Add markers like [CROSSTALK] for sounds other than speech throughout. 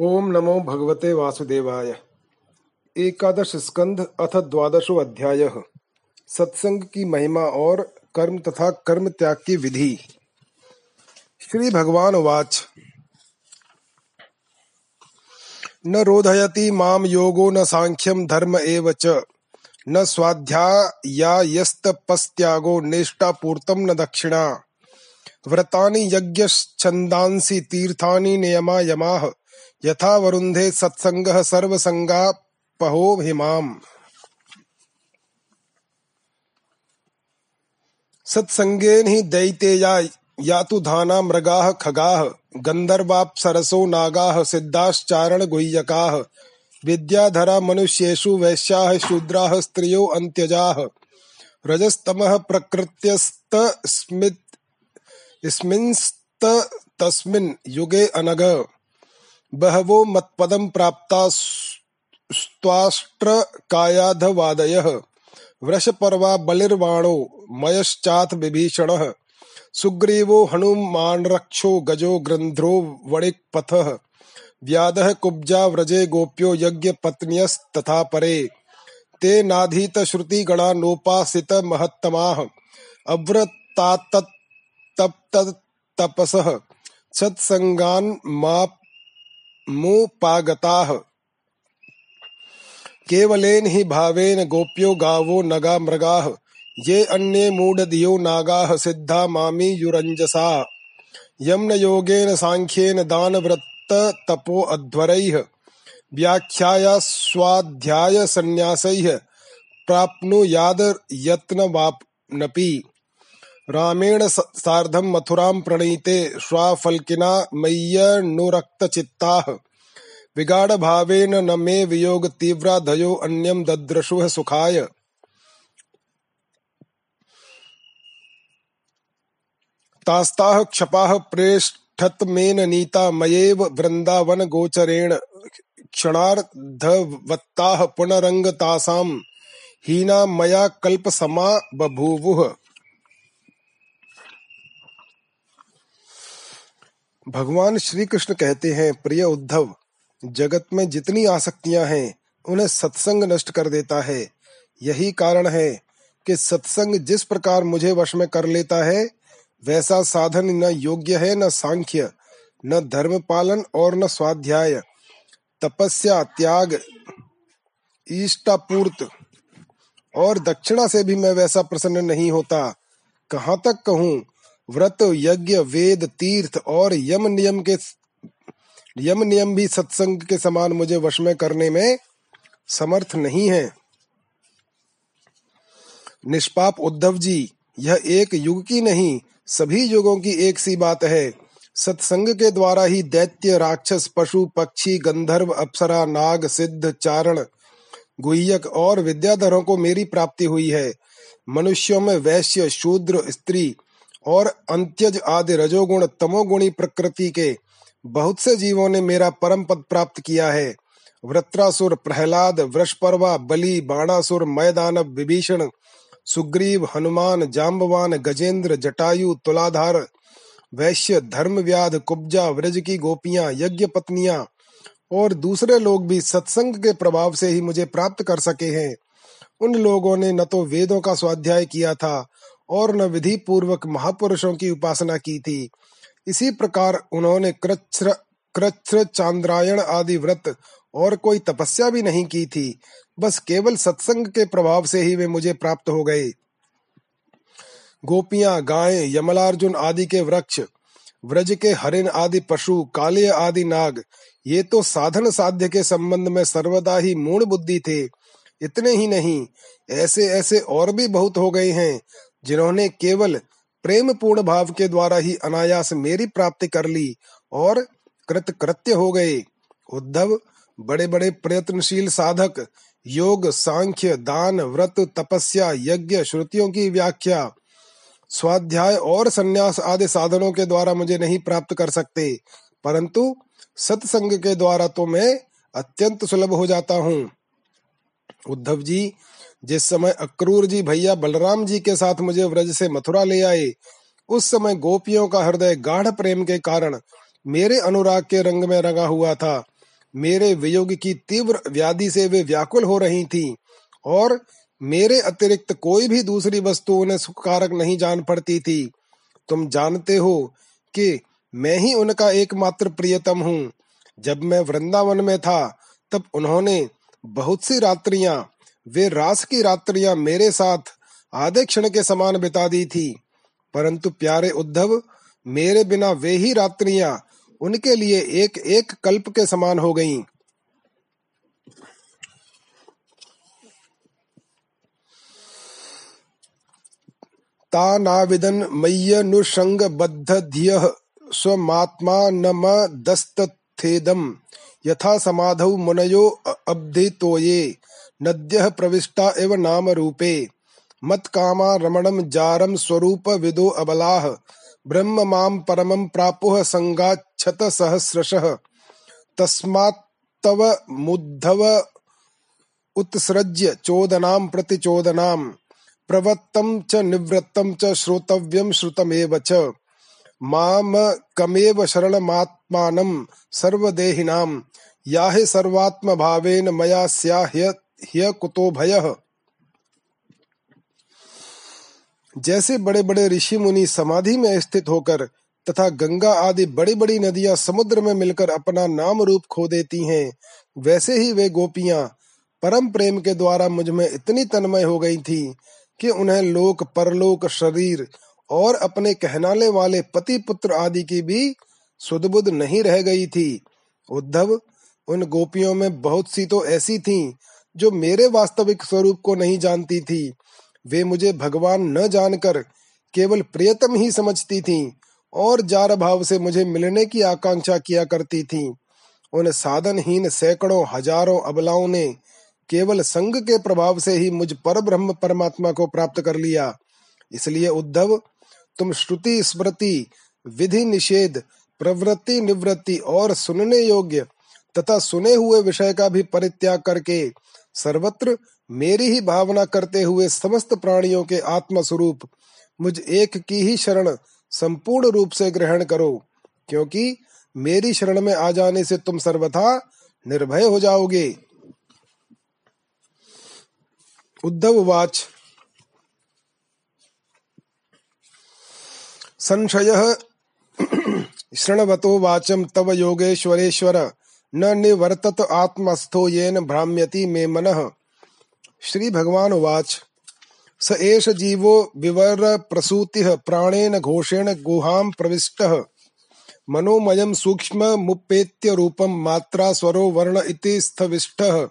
ओम नमो भगवते वासुदेवाय। एकादश स्कंध अथ द्वादशो अध्याय। सत्संग की महिमा और कर्म तथा कर्म त्याग की विधि। श्री भगवान वाच न रोधयति माम योगो न सांख्यम धर्म एव च। न स्वाध्यायायस्तपस्त्यागो नेष्टापूर्तम न दक्षिणा। व्रतानि यज्ञ यज्ञश्छन्दांसि तीर्थानि नियमा यमाः यथा वरुन्धे सत्सङ्गः सर्वसङ्गापहो हिमाम् सत्संगेन ही दैतेया या तु धाना मृगाः खगाः गन्धर्वाप्सरसो नागाः सिद्धाश्चारण गुह्यकाः, विद्याधरा मनुष्येषु वैश्याः शूद्राः स्त्रियो अन्त्यजाः। रजस्तमः प्रकृत्यस्तस्मित् युगे अनग। बहवो मत्पदं प्राप्ता स्वाष्ट्रकायाधवादयः वृषपर्वा बलिर्वाणो मयश्चाथ विभीषणः सुग्रीवो हनुमानरक्षो गजो गन्ध्रो वणिक्पथः। व्यादः कुब्जा व्रजे गोप्यो यज्ञपत्न्यस्तथा परे। ते नाधीतश्रुतिगणा नोपासितमहत्तमाः अव्रतात्तप्ततपसः। सत्सङ्गान्मुपागताः केवलेन हि भावेन गोप्यो गावो नगा मृगाः। ये अन्ये मूढधियो नागाः सिद्धा मामीयुरञ्जसा यम्नयोगेन साङ्ख्येन दानव्रततपोऽध्वरैः व्याख्याया स्वाध्यायसन्न्यासैः प्राप्नुयादयत्नवाप्नपि रामेण सार्धं मथुरां प्रणीते श्वाफल्किना मय्यनुरक्तचित्ताः विगाढभावेन न मे वियोगतीव्राधयो अन्यं दद्रशुः सुखाय। तास्ताः क्षपाः प्रेष्ठत्मेन नीता, मयेव वृन्दावनगोचरेण क्षणार्धवत्ताः पुनरङ्गतासां। हीना मया कल्पसमा बभूवुः। भगवान श्री कृष्ण कहते हैं, प्रिय उद्धव, जगत में जितनी आसक्तियाँ हैं, उन्हें सत्संग नष्ट कर देता है। यही कारण है कि सत्संग जिस प्रकार मुझे वश में कर लेता है, वैसा साधन न योग्य है, न सांख्य, न धर्म पालन और न स्वाध्याय। तपस्या, त्याग इष्टापूर्त और दक्षिणा से भी मैं वैसा प्रसन्न नहीं होता। कहाँ तक कहूँ व्रत, यज्ञ, वेद, तीर्थ और यम नियम के यम नियम भी सत्संग के समान मुझे वश में करने में समर्थ नहीं है। निष्पाप उद्धव जी, यह एक युग की नहीं, सभी युगों की एक सी बात है। सत्संग के द्वारा ही दैत्य, राक्षस, पशु, पक्षी, गंधर्व, अप्सरा, नाग, सिद्ध, चारण, गुह्यक और विद्याधरों को मेरी प्राप्ति हुई है। मनुष्यों में वैश्य, शूद्र, स्त्री और अंत्यज आदि रजोगुण तमोगुणी प्रकृति के बहुत से जीवों ने मेरा परम पद प्राप्त किया है। वृत्रासुर, प्रहलाद, वृषपर्वा, बलि, बाणासुर, मैदानव, विभीषण, सुग्रीव, हनुमान जाम्बवान गजेंद्र, जटायु, तुलाधार, वैश्य धर्म व्याध कुब्जा, व्रज की गोपियाँ, यज्ञ पत्नियाँ और दूसरे लोग भी सत्संग के प्रभाव से ही मुझे प्राप्त कर सके हैं। उन लोगों ने न तो वेदों का स्वाध्याय किया था और न विधि पूर्वक महापुरुषों की उपासना की थी। इसी प्रकार उन्होंने कृच्र कृच्र चांद्रायण आदि व्रत और कोई तपस्या भी नहीं की थी। बस केवल सत्संग के प्रभाव से ही वे मुझे प्राप्त हो गए। गोपियाँ, गायें, यमलार्जुन आदि के वृक्ष, व्रज के हरिण आदि पशु काले आदि नाग, ये तो साधन साध्य के संबंध में सर्वदा ही मूण बुद्धि थे। इतने ही नहीं ऐसे ऐसे और भी बहुत हो गए हैं। जिन्होंने केवल प्रेम पूर्ण भाव के द्वारा ही अनायास मेरी प्राप्ति कर ली और कृत कृत्य हो गए। उद्धव बड़े बड़े प्रयत्नशील साधक, योग, सांख्य, दान, व्रत, तपस्या, यज्ञ, श्रुतियों की व्याख्या, स्वाध्याय और संन्यास आदि साधनों के द्वारा मुझे नहीं प्राप्त कर सकते, परंतु सत्संग के द्वारा तो मैं अत्यंत सुलभ हो जाता हूँ। उद्धव जी जिस समय अक्रूर जी भैया बलराम जी के साथ मुझे व्रज से मथुरा ले आए, उस समय गोपियों का हृदय गाढ़ प्रेम के कारण मेरे अनुराग के रंग में रंगा हुआ था। मेरे वियोग की तीव्र व्याधि से वे व्याकुल हो रही थी और मेरे अतिरिक्त कोई भी दूसरी वस्तु उन्हें सुखकारक नहीं जान पड़ती थी। तुम जानते हो कि मैं ही उनका एकमात्र प्रियतम हूँ। जब मैं वृंदावन में था, तब उन्होंने बहुत सी रात्रियाँ वे रास की रात्रियाँ मेरे साथ आधे क्षण के समान बिता दी थी, परंतु प्यारे उद्धव, मेरे बिना वे ही रात्रियाँ उनके लिए एक एक कल्प के समान हो गईं। तानाविदन् मय्यनुषङ्गबद्धधियः स्वमात्मानमदस्तथेदम् यथा समाधौ मुनयो अब्धितोये नद्यः प्रविष्टा इव नामरूपे। मत्कामा रमणं जारं स्वरूपविदो अबलाः। ब्रह्म माँ परमं प्रापुः सङ्गाच्छत सहस्रशः। तस्मात्तव मुद्धव उत्सृज्य चोदनां प्रतिचोदनाम् प्रवत्तं च निवृत्तं च श्रोतव्यं श्रुतमेव च। मामकमेव शरणमात्मानं सर्वदेहिनां। याहि सर्वात्मभावेन मया स्याह्य कुतो भयः जैसे बड़े बड़े ऋषि मुनि समाधि में स्थित होकर तथा गंगा आदि बड़ी बड़ी नदियाँ समुद्र में मिलकर अपना नाम रूप खो देती हैं, वैसे ही वे गोपियाँ परम प्रेम के द्वारा मुझमें इतनी तन्मय हो गई थी कि उन्हें लोक, परलोक, शरीर और अपने कहनाले वाले पति पुत्र आदि की भी सुदबुद नहीं रह गई थी। उद्धव, उन गोपियों में बहुत सी तो ऐसी थीं जो मेरे वास्तविक स्वरूप को नहीं जानती थी, वे मुझे भगवान न जानकर केवल प्रियतम ही समझती थीं और जार भाव से मुझे मिलने की आकांक्षा किया करती थीं। उन साधनहीन सैकड़ों, हज़ारों अबलाओं ने केवल संग के प्रभाव से ही मुझ पर ब्रह्म परमात्मा को प्राप्त कर लिया। इसलिए उद्धव, तुम श्रुति स्मृति, विधि निषेध, प्रवृत्ति निवृत्ति और सुनने योग्य तथा सुने हुए विषय का भी परित्याग करके सर्वत्र मेरी ही भावना करते हुए समस्त प्राणियों के आत्म स्वरूप मुझ एक की ही शरण संपूर्ण रूप से ग्रहण करो, क्योंकि मेरी शरण में आ जाने से तुम सर्वथा निर्भय हो जाओगे। उद्धव वाच। संशय [CLEARS THROAT] शृणवतो वाचम तव योगेश्वरेश्वर। न निवर्तत आत्मस्थो येन भ्राम्यति मे मनः। श्री भगवान वाच स एष जीवो विवर प्रसूतिः प्राणेन घोषेण गुहां प्रविष्टः। मनोमयं सूक्ष्म मुपेत्य रूपं मात्रा स्वरो वर्ण इति स्थविष्टः।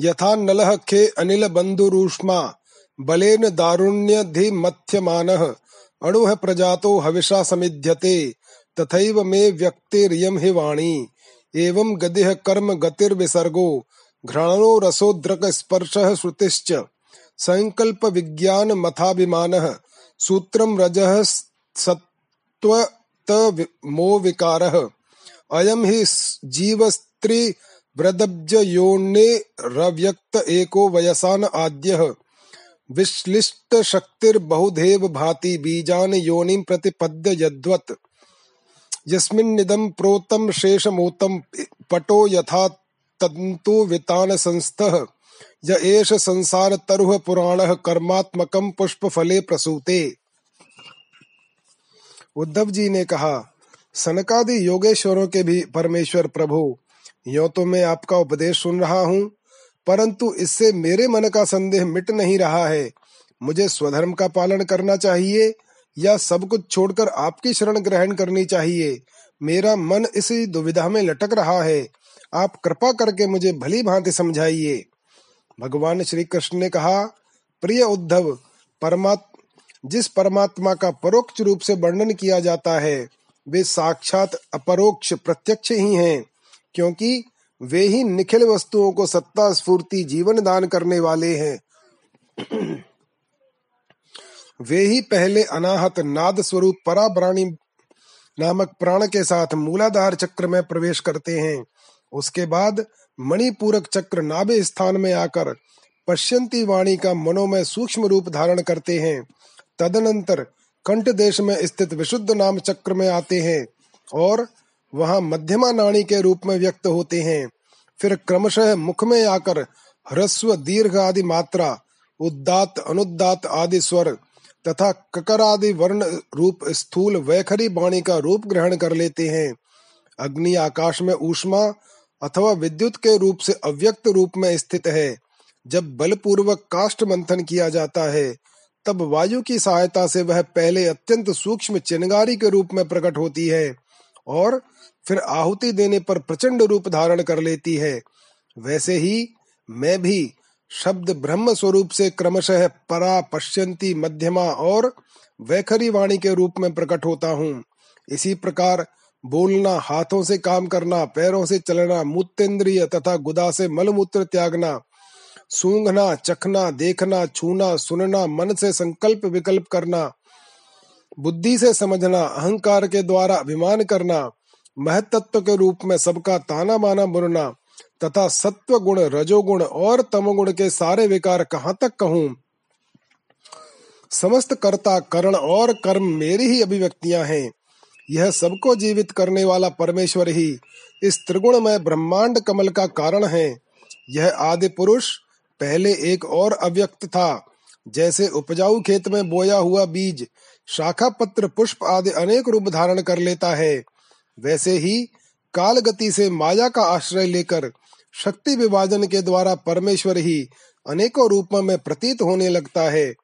यथा नलः खे अनिल बंधुरूष्मा बलेन दारुण्यधिमथ्यमानः। अणुः प्रजातो हविषा समिध्यते, तथैव मे व्यक्तिरियं हि वाणी। एवं गतिः कर्म गतिर्विसर्गो, घ्राणो रसोद्रक स्पर्शः श्रुतिश्च। संकल्प विज्ञान मथाभिमानः सूत्रम रज सत्व मो विकारः अयम ही जीव स्त्री व्रदब्ज योने रव्यक्त एको वयसान आद्य। विश्लिष्ट शक्तिर्बहुधेव भाति बीजान योनिं प्रतिपद्य यद्वत्। यस्मिन्निदं प्रोतं शेषमूतं पटो यथा तन्तु वितान संस्थः य एष संसार तरुह पुराण कर्मात्मकम पुष्प फले प्रसूते। उद्धव जी ने कहा, सनकादि योगेश्वरों के भी परमेश्वर प्रभु, यो तो मैं आपका उपदेश सुन रहा हूँ, परंतु इससे मेरे मन का संदेह मिट नहीं रहा है। मुझे स्वधर्म का पालन करना चाहिए या सब कुछ छोड़कर आपकी शरण ग्रहण करनी चाहिए। मेरा मन इसी दुविधा में लटक रहा है। आप कृपा करके मुझे भली भांति समझाइए। भगवान श्री कृष्ण ने कहा, प्रिय उद्धव परमात्मा जिस परमात्मा का परोक्ष रूप से वर्णन किया जाता है, वे साक्षात अपरोक्ष प्रत्यक्ष ही हैं, क्योंकि वे ही निखिल वस्तुओं को सत्ता स्फूर्ति जीवन दान करने वाले हैं। वे ही पहले अनाहत नाद स्वरूप पराब्राणी नामक प्राण के साथ मूलाधार चक्र में प्रवेश करते हैं। उसके बाद मणिपूरक चक्र नाभि स्थान में आकर पश्यंती वाणी का मनोमय सूक्ष्म रूप धारण करते हैं। तदनंतर कंठ देश में स्थित विशुद्ध नाम चक्र में आते हैं और वहाँ मध्यमा नाणी के रूप में व्यक्त होते हैं। फिर क्रमशः मुख में आकर ह्रस्व दीर्घ आदि मात्रा, उद्दात अनुदात आदि स्वर तथा ककर आदि वर्ण रूप स्थूल वैखरी वाणी का रूप ग्रहण कर लेते हैं। अग्नि आकाश में ऊष्मा अथवा विद्युत के रूप से अव्यक्त रूप में स्थित है। जब बलपूर्वक काष्ट मंथन किया जाता है, तब वायु की सहायता से वह पहले अत्यंत सूक्ष्म चिनगारी के रूप में प्रकट होती है और फिर आहुति देने पर प्रचंड रूप धारण कर लेती है। वैसे ही मैं भी शब्द ब्रह्म स्वरूप से क्रमशः परा पश्यंती मध्यमा और वैखरी वाणी के रूप में प्रकट होता हूँ। इसी प्रकार बोलना, हाथों से काम करना, पैरों से चलना मूत्रेंद्रिय तथा गुदा से मलमूत्र त्यागना, सूंघना, चखना, देखना, छूना, सुनना, मन से संकल्प विकल्प करना, बुद्धि से समझना, अहंकार के द्वारा अभिमान करना महतत्व के रूप में सबका ताना माना बुनना तथा सत्व गुण रजोगुण और तमोगुण के सारे विकार कहाँ तक कहूँ? समस्त कर्ता, करण और कर्म मेरी ही अभिव्यक्तियाँ हैं। यह सबको जीवित करने वाला परमेश्वर ही इस त्रिगुण में ब्रह्मांड कमल का कारण है। यह आदि पुरुष पहले एक और अव्यक्त था। जैसे उपजाऊ खेत में बोया हुआ बीज शाखा पत्र पुष्प आदि अनेक रूप धारण कर लेता है, वैसे ही काल गति से माया का आश्रय लेकर शक्ति विभाजन के द्वारा परमेश्वर ही अनेकों रूपों में प्रतीत होने लगता है।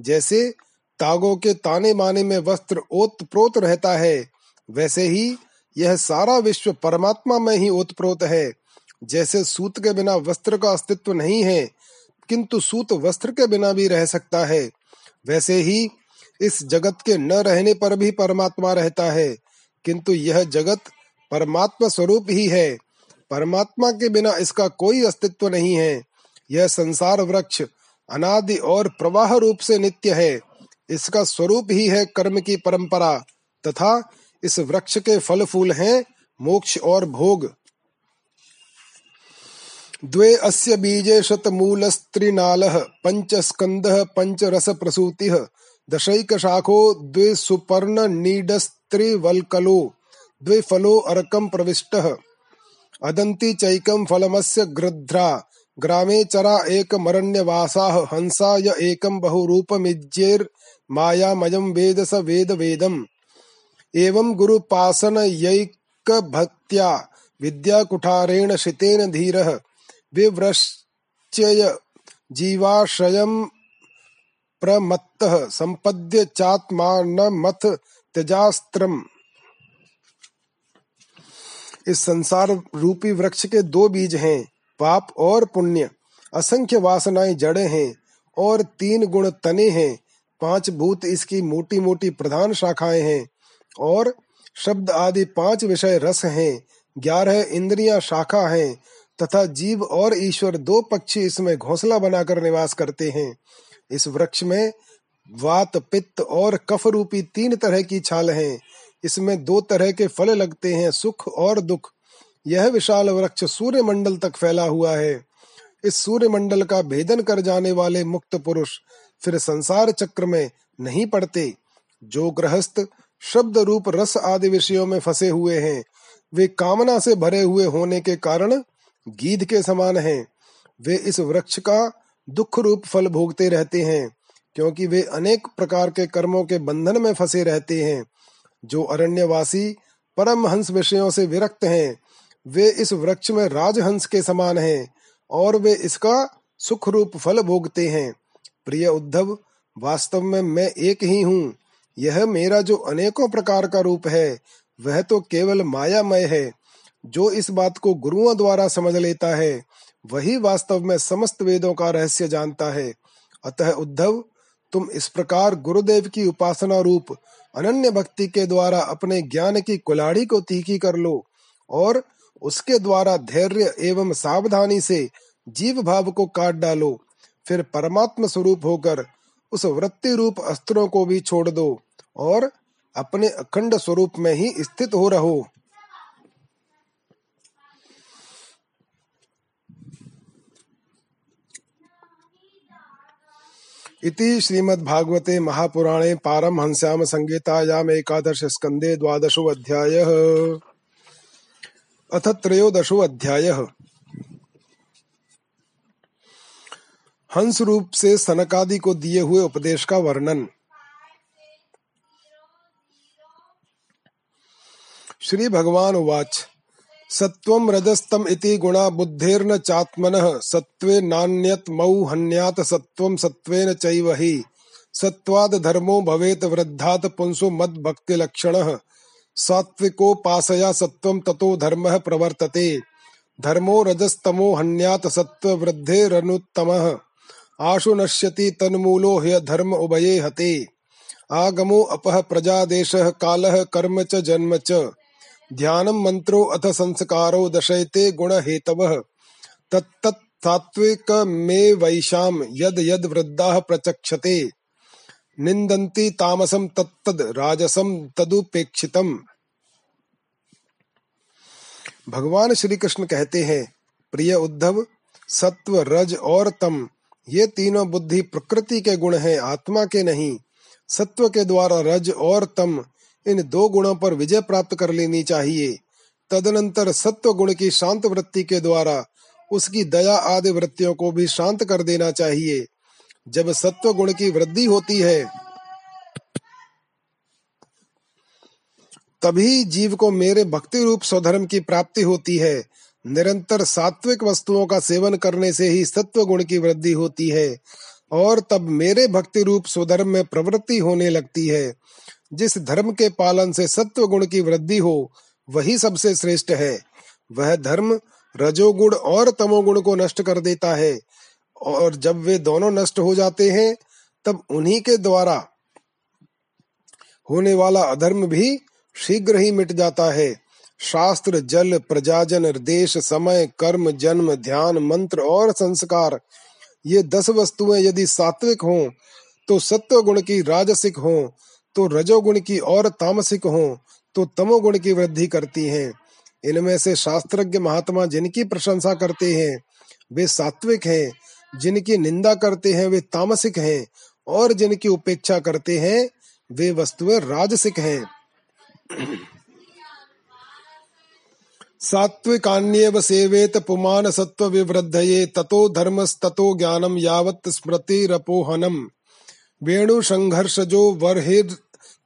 जैसे तागों के ताने माने में वस्त्र ओत प्रोत रहता है, वैसे ही यह सारा विश्व परमात्मा में ही ओतप्रोत है। जैसे सूत के बिना वस्त्र का अस्तित्व नहीं है, किंतु सूत वस्त्र के बिना भी रह सकता है। वैसे ही इस जगत के न रहने पर भी परमात्मा रहता है, किंतु यह जगत परमात्मा स्वरूप ही है। परमात्मा के बिना इसका कोई अस्तित्व नहीं है। यह संसार वृक्ष अनादि और प्रवाह रूप से नित्य है। इसका स्वरूप ही है कर्म की परंपरा तथा इस वृक्ष के फल फूल हैं मोक्ष और भोग। द्वे अस्य बीजे शतमूलस्त्रिनालः पञ्चस्कन्धः पञ्चरसप्रसूतिः दशैकशाखो द्वे सुपर्णनीडस्त्रिवल्कलो। द्वे फलो अर्कं प्रविष्टः। अदन्ति चैकं फलमस्य गृध्रा। ग्रामे चरा एकमरण्यवासाः। हंसा य एकं बहुरूपमिज्येर्मायामयं वेद स वेद वेदम् एवं गुरुपासनयैकभक्त्या विद्याकुठारेण शितेन धीरः। विव्रश्चय जीवाश्रयं प्रमत्तः। संपद्य चात्मानमथ त्यजास्त्रम्। इस संसार रूपी वृक्ष के दो बीज हैं, पाप और पुण्य। असंख्य वासनाएँ जड़े हैं और तीन गुण तने हैं। पाँच भूत इसकी मोटी मोटी प्रधान शाखाएँ हैं और शब्द आदि पाँच विषय रस हैं। ग्यारह इंद्रियाँ शाखा हैं तथा जीव और ईश्वर दो पक्षी इसमें घोंसला बनाकर निवास करते हैं। इस वृक्ष में वात, पित्त और कफ रूपी तीन तरह की छाल हैं। इसमें दो तरह के फल लगते हैं, सुख और दुख। यह विशाल वृक्ष सूर्य मंडल तक फैला हुआ है। इस सूर्य मंडल का भेदन कर जाने वाले मुक्त पुरुष फिर संसार चक्र में नहीं पड़ते। जो गृहस्थ शब्द रूप रस आदि विषयों में फंसे हुए हैं, वे कामना से भरे हुए होने के कारण गीध के समान हैं। वे इस वृक्ष का दुख रूप फल भोगते रहते हैं, क्योंकि वे अनेक प्रकार के कर्मों के बंधन में फंसे रहते हैं। जो अरण्यवासी परम हंस विषयों से विरक्त हैं, वे इस वृक्ष में राजहंस के समान हैं और वे इसका सुख रूप फल भोगते हैं। प्रिय उद्धव, वास्तव में मैं एक ही हूँ। यह मेरा जो अनेकों प्रकार का रूप है, वह तो केवल मायामय है। जो इस बात को गुरुओं द्वारा समझ लेता है, वही वास्तव में समस्त वेदों का रहस्य जानता है। अतः उद्धव, तुम इस प्रकार गुरुदेव की उपासना रूप अनन्य भक्ति के द्वारा अपने ज्ञान की कुलाड़ी को तीखी कर लो और उसके द्वारा धैर्य एवं सावधानी से जीव भाव को काट डालो। फिर परमात्म स्वरूप होकर उस वृत्ति रूप अस्त्रों को भी छोड़ दो और अपने अखंड स्वरूप में ही स्थित हो रहो। इति श्रीमद्भागवते महापुराणे पारमहंस्याम संगीतायाम एकादश स्कंदे द्वादशो अध्यायः। अथ त्रयोदशो अध्याय। हंस रूप से सनकादि को दिए हुए उपदेश का वर्णन। श्री भगवान उवाच। सत्वं रजस्तम इति गुणा बुद्धेर्न चात्मनः सत्वे नान्यत मऊ हन्यात सत्वं सत्वेन चैव हि। सत्वाद धर्मो भवेत वृद्धात पुंसो मद भक्ति लक्षणः सात्विकोपासया सत्वं ततो धर्मः प्रवर्तते। धर्मो रजस्तमो हन्यात सत्व वृद्धेरनुत्तमः। आशु नश्यति तन्मूलो ह्य धर्म उभये हते। आगमो अपः प्रजादेशः, कालः कर्म च जन्म च। ध्यानं मन्त्रो अथ संस्कारो दशयते गुणहेतवः। तत्तत् सात्विकमेवैषां यद् यद् वृद्धाः प्रचक्षते। निन्दन्ति तामसं तत्तद् राजसं तदुपेक्षितम् भगवान श्री कृष्ण कहते हैं, प्रिय उद्धव, सत्व, रज और तम, ये तीनों बुद्धि प्रकृति के गुण हैं, आत्मा के नहीं। सत्व के द्वारा रज और तम इन दो गुणों पर विजय प्राप्त कर लेनी चाहिए। तदनंतर सत्व गुण की शांत वृत्ति के द्वारा उसकी दया आदि वृत्तियों को भी शांत कर देना चाहिए। जब सत्व गुण की वृद्धि होती है, तभी जीव को मेरे भक्ति रूप स्वधर्म की प्राप्ति होती है। निरंतर सात्विक वस्तुओं का सेवन करने से ही सत्व गुण की वृद्धि होती है और तब मेरे भक्ति रूप स्वधर्म में प्रवृत्ति होने लगती है। जिस धर्म के पालन से सत्व गुण की वृद्धि हो, वही सबसे श्रेष्ठ है। वह धर्म रजोगुण और तमोगुण को नष्ट कर देता है और जब वे दोनों नष्ट हो जाते हैं, तब उन्हीं के द्वारा होने वाला अधर्म भी शीघ्र ही मिट जाता है। शास्त्र, जल, प्रजाजन, देश, समय, कर्म, जन्म, ध्यान, मंत्र और संस्कार, ये दस वस्तुएँ यदि सात्विक हों तो सत्व गुण की राजसिक हों तो रजोगुण की और तामसिक हों तो तमोगुण की वृद्धि करती हैं। इनमें से शास्त्रज्ञ महात्मा जिनकी प्रशंसा करते हैं, वे सात्विक हैं। जिनकी निंदा करते हैं, वे तामसिक हैं। और जिनकी उपेक्षा करते हैं, वे वस्तुएँ राजसिक हैं। सात्विकान्येव सेवेत पुमान सत्व विवृद्धये ततो धर्मस्ततो ज्ञानम यावत् स्मृतिरपोहनम। वेणु संघर्षजो वर्हिर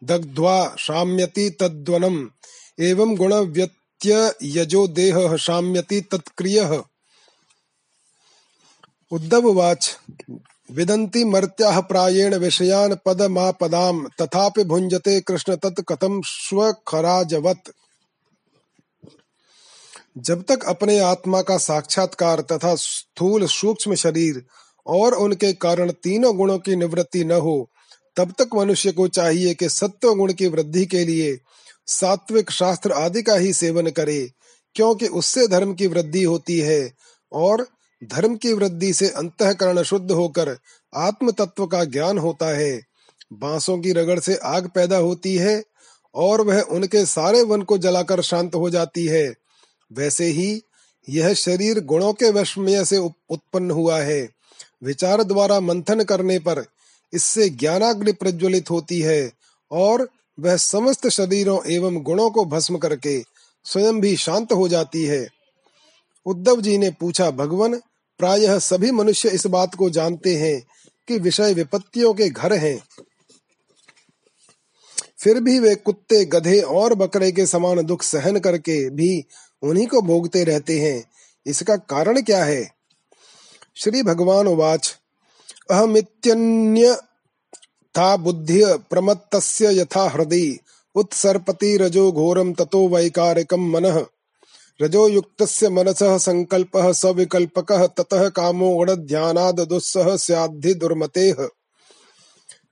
दग्ध्वा शाम्यति तद्वनम। एवं गुण व्यत्य यजो देह शाम्यति तत्क्रियः। उद्धव वाच विदन्ति मर्त्याः प्रायेण विषयान् पदमापदाम्, तथापि भुञ्जते कृष्ण तत् कथम स्वखराजवत्। जब तक अपने आत्मा का साक्षात्कार तथा स्थूल सूक्ष्म शरीर और उनके कारण तीनों गुणों की निवृत्ति न हो, तब तक मनुष्य को चाहिए कि सत्व गुण की वृद्धि के लिए सात्विक शास्त्र आदि का ही सेवन करे, क्योंकि उससे धर्म की वृद्धि होती है और धर्म की वृद्धि से अंतकरण शुद्ध होकर आत्म तत्व का ज्ञान होता है। बांसों की रगड़ से आग पैदा होती है और वह उनके सारे वन को जलाकर शांत हो जाती है। वैसे ही यह शरीर गुणों के वशमय से उत्पन्न हुआ है। विचार द्वारा मंथन करने पर इससे ज्ञानाग्नि प्रज्वलित होती है और वह समस्त शरीरों एवं गुणों को भस्म करके स्वयं भी शांत हो जाती है। उद्धव जी ने पूछा, भगवान, प्रायः सभी मनुष्य इस बात को जानते हैं कि विषय विपत्तियों के घर हैं। फिर भी वे कुत्ते, गधे और बकरे के समान दुख सहन करके भी उन्हीं को भोगते रहते हैं। इसका कारण क्या है? श्री भगवान उवाच अहमित्यन्य था बुद्धि प्रमत्तस्य यथा हृदय उत्सर्पति रजो घोरम ततो वैकारिकम मनः। रजो युक्तस्य मनसः संकल्पः सविकल्पकः ततः कामो गणध्यानाद् दुस्सह स्याद्धि दुर्मतेः।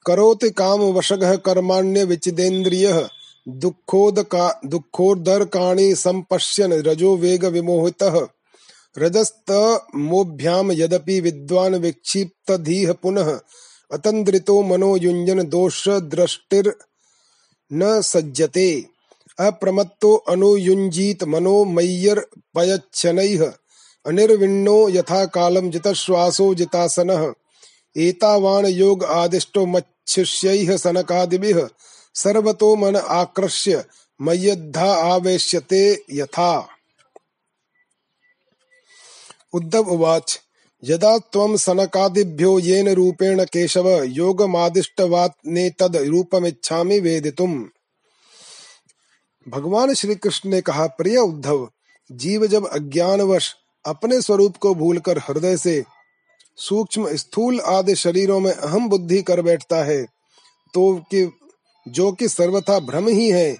करोति कामवशगः कर्माण्य विचिदेन्द्रियः दुःखोदका दुःखोदर्काणि सम्पश्यन् रजो वेग विमोहितः रजस्तमोभ्याम यदपि विद्वान् विक्षिप्तधीः पुनः अतन्द्रितो मनो युञ्जन दोष दृष्टिर् न सज्जते। अप्रमत्तो अनुयुञ्जीत मनो मय्यर्पयच्छनैः अनिर्विण्णो यथा कालं जितश्वासो जितासनः। एतावान् योग आदिष्टो मच्छिष्यैः सनकादिभिः सर्वतो मन आकृष्य मय्यद्धा आवेश्यते यथा। उद्धव उवाच। यदा त्वं सनकादिभ्यो येन रूपेण केशव योगमादिष्टवात् रूपमिच्छामि वेदितुम्। भगवान श्री कृष्ण ने कहा, प्रिय उद्धव, जीव जब अज्ञानवश अपने स्वरूप को भूलकर हृदय से सूक्ष्म स्थूल आदि शरीरों में अहम बुद्धि कर बैठता है तो कि, जो कि सर्वथा भ्रम ही है,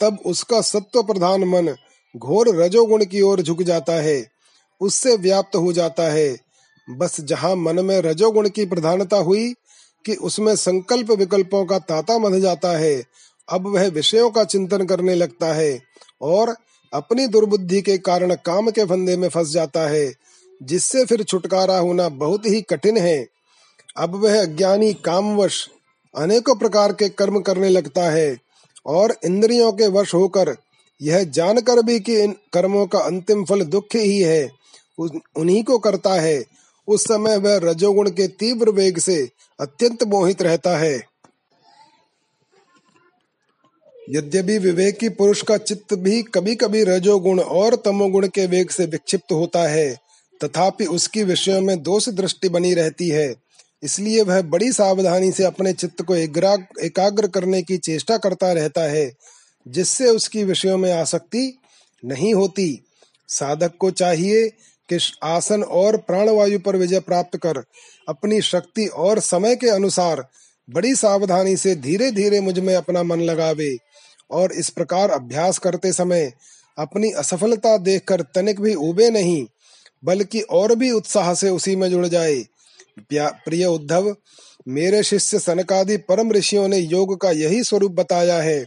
तब उसका सत्व प्रधान मन घोर रजोगुण की ओर झुक जाता है। उससे व्याप्त हो जाता है। बस जहाँ मन में रजोगुण की प्रधानता हुई कि उसमें संकल्प विकल्पों का ताता मध जाता है, अब वह विषयों का चिंतन करने लगता है और अपनी दुर्बुद्धि के कारण काम के फंदे में फंस जाता है, जिससे फिर छुटकारा होना बहुत ही कठिन है। अब वह अज्ञानी, कामवश, अनेकों प्रकार के कर्म करने लगता है और इंद्रियों के वश होकर यह जानकर भी कि इन कर्मों का अंतिम फल दुख ही है। उन्हीं को करता है। उस समय वह रजोगुण के तीव्र वेग से अत्यंत मोहित रहता है। यद्यपि विवेकी पुरुष का चित्त भी कभी कभी रजोगुण और तमोगुण के वेग से विक्षिप्त होता है, तथापि उसकी विषयों में दोष दृष्टि बनी रहती है। इसलिए वह बड़ी सावधानी से अपने चित्त को एकाग्र करने की चेष्टा करता रहता है, जिससे उसकी विषयों में आसक्ति नहीं होती। साधक को चाहिए कि आसन और प्राणवायु पर विजय प्राप्त कर अपनी शक्ति और समय के अनुसार बड़ी सावधानी से धीरे धीरे मुझमें अपना मन लगावे और इस प्रकार अभ्यास करते समय अपनी असफलता देखकर तनिक भी उबे नहीं, बल्कि और भी उत्साह से उसी में जुड़ जाए। प्रिय उद्धव, मेरे शिष्य सनकादि परम ऋषियों ने योग का यही स्वरूप बताया है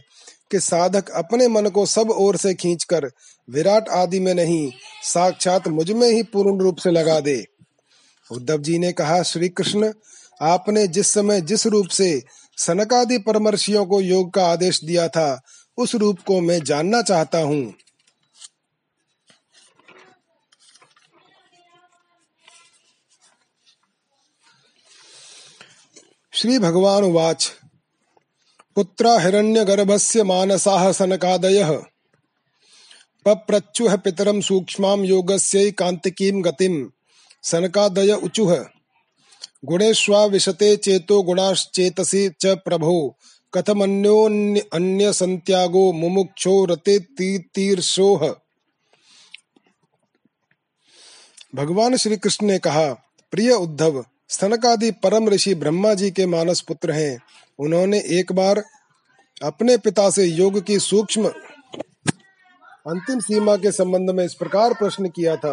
कि साधक अपने मन को सब ओर से खींचकर विराट आदि में नहीं, साक्षात मुझमें ही पूर्ण रूप से लगा दे। उद्धव जी ने कहा श्री कृष्ण आपने जिस समय जिस रूप से सनकादि परमर्शियों को योग का आदेश दिया था, उस रूप को मैं जानना चाहता हूँ। श्री भगवान वाच। पुत्र हिरण्यगर्भस्य मानसाः सनकादयः। पप्रच्युः पितरं सूक्ष्मां योगस्यैकान्तिकीं गतिं। सनकादय उचुः गुणेष्वा विशते चेतो गुणाश्चेतसी च प्रभो। कथमन्योन्य अन्य संत्यागो मुमुक्षो रते तीर्षोह। भगवान श्री कृष्ण ने कहा, प्रिय उद्धव स्तनकादि परम ऋषि ब्रह्मा जी के मानस पुत्र हैं। उन्होंने एक बार अपने पिता से योग की सूक्ष्म अंतिम सीमा के संबंध में इस प्रकार प्रश्न किया था।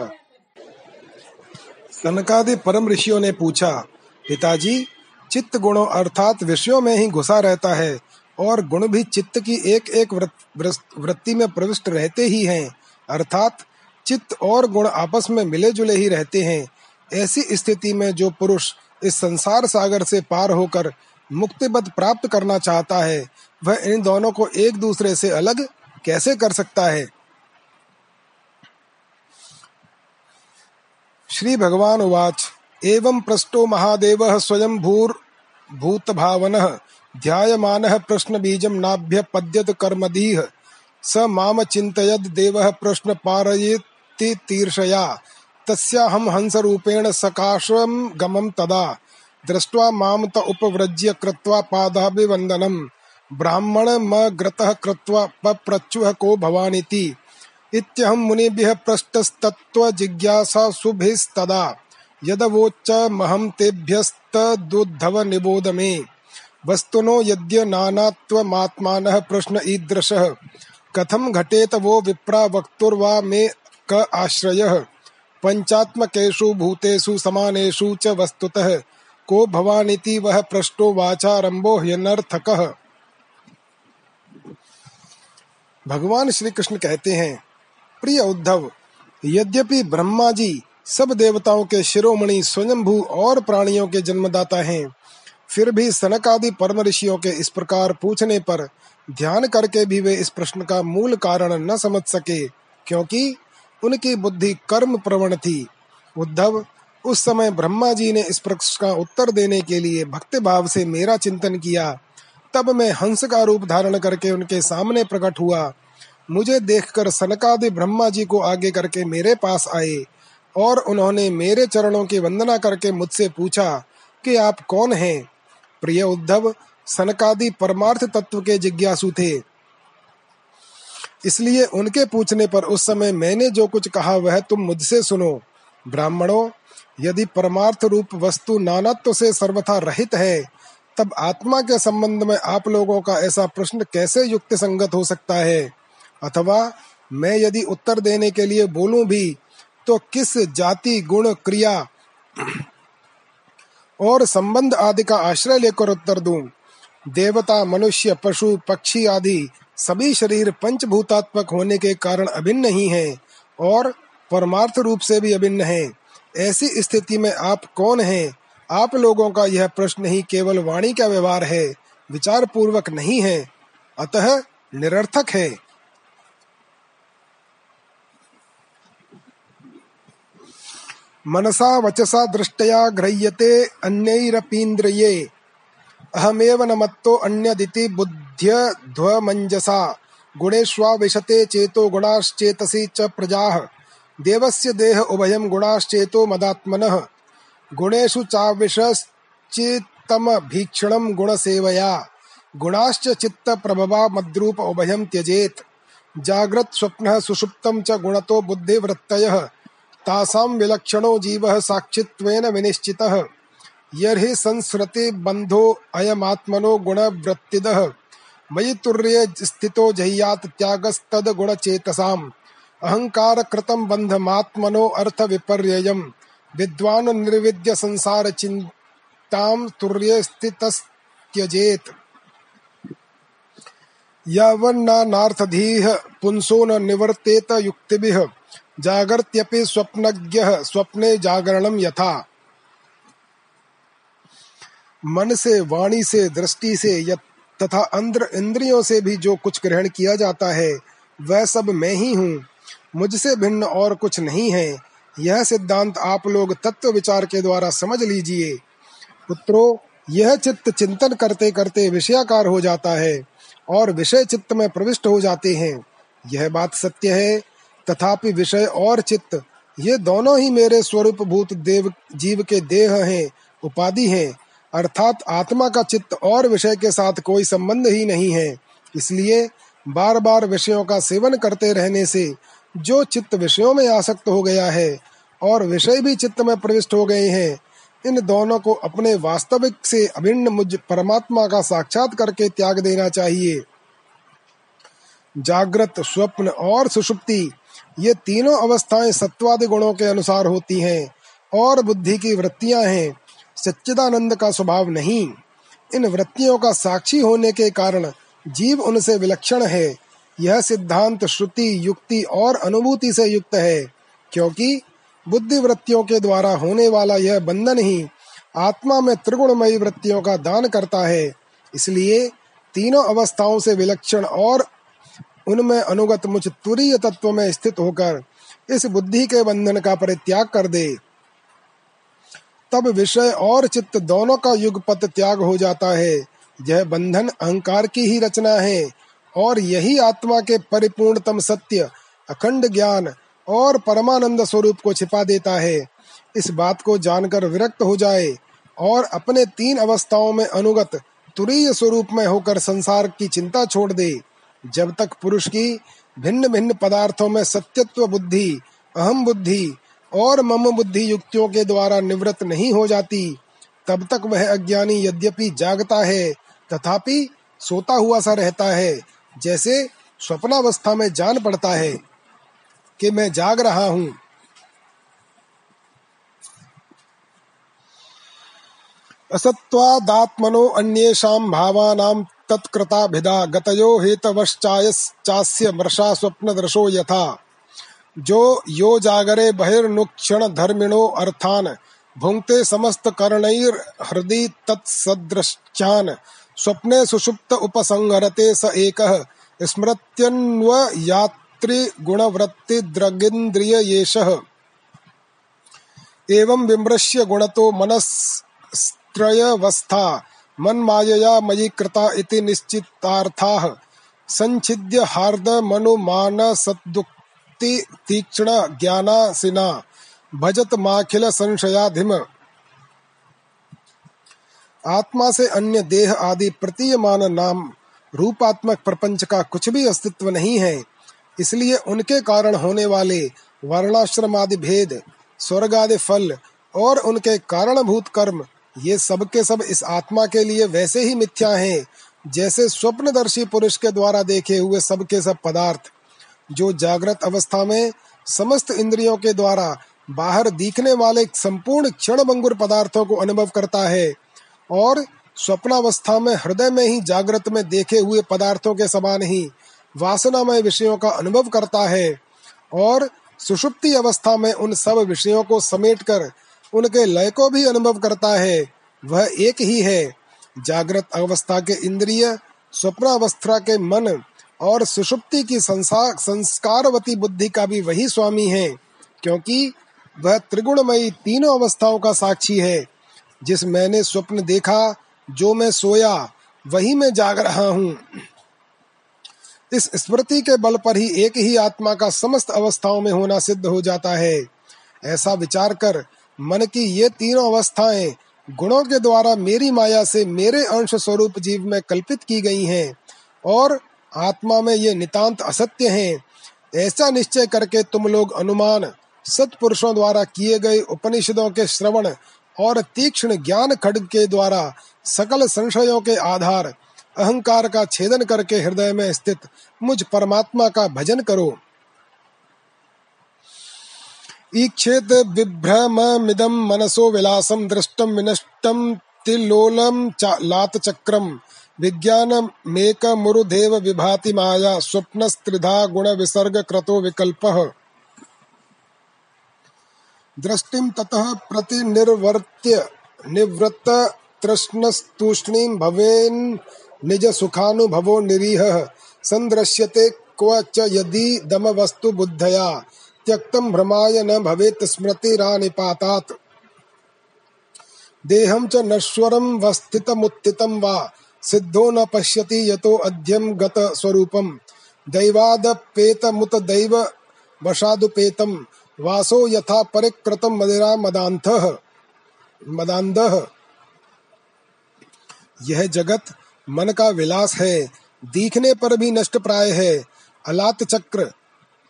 सनकादि परम ऋषियों ने पूछा, पिताजी, चित्त गुणों अर्थात विषयों में ही घुसा रहता है और गुण भी चित्त की एक एक वृत्ति में प्रविष्ट रहते ही हैं। अर्थात चित्त और गुण आपस में मिले जुले ही रहते हैं। ऐसी स्थिति में जो पुरुष इस संसार सागर से पार होकर मुक्ति पद प्राप्त करना चाहता है, वह इन दोनों को एक दूसरे से अलग कैसे कर सकता है? श्री भगवान वाच एवं प्रष्टो महादेव स्वयं भूर भूत भावन ध्यायमान प्रश्न बीजम नाभ्य पद्यत कर्मदीह। स माम चिंतयद देव प्रश्न पारयति तीर्षया। तस्याहम हंस रूपेण सकाशम गमम तदा। दृष्ट्वा माम त उपव्रज्य कृत्वा पादाभिवंदनम ब्राह्मण म ग्रतः कृत्वा पप्रच्युः को भवानिति। इत्यहं मुनिभ्यः पृष्टस्तत्त्व जिज्ञासा सुभिस्तदा यदवोच्च महम तेभ्यस्तदुद्धव निबोध मे वस्तुनो यद्य नानात्वमात्मानः प्रश्न ईदृशः। कथम घटेत वो विप्रा वक्तुर्वा मे क आश्रयः। पंचात्मकेषु भूतेषु समानेषु च वस्तुतः। को भवानिति वह पृष्ठो वाचारंभो ह्यनर्थकः। भगवान श्री कृष्ण कहते हैं प्रिय उद्धव, यद्यपि ब्रह्मा जी सब देवताओं के शिरोमणि स्वयंभू और प्राणियों के जन्मदाता हैं, फिर भी सनक आदि परम ऋषियों के इस प्रकार पूछने पर ध्यान करके भी वे इस प्रश्न का मूल कारण न समझ सके, क्योंकि उनकी बुद्धि कर्म प्रवण थी। उद्धव, उस समय ब्रह्मा जी ने इस प्रश्न का उत्तर देने के लिए भक्ति भाव से मेरा चिंतन किया, तब मैं हंस का रूप धारण करके उनके सामने प्रकट हुआ। मुझे देखकर सनकादि ब्रह्मा जी को आगे करके मेरे पास आए और उन्होंने मेरे चरणों की वंदना करके मुझसे पूछा कि आप कौन हैं? प्रिय उद्धव, सनकादि परमार्थ तत्व के जिज्ञासु थे। इसलिए उनके पूछने पर उस समय मैंने जो कुछ कहा वह तुम मुझसे सुनो। ब्राह्मणों, यदि परमार्थ रूप वस्तु नानत्व से सर्वथा रहित है, तब आत्मा के संबंध में आप लोगों का ऐसा प्रश्न कैसे युक्त संगत हो सकता है? अथवा मैं यदि उत्तर देने के लिए बोलूँ भी तो किस जाति गुण क्रिया और संबंध आदि का आश्रय लेकर उत्तर दूँ? देवता, मनुष्य, पशु, पक्षी आदि सभी शरीर पंचभूतात्मक होने के कारण अभिन्न ही हैं और परमार्थ रूप से भी अभिन्न हैं। ऐसी स्थिति में आप कौन हैं? आप लोगों का यह प्रश्न ही केवल वाणी का व्यवहार है विचार पूर्वक नहीं है, अतः निरर्थक है। मनसा वचसा दृष्टया ग्रह्यते अन्यैरपीन्द्रिये। अहमेव न मत्तो अन्यदिति बुद्ध्यध्वमञ्जसा। गुणेष्वाविशते चेतो गुणाश्चेतसि च प्रजाः। देवस्य देह उभयं गुणाश्चेतो मदात्मनः। गुणेषु चाविशश्चित्तमभीक्षणं गुणसेवया। गुणाश्च चित्तप्रभवा मद्रूप उभयं त्यजेत्। जाग्रत् स्वप्नः सुषुप्तं च गुणतो बुद्धिवृत्तयः। तासां विलक्षणो जीव साक्षित्वेन विनिश्चितः। यर्हि संस्रति बन्धो अयमात्मनो गुणवृत्तिदः। मयि तुर्ये स्थितो जह्यात् त्यागस्तद्गुणचेतसाम् अहङ्कारकृतं बन्धमात्मनो अर्थविपर्ययम्। विद्वान् निर्विद्य संसार चिंताम तुर्य स्थितस्त्यजेत। यवन्नार्थधीः पुंसो न निवर्तेत युक्तिभिः। जागर्त्यपि स्वप्नज्ञः, स्वप्ने जागरणम यथा। मन से वाणी से दृष्टि से तथा अंद्र, इंद्रियों से भी जो कुछ ग्रहण किया जाता है, वह सब मैं ही हूँ। मुझसे भिन्न और कुछ नहीं है। यह सिद्धांत आप लोग तत्व विचार के द्वारा समझ लीजिए। पुत्रो, यह चित्त चिंतन करते करते विषयाकार हो जाता है और विषय चित्त में प्रविष्ट हो जाते हैं। यह बात सत्य है। तथापि विषय और चित्त, ये दोनों ही मेरे स्वरूप भूत देव, जीव के देह हैं, उपाधि हैं। अर्थात आत्मा का चित्त और विषय के साथ कोई संबंध ही नहीं है। इसलिए बार बार विषयों का सेवन करते रहने से जो चित्त विषयों में आसक्त हो गया है और विषय भी चित्त में प्रविष्ट हो गए हैं, इन दोनों को अपने वास्तविक से अभिन्न मुझ परमात्मा का साक्षात करके त्याग देना चाहिए। जागृत, स्वप्न और सुषुप्ति ये तीनों अवस्थाएँ सत्वादि गुणों के अनुसार होती हैं और बुद्धि की वृत्तियाँ हैं। सच्चिदानंद का स्वभाव नहीं। इन वृत्तियों का साक्षी होने के कारण जीव उनसे विलक्षण है। यह सिद्धांत श्रुति, युक्ति और अनुभूति से युक्त है, क्योंकि बुद्धि वृत्तियों के द्वारा होने वाला यह बंधन ही आत्मा में त्रिगुणमयी वृत्तियों का दान करता है। इसलिए तीनों अवस्थाओं से विलक्षण और उनमें अनुगत मुझ तुरीय तत्व में स्थित होकर इस बुद्धि के बंधन का परित्याग कर दे। तब विषय और चित्त दोनों का युगपत त्याग हो जाता है। यह बंधन अहंकार की ही रचना है और यही आत्मा के परिपूर्णतम सत्य, अखंड ज्ञान और परमानंद स्वरूप को छिपा देता है। इस बात को जानकर विरक्त हो जाए और अपने तीन अवस्थाओं में अनुगत तुरीय स्वरूप में होकर संसार की चिंता छोड़ दे। जब तक पुरुष की भिन्न भिन्न पदार्थों में सत्यत्व बुद्धि, अहम बुद्धि और मम बुद्धि युक्तियों के द्वारा निवृत्त नहीं हो जाती, तब तक वह अज्ञानी यद्यपि जागता है, तथापि सोता हुआ सा रहता है, जैसे स्वप्नावस्था में जान पड़ता है कि मैं जाग रहा हूँ। असत्वादात्मनो अन्येषां भावानां तत्कृताभिधा गतयो हेतवश्चास्य मर्षा स्वप्नदर्शो यथा। जो यो जागरे बहिर्नुक्षण धर्मिणो अर्थान भुंक्ते समस्त कर्णैर हृदय तत्सदृश्चान स्वप्ने सुषुप्त उपसंहरते स एकः, स्मृत्यन्वयात्रिगुणवृत्तिद्रगिन्द्रिययेषः। एवं विमृश्य गुणतो मनस्त्रयवस्था मन्मायया मयि कृता इति निश्चितार्थाः। संच्छिद्य हार्दमनुमानसद्युक्ति तीक्ष्ण ज्ञानासिना भजत माखिल संशयाधिम। आत्मा से अन्य देह आदि प्रतीयमान नाम रूपात्मक प्रपंच का कुछ भी अस्तित्व नहीं है। इसलिए उनके कारण होने वाले वर्णाश्रम आदि भेद स्वर्ग आदि फल और उनके कारणभूत कर्म ये सब के सब इस आत्मा के लिए वैसे ही मिथ्या हैं, जैसे स्वप्नदर्शी पुरुष के द्वारा देखे हुए सब के सब पदार्थ, जो जागृत अवस्था में समस्त इंद्रियों के द्वारा बाहर दिखने वाले संपूर्ण क्षण भंगुर पदार्थों को अनुभव करता है और स्वप्नावस्था में, हृदय में ही जागृत में देखे हुए पदार्थों के समान ही वासनामय विषयों का अनुभव करता है और सुषुप्ति अवस्था में उन सब विषयों को समेटकर उनके लय को भी अनुभव करता है। वह एक ही है। जागृत अवस्था के इंद्रिय, स्वप्नावस्था के मन और सुषुप्ति की संस्कारवती बुद्धि का भी वही स्वामी है, क्योंकि वह त्रिगुणमयी तीनों अवस्थाओं का साक्षी है। जिस मैंने स्वप्न देखा, जो मैं सोया, वही मैं जाग रहा हूँ। इस स्मृति के बल पर ही एक ही आत्मा का समस्त अवस्थाओं में होना सिद्ध हो जाता है। ऐसा विचार कर मन की ये तीनों अवस्थाएँ गुणों के द्वारा मेरी माया से मेरे अंश स्वरूप जीव में कल्पित की गई हैं और आत्मा में ये नितांत असत्य हैं। ऐसा निश्चय करके तुम लोग अनुमान सत्पुरुषों द्वारा किए गए उपनिषदों के श्रवण और तीक्ष्ण ज्ञान खड्ग के द्वारा सकल संशयों के आधार, अहंकार का छेदन करके हृदय में स्थित मुझ परमात्मा का भजन करो। ईक्षेत मिदम मनसो विलासम दृष्टम विनष्टम तिलोलम लात चक्रम विज्ञान मेक मुरुदेव विभाति माया स्वप्न स्त्रिधा गुण विसर्ग क्रतो विकल्प। दृष्टिम ततः प्रतिनिर्वर्त्य निवृत्त तृष्णस्तूष्णीं भवेन् निज सुखानुभवो निरीह। संदृश्यते क्व च यदि दम वस्तु बुद्धया। त्यक्तम भ्रमाय न भवेत् स्मृतिरानिपातात् देहं च नश्वरं वस्थितमुत्थितं वा, सिद्धो न पश्यति यतो अध्यम गत स्वरूपम दैवादपेतमुत दैव वशादुपेतम वासो यथा परिकृतम मदिरा मदांत मदांध यह जगत मन का विलास है, दिखने पर भी नष्ट प्राय है अलात चक्र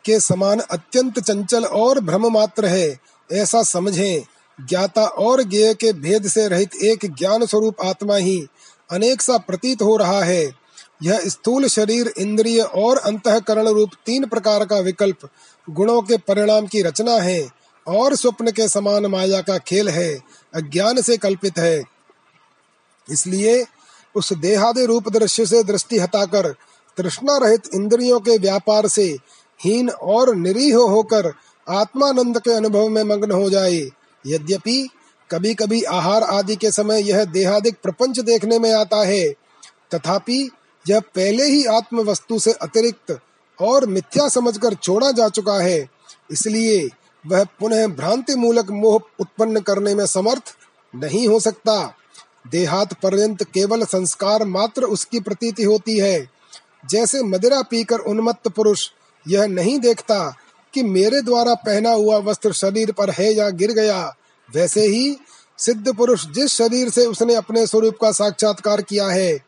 के समान अत्यंत चंचल और भ्रम मात्र है, ऐसा समझें। ज्ञाता और ज्ञेय के भेद से रहित एक ज्ञान स्वरूप आत्मा ही अनेक सा प्रतीत हो रहा है। यह स्थूल शरीर, इंद्रिय और अंतकरण रूप तीन प्रकार का विकल्प, गुणों के परिणाम की रचना है और स्वप्न के समान माया का खेल है, अज्ञान से कल्पित है। इसलिए उस देहादि रूप दृश्य से दृष्टि हटाकर तृष्णा रहित इंद्रियों के व्यापार से हीन और निरीह होकर आत्मानंद के अनुभव में मग्न हो जाए। यद्यपि कभी कभी आहार आदि के समय यह देहादिक प्रपंच देखने में आता है, तथापि यह पहले ही आत्म वस्तु से अतिरिक्त और मिथ्या समझकर छोड़ा जा चुका है, इसलिए वह पुनः भ्रांति मूलक मोह उत्पन्न करने में समर्थ नहीं हो सकता। देहात पर्यंत केवल संस्कार मात्र उसकी प्रतीति होती है। जैसे मदिरा पीकर उन्मत्त पुरुष यह नहीं देखता कि मेरे द्वारा पहना हुआ वस्त्र शरीर पर है या गिर गया। वैसे ही सिद्ध पुरुष जिस शरीर से उसने अपने स्वरूप का साक्षात्कार किया है,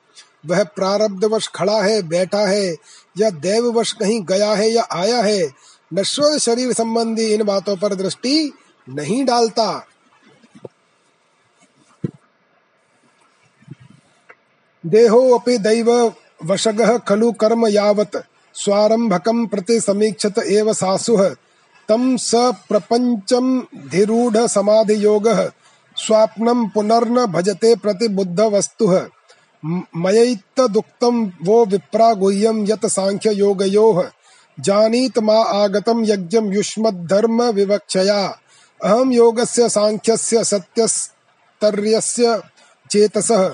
वह प्रारब्धवश खड़ा है, बैठा है, या देववश कहीं गया है या आया है, नश्वर शरीर संबंधी इन बातों पर दृष्टि नहीं डालता। देहो अपि दैव वशगः खलु कर्म यावत्। स्वारंभकम प्रति समीक्षत एव सासुः। तम स प्रपंचम धिरूढ़ समाधि योग स्वाप्नम पुनर्न भजते प्रतिबुद्ध वस्तु मयित वो विप्रा गुह्यम यत सांख्य योगयो जानीत मा आगतम यज्ञम युष्मद्धर्म विवक्षया। अहम योगस्य सांख्यस्य सत्यस्तर्यस्य चेतसः।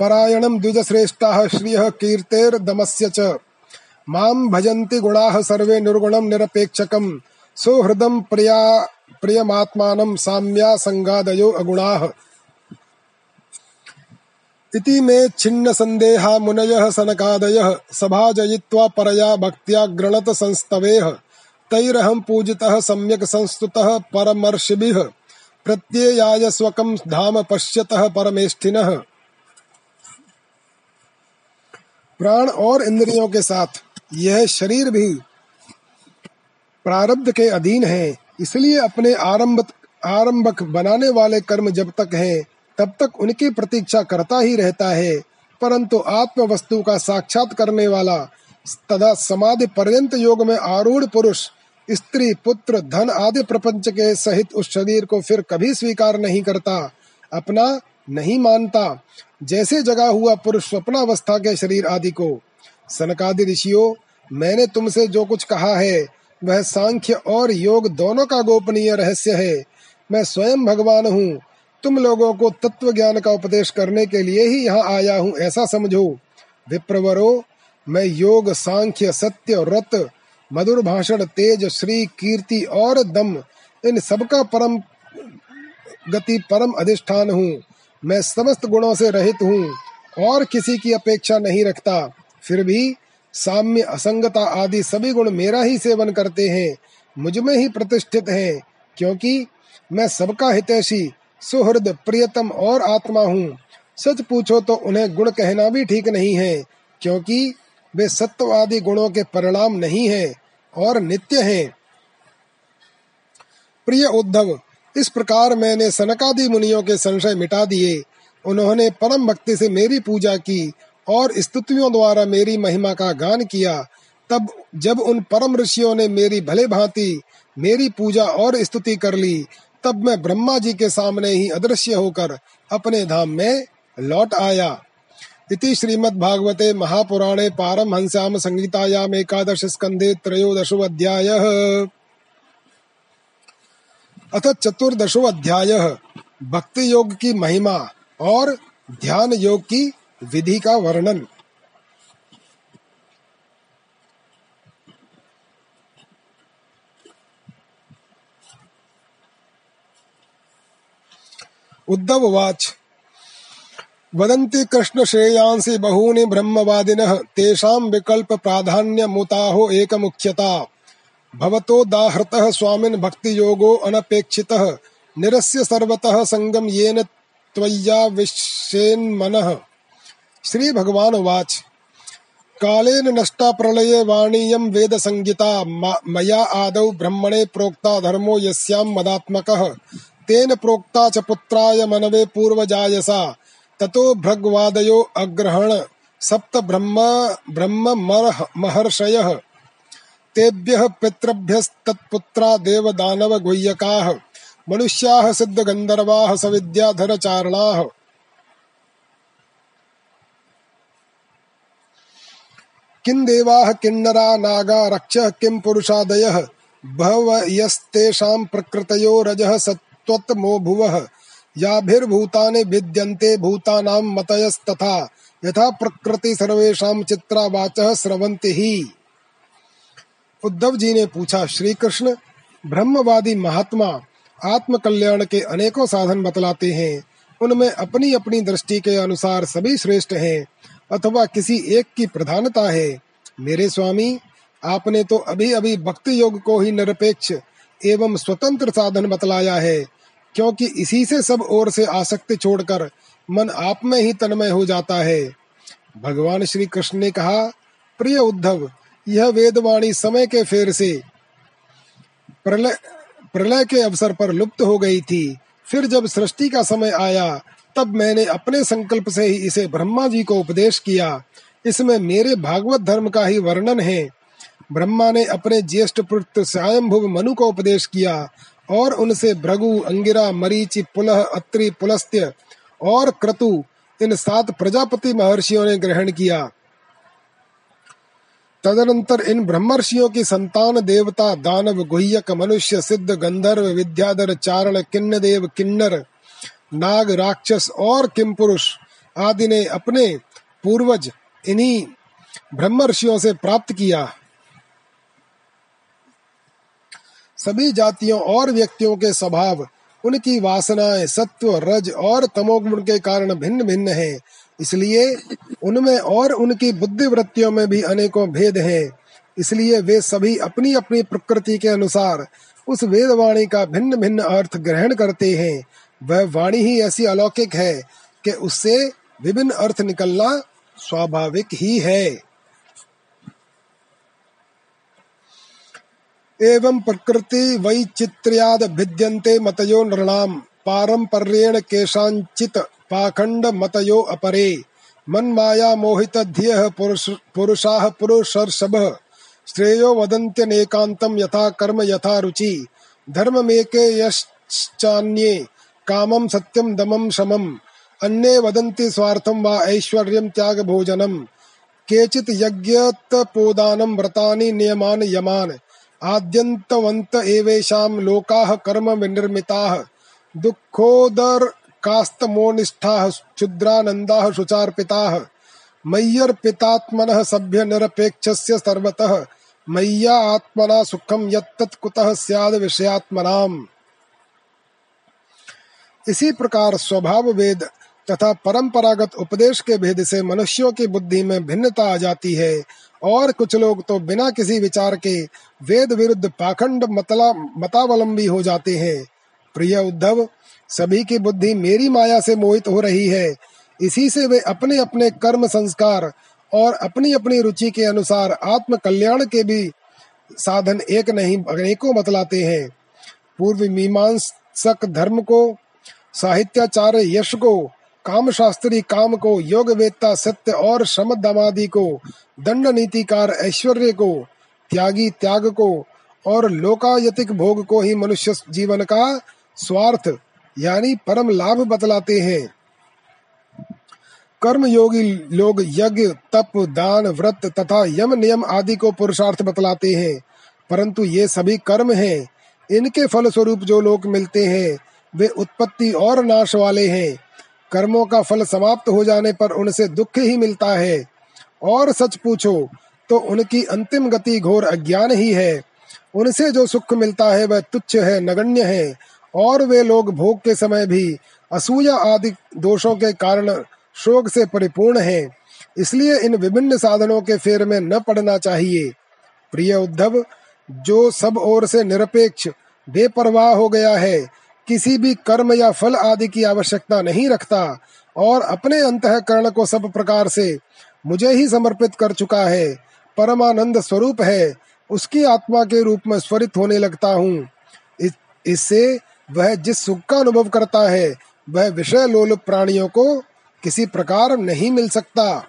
परायणं द्विजश्रेष्ठाः श्रियः कीर्तेर्दमस्य च। माँ भजन्ति गुणाः सर्वे निर्गुणं निरपेक्षकम्। सुहृदम प्रिया, प्रियमात्मानं साम्या संगादयो अगुणाः। इति मे छिन्न संदेहा मुनयः सनकादयः। सभाजयित्वा परया भक्त्या गृणत संस्तवेह तैरहं पूजितः सम्यक् संस्तुतः परमर्षिभिः। प्रत्ययाय स्वकं धाम पश्यतः परमेष्ठिनः। प्राण और इंद्रियों के साथ। यह शरीर भी प्रारब्ध के अधीन है, इसलिए अपने आरंभ आरंभक बनाने वाले कर्म जब तक हैं, तब तक उनकी प्रतीक्षा करता ही रहता है। परंतु आत्म वस्तु का साक्षात करने वाला तथा समाधि पर्यंत योग में आरूढ़ पुरुष, स्त्री, पुत्र, धन आदि प्रपंच के सहित उस शरीर को फिर कभी स्वीकार नहीं करता, अपना नहीं मानता। जैसे जगा हुआ पुरुष स्वप्नावस्था के शरीर आदि को सनकादि ऋषियों, मैंने तुमसे जो कुछ कहा है, वह सांख्य और योग दोनों का गोपनीय रहस्य है। मैं स्वयं भगवान हूँ। तुम लोगों को तत्व ज्ञान का उपदेश करने के लिए ही यहाँ आया हूँ, ऐसा समझो। विप्रवरो, मैं योग, सांख्य, सत्य, व्रत मधुर भाषण तेज, श्री, कीर्ति और दम, इन सबका परम गति परम अधिष्ठान हूँ। मैं समस्त गुणों से रहित हूँ और किसी की अपेक्षा नहीं रखता। फिर भी साम्य असंगता आदि सभी गुण मेरा ही सेवन करते हैं, मुझमें ही प्रतिष्ठित हैं, क्योंकि मैं सबका हितैषी, सुहृद, प्रियतम और आत्मा हूँ। सच पूछो तो उन्हें गुण कहना भी ठीक नहीं है, क्योंकि वे सत्ववादी गुणों के परिणाम नहीं है और नित्य हैं। प्रिय उद्धव, इस प्रकार मैंने सनकादि मुनियों के संशय मिटा दिए। उन्होंने परम भक्ति से मेरी पूजा की और स्तुतियों द्वारा मेरी महिमा का गान किया, तब जब उन परम ऋषियों ने मेरी भले भांति मेरी पूजा और स्तुति कर ली, तब मैं ब्रह्मा जी के सामने ही अदृश्य होकर अपने धाम में लौट आया। इति श्रीमद्भागवते महापुराणे पारमहंस्याम संहितायाम एकादश स्कंदे त्रयोदशो अध्याय अथ चतुर्दशो अध्याय भक्ति योग की महिमा और ध्यान योग की विधि का वर्णन। उद्धव वाच वदन्ति कृष्ण श्रेयांसि बहूनि ब्रह्मवादिनः, तेषां विकल्प प्राधान्य मुताहो एक मुख्यता भवतो दाहृतः स्वामिन् भक्ति योगो अनपेक्षितः, निरस्य सर्वतः संगम येन त्वय्या विश्वेन्मनः श्री भगवान वाच कालेन नष्टा प्रलये वाणीयं वेद संगीता मया आदौ ब्रह्मणे प्रोक्ता धर्मो यस्यां मदात्मकः। तेन प्रोक्ता च पुत्राय मनवे पूर्वजायसा, ततो भृग्वादयो अग्रहण, सप्त ब्रह्म ब्रह्म महर्षयः। तेभ्यः पितृभ्यस्तत्पुत्रा देवदानव गुह्यकाः मनुष्याः किं देवाः किन्नरा नागा, रक्षः, किं पुरुषादयः बहवयस्तेषां प्रकृतयो रजः सत्त्वतमो भुवः याभिर्भूतानि भिद्यन्ते भूतानां मतयस्तथा, यथा प्रकृति सर्वेषां चित्रावाचः स्रवन्ति ही। उद्धव जी ने पूछा श्री कृष्ण ब्रह्मवादी महात्मा आत्म कल्याण के अनेकों साधन बतलाते हैं। उनमें अपनी अपनी दृष्टि के अनुसार सभी श्रेष्ठ हैं। अथवा किसी एक की प्रधानता है। मेरे स्वामी, आपने तो अभी अभी भक्ति योग को ही निरपेक्ष एवं स्वतंत्र साधन बतलाया है, क्योंकि इसी से सब ओर से आसक्ति छोड़कर मन आप में ही तन्मय हो जाता है। भगवान श्री कृष्ण ने कहा, प्रिय उद्धव, यह वेदवाणी समय के फेर से प्रलय प्रलय के अवसर पर लुप्त हो गई थी। फिर जब सृष्टि का समय आया तब मैंने अपने संकल्प से ही इसे ब्रह्मा जी को उपदेश किया। इसमें मेरे भागवत धर्म का ही वर्णन है। ब्रह्मा ने अपने ज्येष्ठ पुत्र स्वयंभुव मनु को उपदेश किया और उनसे भ्रगु अंगिरा, मरीचि, पुलह, अत्रि, पुलस्त्य और क्रतु, इन सात प्रजापति महर्षियों ने ग्रहण किया। तदनंतर इन ब्रह्मर्षियों की संतान देवता दानव, गुह्यक, मनुष्य, सिद्ध, गंधर्व, विद्याधर, चारण किन्न देव किन्नर नाग राक्षस और किम पुरुष आदि ने अपने पूर्वज इन्हीं ब्रह्म ऋषियों से प्राप्त किया। सभी जातियों और व्यक्तियों के स्वभाव, उनकी वासनाएँ सत्व, रज और तमोगुण के कारण भिन्न भिन्न हैं। इसलिए उनमें और उनकी बुद्धि वृत्तियों में भी अनेकों भेद हैं। इसलिए वे सभी अपनी अपनी प्रकृति के अनुसार उस वेद वाणी का भिन्न भिन्न अर्थ ग्रहण करते हैं। वह वाणी ही ऐसी अलौकिक है कि उससे विभिन्न अर्थ निकलना स्वाभाविक ही है। एवं प्रकृति वैचित्र्याद भिद्यन्ते मतयो नृणाम पारंपर्येण केशांचित पाखंड मतयो अपरे। मन माया मोहित धिय पुरुषाः पुरुषर्षभ, श्रेयो वदन्त्यनेकान्तं यथा कर्म यथा रुचि। धर्ममेके यश्चान्ये कामं सत्यं दमं शमम् अन्ये वदन्ति स्वार्थं वा त्यागभोजनम् केचित् यज्ञतपोदानं व्रतानि नियमान् यमान्। आद्यन्तवन्त एवेषां लोकाः कर्म विनिर्मिताः। दुःखोदर कास्तमोनिष्ठाः क्षुद्रानन्दाः शुचार्पिताः। मय्यर्पितात्मनः सभ्य निरपेक्षस्य सर्वतः। मय्या आत्मना सुखम यत्तत् कुतः स्याद विषयात्मनाम। इसी प्रकार स्वभाव वेद तथा परंपरागत उपदेश के भेद से मनुष्यों की बुद्धि में भिन्नता आ जाती है। और कुछ लोग तो बिना किसी विचार के वेद विरुद्ध पाखंड मतला, मतावलंबी हो जाते हैं। प्रिय उद्धव, सभी की बुद्धि मेरी माया से मोहित हो रही है। इसी से वे अपने अपने कर्म संस्कार और अपनी अपनी रुचि के अनुसार आत्म कल्याण के भी साधन एक नहीं, अनेकों बतलाते हैं। पूर्व मीमांसक धर्म को साहित्याचार्य यश को काम शास्त्री काम को योग वेत्ता सत्य और दमादि को दंड नीतिकार ऐश्वर्य को, त्यागी त्याग को और लोकायतिक भोग को ही मनुष्य जीवन का स्वार्थ यानी परम लाभ बतलाते हैं। कर्म योगी लोग यज्ञ, तप, दान, व्रत तथा यम नियम आदि को पुरुषार्थ बतलाते हैं, परंतु ये सभी कर्म हैं। इनके फल स्वरूप जो लोग मिलते हैं वे उत्पत्ति और नाश वाले हैं। कर्मों का फल समाप्त हो जाने पर उनसे दुख ही मिलता है। और सच पूछो तो उनकी अंतिम गति घोर अज्ञान ही है। उनसे जो सुख मिलता है, वह तुच्छ है, नगण्य है। और वे लोग भोग के समय भी असूया आदि दोषों के कारण शोक से परिपूर्ण हैं। इसलिए इन विभिन्न साधनों के फेर में न पड़ना चाहिए। प्रिय उद्धव, जो सब ओर से निरपेक्ष, बेपरवाह हो गया है किसी भी कर्म या फल आदि की आवश्यकता नहीं रखता और अपने अंतकरण को सब प्रकार से मुझे ही समर्पित कर चुका है, परमानंद स्वरूप है, उसकी आत्मा के रूप में स्वरित होने लगता हूँ। इससे वह जिस सुख का अनुभव करता है, वह विषय लोल प्राणियों को किसी प्रकार नहीं मिल सकता।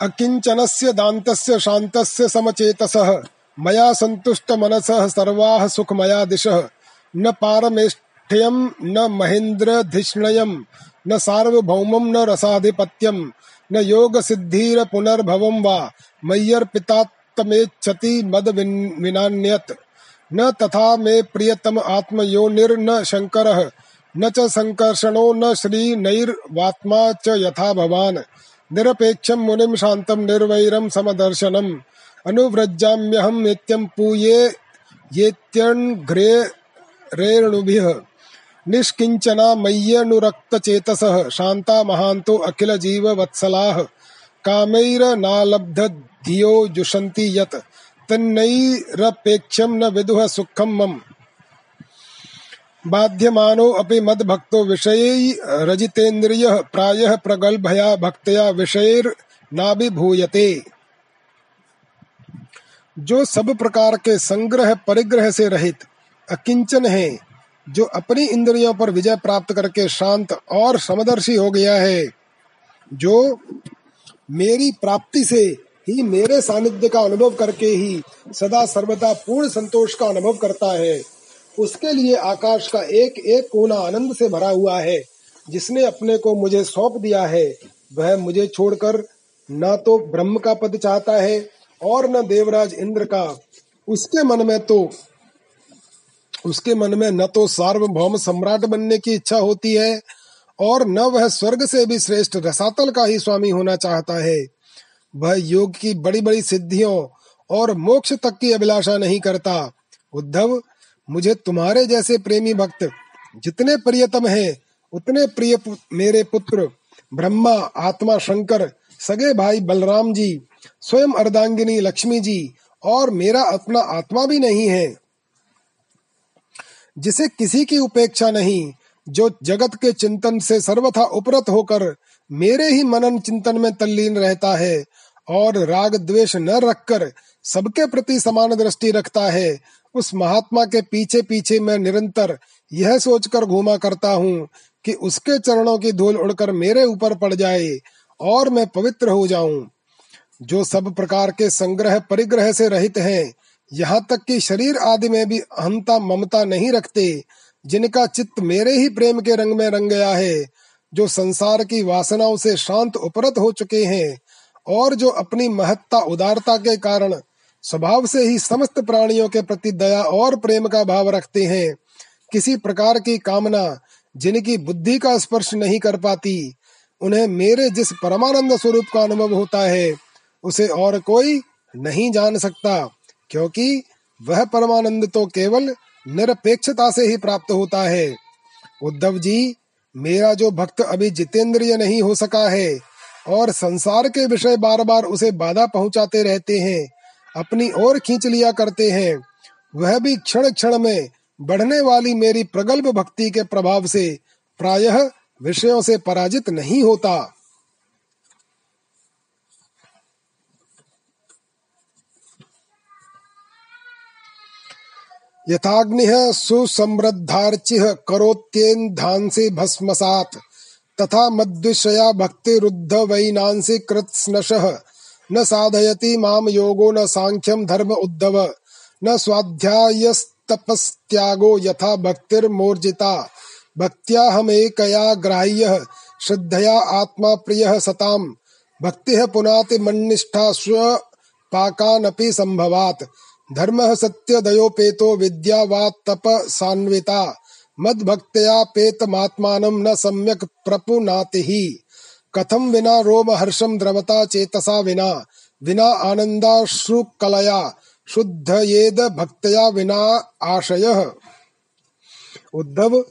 अकिंचनस्य दान्तस्य शान्तस्य समचेतसः। मया सन्तुष्ट मनसः सर्वाः सुखमया दिशः। न पारमेष्ठ्यं, न महेन्द्रधिष्णयं, न सार्वभौमं, न रसाधिपत्यं, न योग सिद्धिर पुनर्भवं वा मय्यर्पितात्मेच्छति मद विनान्यत न तथा मे प्रियतम आत्मयोनिर्न शंकरः न च संकर्षणो न श्री नैर्वात्मा च यथा भवान्। निरपेक्षं मुनिं शान्तं निर्वैरं समदर्शनम्। अनुव्रजाम्यहं नित्यं पूये येत्यण्घ्रे रेणुभिः। निष्किञ्चना मय्यनुरक्तचेतसः शान्ता महान्तो अखिल जीव वत्सलाः कामैरनालब्धधियो जुषन्ति यत्। तन्नैरपेक्षं न विदुः सुखं मम। बाध्यमानो अपि मद्भक्तो विषयै रजितेन्द्रियः प्रायः प्रगल्भया भक्तया विषयैर्नाभिभूयते। जो सब प्रकार के संग्रह परिग्रह से रहित, अकिंचन है, जो अपनी इंद्रियों पर विजय प्राप्त करके शांत और समदर्शी हो गया है, जो मेरी प्राप्ति से ही मेरे सानिध्य का अनुभव करके ही सदा सर्वदा पूर्ण संतोष का अनुभव करता है। उसके लिए आकाश का एक एक कोना आनंद से भरा हुआ है। जिसने अपने को मुझे सौंप दिया है, वह मुझे छोड़कर न तो ब्रह्म का पद चाहता है और न देवराज इंद्र का। उसके मन में तो उसके मन में न तो सार्वभौम सम्राट बनने की इच्छा होती है और न वह स्वर्ग से भी श्रेष्ठ रसातल का ही स्वामी होना चाहता है। वह योग की बड़ी बड़ी सिद्धियों और मोक्ष तक की अभिलाषा नहीं करता। उद्धव मुझे तुम्हारे जैसे प्रेमी भक्त जितने प्रियतम हैं उतने प्रिय पु, मेरे पुत्र ब्रह्मा आत्मा शंकर सगे भाई बलराम जी स्वयं अर्धांगिनी लक्ष्मी जी और मेरा अपना आत्मा भी नहीं है जिसे किसी की उपेक्षा नहीं जो जगत के चिंतन से सर्वथा उपरत होकर मेरे ही मनन चिंतन में तल्लीन रहता है और राग द्वेष न रखकर सबके प्रति समान दृष्टि रखता है उस महात्मा के पीछे पीछे मैं निरंतर यह सोचकर घूमा करता हूँ कि उसके चरणों की धूल उड़कर मेरे ऊपर पड़ जाए और मैं पवित्र हो जाऊँ। जो सब प्रकार के संग्रह परिग्रह से रहित हैं, यहाँ तक कि शरीर आदि में भी अहंता ममता नहीं रखते, जिनका चित्त मेरे ही प्रेम के रंग में रंग गया है, जो संसार की वासनाओं से शांत उपरत हो चुके हैं, और जो अपनी महत्ता उदारता के कारण स्वभाव से ही समस्त प्राणियों के प्रति दया और प्रेम का भाव रखते हैं। किसी प्रकार की कामना जिनकी बुद्धि का स्पर्श नहीं कर पाती, उन्हें मेरे जिस परमानंद स्वरूप का अनुभव होता है, उसे और कोई नहीं जान सकता, क्योंकि वह परमानंद तो केवल निरपेक्षता से ही प्राप्त होता है। उद्धव जी, मेरा जो भक्त अभी जितेंद्रिय नहीं हो सका है, और संसार के विषय बार बार उसे बाधा पहुंचाते रहते हैं अपनी ओर खींच लिया करते हैं। वह भी क्षण क्षण में बढ़ने वाली मेरी प्रगल्भ भक्ति के प्रभाव से प्रायः विषयों से पराजित नहीं होता। यथाग्निः सुसमृद्धार्चिः करोत्येन्धांसि भस्मसात्। तथा मद्विषया भक्तिरुद्ध वैनांसि कृत्स्नशः। न साधयति माम योगो न सांख्यम धर्म उद्धव। न स्वाध्याय स्वाध्यायस्तपस्त्यागो यथा भक्तिर्मोर्जिता। भक्त्या हमेकया ग्राह्य, श्रद्धया आत्मा प्रिय सताम। भक्ति पुनाति मन्निष्ठा स्व पाकानपि संभवात धर्म सत्य दयोपेतो विद्या वा तप सान्विता मद भक्तया पेतमात्मानं न सम्यक प्रपुनाति। कथम विना रोम हर्षम द्रवता चेतसा विना? विना आनंदाश्रुकलया शुद्ध येद भक्तया विना आशय। उद्धव,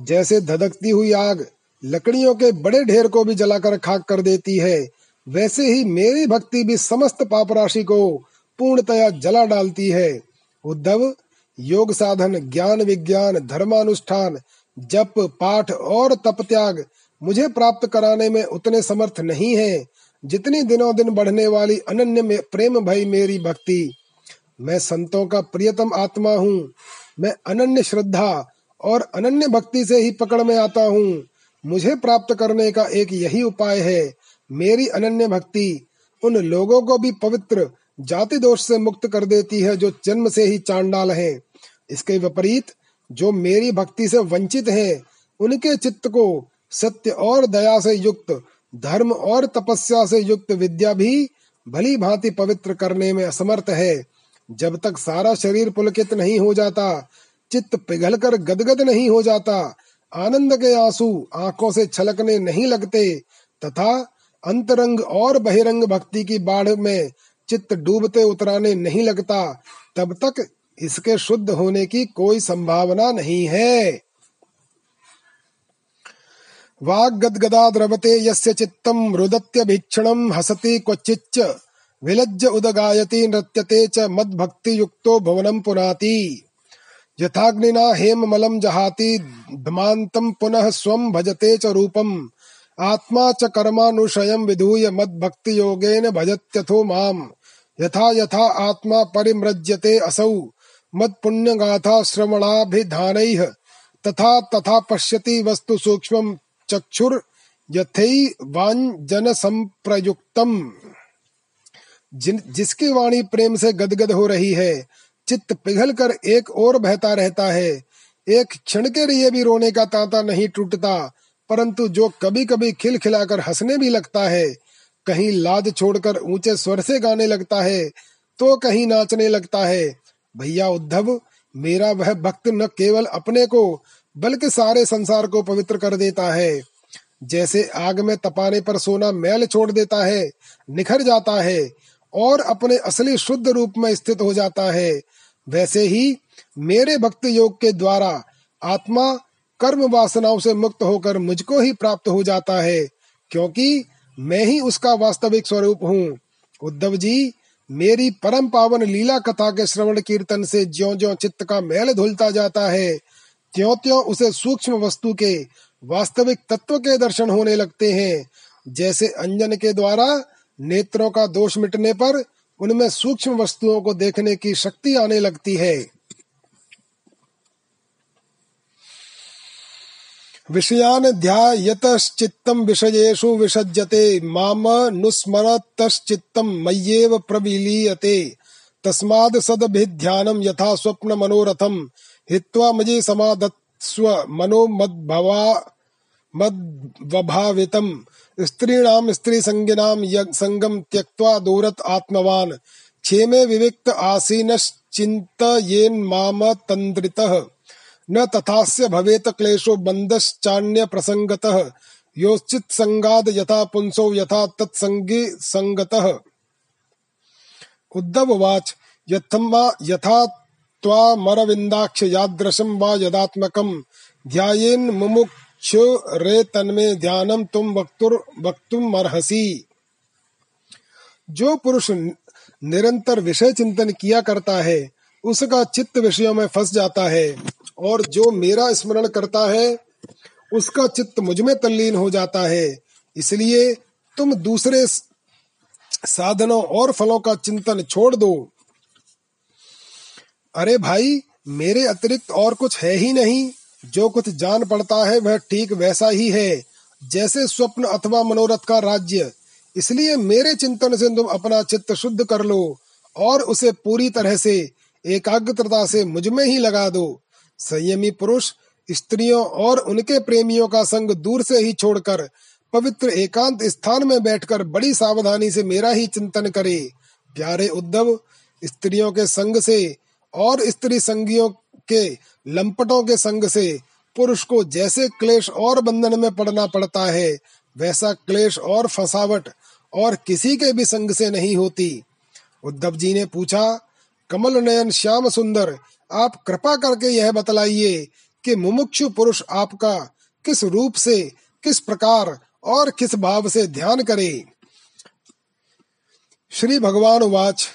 जैसे धधकती हुई आग, लकड़ियों के बड़े ढेर को भी जलाकर खाक कर देती है, वैसे ही मेरी भक्ति भी समस्त पाप राशि को पूर्णतया जला डालती है। उद्धव, योग साधन, ज्ञान विज्ञान, धर्मानुष्ठान, जप, पाठ और तप त्याग मुझे प्राप्त कराने में उतने समर्थ नहीं है जितनी दिनों दिन बढ़ने वाली अनन्य प्रेम भई मेरी भक्ति मैं संतों का प्रियतम आत्मा हूँ मैं अनन्य श्रद्धा और अनन्य भक्ति से ही पकड़ में आता हूँ मुझे प्राप्त करने का एक यही उपाय है मेरी अनन्य भक्ति उन लोगों को भी पवित्र जाति दोष से मुक्त कर देती है जो जन्म से ही चांडाल हैं। इसके विपरीत जो मेरी भक्ति से वंचित हैं, उनके चित्त को सत्य और दया से युक्त, धर्म और तपस्या से युक्त विद्या भी भली भांति पवित्र करने में असमर्थ है। जब तक सारा शरीर पुलकित नहीं हो जाता, चित्त पिघल कर गदगद नहीं हो जाता, आनंद के आँसू आँखों से छलकने नहीं लगते, तथा अंतरंग और बहिरंग भक्ति की बाढ़ में चित्त डूबते उतराने नहीं लगता, तब तक इसके शुद्ध होने की कोई संभावना नहीं है। वाग्गद्गदा द्रवते यस्य चित्तम् रुदत्यभीक्षणम् हसति क्वचिच्च। विलज्ज उदगायति नृत्यते च मद्भक्तियुक्तो भुवनं पुनाति। यथाग्निना हेममलं जहाति धमान्तम् पुनः स्वं भजते च रूपम्। आत्मा च कर्मानुशयं विधूय मद्भक्तियोगेन भजत्यथो माम्। यथा यथा आत्मा परिमृज्यते असौ। मत्पुण्यगाथा श्रवणाभिधानैः तथा तथा पश्यति वस्तु सूक्ष्मं चक्षुर यथैवांजन संप्रयुक्तम जिन, जिसकी वाणी प्रेम से गदगद हो रही है, चित्त पिघल कर एक और बहता रहता है। एक क्षण के लिए भी रोने का तांता नहीं टूटता, परंतु जो कभी कभी खिल खिलाकर हंसने भी लगता है, कहीं लाज छोड़कर ऊँचे स्वर से गाने लगता है तो कहीं नाचने लगता है, भैया उद्धव, मेरा वह भक्त न केवल अपने को बल्कि सारे संसार को पवित्र कर देता है। जैसे आग में तपाने पर सोना मैल छोड़ देता है, निखर जाता है और अपने असली शुद्ध रूप में स्थित हो जाता है। वैसे ही मेरे भक्त योग के द्वारा आत्मा कर्म वासनाओं से मुक्त होकर मुझको ही प्राप्त हो जाता है, क्योंकि मैं ही उसका वास्तविक स्वरूप हूँ। उद्धव जी, मेरी परम पावन लीला कथा के श्रवण कीर्तन से ज्यो ज्यो चित्त का मैल धुलता जाता है त्यों त्यों उसे सूक्ष्म वस्तु के वास्तविक तत्व के दर्शन होने लगते हैं। जैसे अंजन के द्वारा नेत्रों का दोष मिटने पर उनमें सूक्ष्म वस्तुओं को देखने की शक्ति आने लगती है। विषयान ध्यायतश्चित्तम विषयेषु विसज्जते, माम नुस्मरतश्चित्तम मय्येव प्रविलीयते। तस्माद् सदभिध्यानम यथा स्वप्न मनोरथम हित्वा मज़े समाधत्स्व मनो मद्भवा, मद्वभावितम। स्त्रीणाम स्त्री संगिनाम संगम त्यक्त्वा दूरत आत्मवान। क्षेमे विविक्त आसीनश्चिन्तयेन् माम तन्द्रितः न तथास्य भवेत क्लेशो बंदश्चान्य प्रसंगतः योश्चित संगाद यथा पुंसो यथा तत्संगी संगतः उद्धव वाच यथमा यथा त्वामरविन्दाक्ष यादृशं वा यदात्मकं। ध्यायेन् मुमुक्ष रे तन्मे ध्यानम तुम वक्तुर वक्तुम अर्हसी। जो पुरुष निरंतर विषय चिंतन किया करता है, उसका चित्त विषयों में फंस जाता है, और जो मेरा स्मरण करता है, उसका चित्त मुझमें तल्लीन हो जाता है। इसलिए तुम दूसरे साधनों और फलों का चिंतन छोड़ दो। अरे भाई, मेरे अतिरिक्त और कुछ है ही नहीं। जो कुछ जान पड़ता है वह ठीक वैसा ही है, जैसे स्वप्न अथवा मनोरथ का राज्य। इसलिए मेरे चिंतन से तुम अपना चित्त शुद्ध कर लो और उसे पूरी तरह से, एकाग्रता से मुझमें ही लगा दो। संयमी पुरुष, स्त्रियों और उनके प्रेमियों का संग दूर से ही छोड़कर, पवित्र एकांत स्थान में बैठकर बड़ी सावधानी से मेरा ही चिंतन करे। प्यारे उद्धव, स्त्रियों के संग से और स्त्री संगियों के लंपटों के संग से पुरुष को जैसे क्लेश और बंधन में पड़ना पड़ता है, वैसा क्लेश और फसावट और किसी के भी संग से नहीं होती। उद्धव जी ने पूछा, कमल नयन श्याम सुंदर, आप कृपा करके यह बतलाइए कि मुमुक्षु पुरुष आपका किस रूप से, किस प्रकार और किस भाव से ध्यान करे? श्री भगवान वाच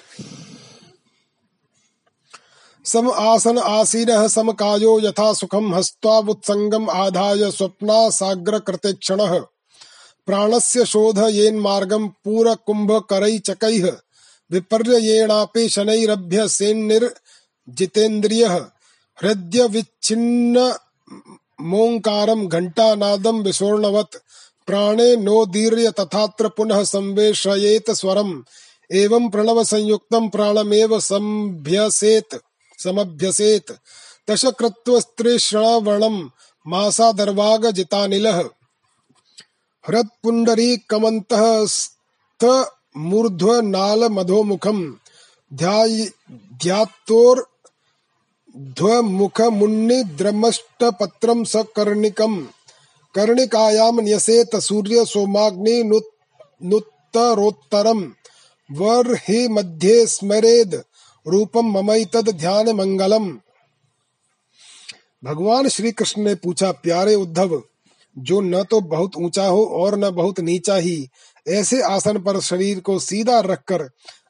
सम आसन आसीन सम कायो यथा सुखम हस्तावुत्संगम आधाय स्वप्ना साग्र कृते क्षण प्राणस्य शोध येन मार्गम पूर कुंभ शनैरभ्य सेन्निर हृदय विच्छिन्न मोंकारम घंटा नादम विस्वर्णवत प्राणे नोदीर्य तथात्र पुनः संवेशयेत स्वरम। एवं प्रणव संयुक्तम प्राणमेव संभ्यसेत। समभ्यसेत। दशकृत्व स्त्री श्रवणम मासा दर्वाग जितानिलः हृद पुंडरी कमंत स्थ मूर्ध्व नाल मधोमुखम ध्यात्तोर ध्वमुखमुन्निद्रमष्टपत्रं सकर्णिकम् कर्णिकायां न्यसेत सूर्य सोमाग्नि नुत्तरोत्तरम् वर्हि मध्ये स्मरेद रूपम ममैतद ध्यान मंगलम भगवान श्री कृष्ण ने पूछा प्यारे उद्धव जो न तो बहुत ऊँचा हो और न बहुत नीचा ही ऐसे आसन पर शरीर को सीधा रखकर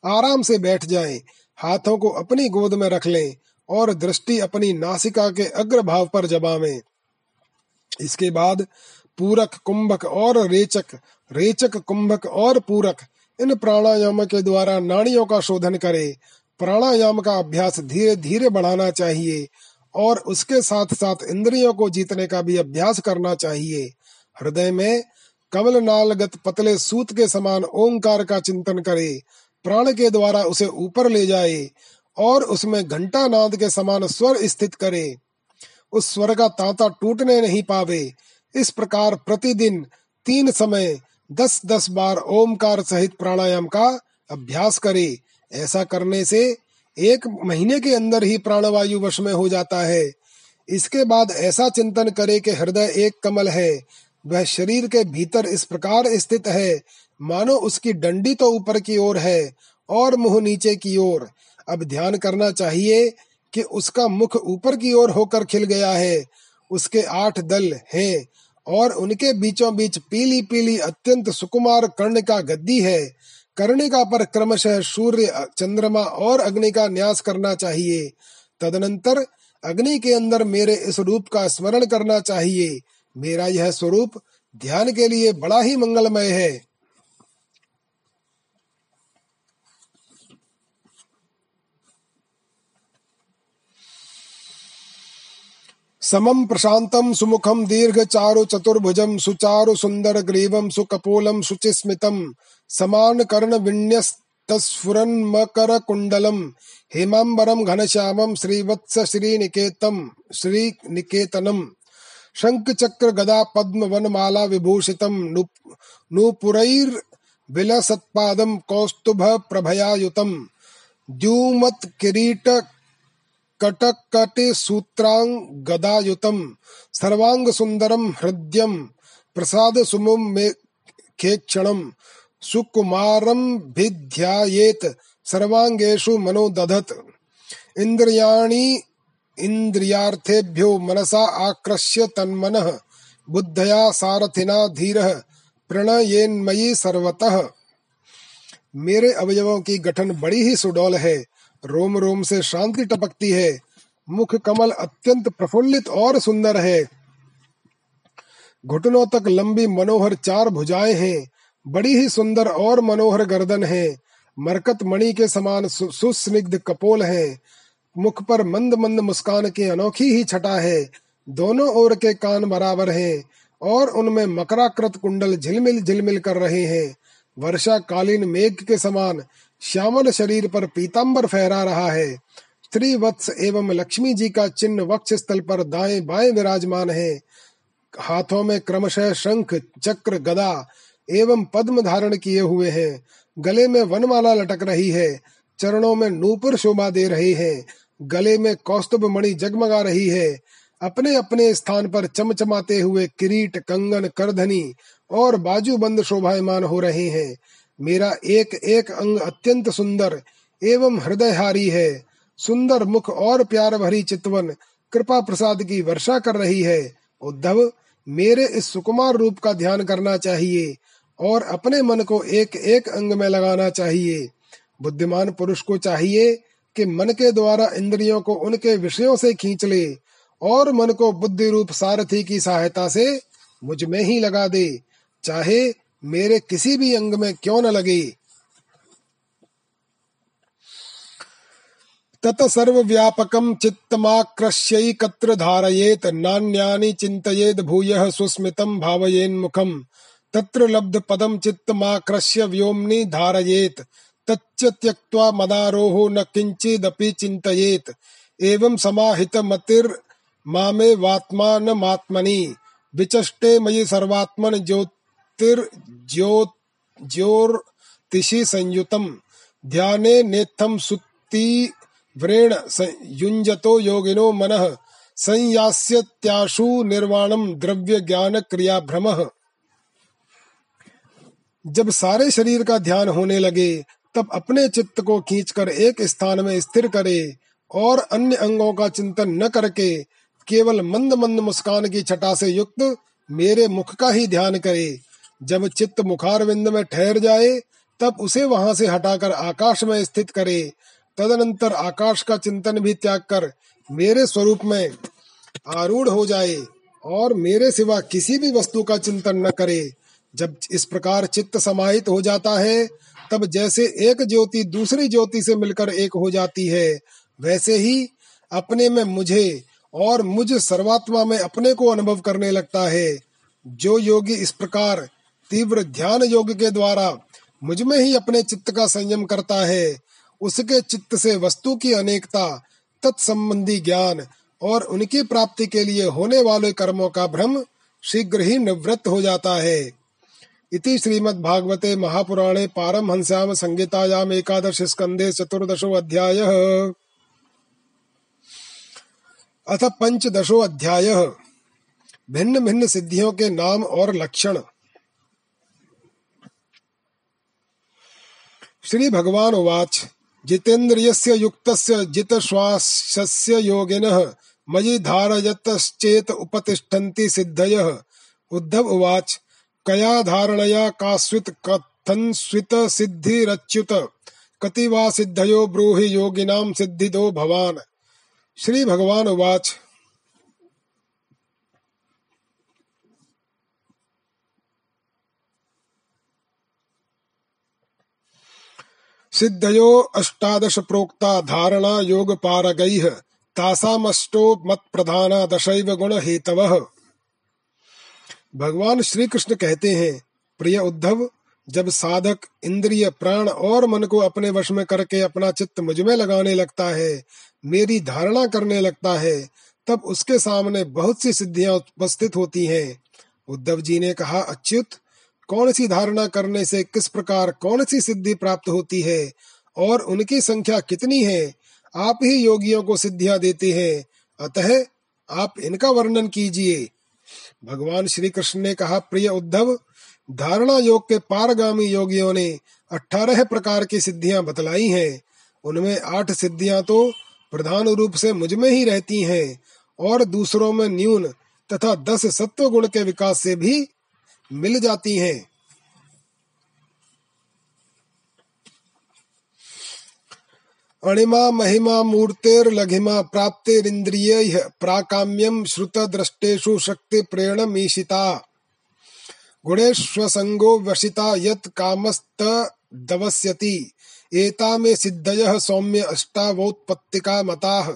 आराम से बैठ जाएँ, हाथों को अपनी गोद में रख लें और दृष्टि अपनी नासिका के अग्र भाव पर जमावे। इसके बाद पूरक कुंभक और रेचक रेचक कुंभक और पूरक इन प्राणायाम के द्वारा नाड़ियों का शोधन करे प्राणायाम का अभ्यास धीरे धीरे बढ़ाना चाहिए और उसके साथ साथ इंद्रियों को जीतने का भी अभ्यास करना चाहिए। हृदय में कमल नालगत पतले सूत के समान ओंकार का चिंतन करे। प्राण के द्वारा उसे ऊपर ले जाए और उसमें घंटा नाद के समान स्वर स्थित करे। उस स्वर का तांता टूटने नहीं पावे। इस प्रकार प्रतिदिन तीन समय दस दस बार ओमकार सहित प्राणायाम का अभ्यास करे। ऐसा करने से एक महीने के अंदर ही प्राणवायु वश में हो जाता है। इसके बाद ऐसा चिंतन करे कि हृदय एक कमल है, वह शरीर के भीतर इस प्रकार स्थित है। मानो उसकी डंडी तो ऊपर की ओर है और मुँह नीचे की ओर। अब ध्यान करना चाहिए कि उसका मुख ऊपर की ओर होकर खिल गया है। उसके आठ दल हैं और उनके बीचों बीच पीली पीली अत्यंत सुकुमार कर्ण का गद्दी है। कर्णिका पर क्रमशः सूर्य, चंद्रमा और अग्नि का न्यास करना चाहिए। तदनंतर अग्नि के अंदर मेरे इस रूप का स्मरण करना चाहिए। मेरा यह स्वरूप ध्यान के लिए बड़ा ही मंगलमय है। समम प्रशांतम सुमुखम दीर्घ चारु चतुर्भुजम सुचारु सुंदर ग्रीवम सुकपोलम शुचिस्मितम समान कर्ण विन्यस्तस्फुरन मकर कुंडलम हेमांबरम घनश्यामम श्रीवत्स श्रीनिकेतम श्रीनिकेतनम। शंख चक्र गदा पद्म वनमाला विभूषितम नूपुरैर विलसत्पादम कौस्तुभ प्रभयायुतम द्युमत किरीट कटकटे सूत्रांग गदायुतम सर्वांग सुंदरम हृदयम प्रसाद सुमुम में खेक्षणम सुकुमारम भिध्यायेत सर्वांगेषु मनोदधत इंद्रियाणि इंद्रियार्थेभ्यो मनसा आकृष्य तन्मन, बुद्धया सारथिना धीर, प्रणयेन्मयी सर्वतः। मेरे अवयवों की गठन बड़ी ही सुडौल है, रोम रोम से शांति टपकती है, मुख कमल अत्यंत प्रफुल्लित और सुंदर है। घुटनों तक लंबी मनोहर चार भुजाएँ हैं बड़ी ही सुंदर और मनोहर गर्दन है। मरकत मणि के समान सु, सुस्निग्ध कपोल है। मुख पर मंद मंद मुस्कान की अनोखी ही छटा है। दोनों ओर के कान बराबर हैं और उनमें मकराकृत कुंडल झिलमिल झिलमिल कर रहे हैं। वर्षा कालीन मेघ के समान श्यामल शरीर पर पीताम्बर फहरा रहा है। स्त्री वत्स एवं लक्ष्मी जी का चिन्ह वक्ष स्थल पर दाएँ बाएँ विराजमान है। हाथों में क्रमशः शंख चक्र गदा एवं पद्म धारण किए हुए हैं। गले में वनमाला लटक रही है। चरणों में नूपुर शोभा दे रहे हैं। गले में कौस्तुभ मणि जगमगा रही है। अपने अपने स्थान पर चमचमाते हुए किरीट, कंगन, करधनी और बाजूबंद शोभायमान हो रहे हैं। मेरा एक एक अंग अत्यंत सुंदर एवं हृदयहारी है। सुंदर मुख और प्यार भरी चितवन कृपा प्रसाद की वर्षा कर रही है। उद्धव, मेरे इस सुकुमार रूप का ध्यान करना चाहिए। और अपने मन को एक एक अंग में लगाना चाहिए। बुद्धिमान पुरुष को चाहिए कि मन के द्वारा इंद्रियों को उनके विषयों से खींच ले और मन को बुद्धि रूप सारथी की सहायता से मुझमें ही लगा दे। चाहे मेरे किसी भी अंग में क्यों न लगे। तत सर्व व्यापकम चित्तमाकृष्यैकत्र धारयेत, नान्यानि चिन्तयेद भूयः सुस्मितं भावयेन्मुखम्। तत्र लब्ध पदम चित्तमाकृष्य व्योमनि धारयेत, तच्च त्यक्त्वा मदारोहो न किंचिदपि चिन्तयेत। एवं समाहित मतिर मामे वात्मान मात्मनि विचष्टे मयि सर्वात्मन ज्योतिर्ज्योत ज्योतिषि संयुतम। ध्याने नेत्थम सुत्ति व्रेण युंजतो योगिनो मनः संयास्यत्याशु क्रिया भ्रम जब सारे शरीर का ध्यान होने लगे, तब अपने चित्त को खींचकर एक स्थान में स्थिर करे और अन्य अंगों का चिंतन न करके केवल मंद मंद मुस्कान की छटा से युक्त मेरे मुख का ही ध्यान करे। जब चित्त मुखारविंद में ठहर जाए, तब उसे वहाँ से हटाकर आकाश में स्थित करे। तदनंतर आकाश का चिंतन भी त्याग कर मेरे स्वरूप में आरूढ़ हो जाए और मेरे सिवा किसी भी वस्तु का चिंतन न करे। जब इस प्रकार चित्त समाहित हो जाता है, तब जैसे एक ज्योति दूसरी ज्योति से मिलकर एक हो जाती है, वैसे ही अपने में मुझे और मुझ सर्वात्मा में अपने को अनुभव करने लगता है। जो योगी इस प्रकार तीव्र ध्यान योग के द्वारा मुझमें ही अपने चित्त का संयम करता है, उसके चित्त से वस्तु की अनेकता, तत्संबंधी ज्ञान और उनकी प्राप्ति के लिए होने वाले कर्मों का भ्रम शीघ्र ही निवृत्त हो जाता है। इति श्रीमद्भागवते महापुराणे पारमहंस्याम संहितायाम एकादश स्कंदे चतुर्दशो अध्याय। अथ पंचदशो अध्याय। भिन्न भिन्न सिद्धियों के नाम और लक्षण। श्री भगवान उवाच, जितेन्द्रियस्य युक्तस्य जितश्वासस्य योगिनः मयि धारयतश्चेत उपतिष्ठन्ति सिद्धयः। उद्धव उवाच कया धारणया कास्वित कथंस्वित सिद्धिरच्युत कति वा सिद्धयो ब्रूहि योगिनां सिद्धिदो भवान्। श्री भगवान उवाच। सिद्धयो अष्टादश प्रोक्ता धारणा योग पारगैः तासामष्टो मत प्रधाना दशैव गुण हेतव भगवान श्री कृष्ण कहते हैं, प्रिय उद्धव, जब साधक इंद्रिय, प्राण और मन को अपने वश में करके अपना चित्त मुझमें लगाने लगता है, मेरी धारणा करने लगता है, तब उसके सामने बहुत सी सिद्धियाँ उपस्थित होती हैं। उद्धव जी ने कहा, अच्युत, कौन सी धारणा करने से किस प्रकार कौन सी सिद्धि प्राप्त होती है, और उनकी संख्या कितनी है? आप ही योगियों को सिद्धियाँ देते हैं। अतः आप इनका वर्णन कीजिए। भगवान श्री कृष्ण ने कहा, प्रिय उद्धव, धारणा योग के पारगामी योगियों ने अठारह प्रकार की सिद्धियाँ बतलाई हैं। उनमें आठ सिद्धियाँ तो प्रधान रूप से मुझमें ही रहती हैं और दूसरों में न्यून तथा दस सत्व गुण के विकास से भी मिल जाती हैं। अणिमा महिमा मूर्तेर लघिमा प्राप्तिरिंद्रिय प्राकाम्यम श्रुत दृष्टेषु शक्ति प्रेरण ईशिता गुणेश्वसंगो वशिता यत कामस्त दवस्यति एता में सिद्धय सौम्य अष्टावोत्पत्तिका मताः।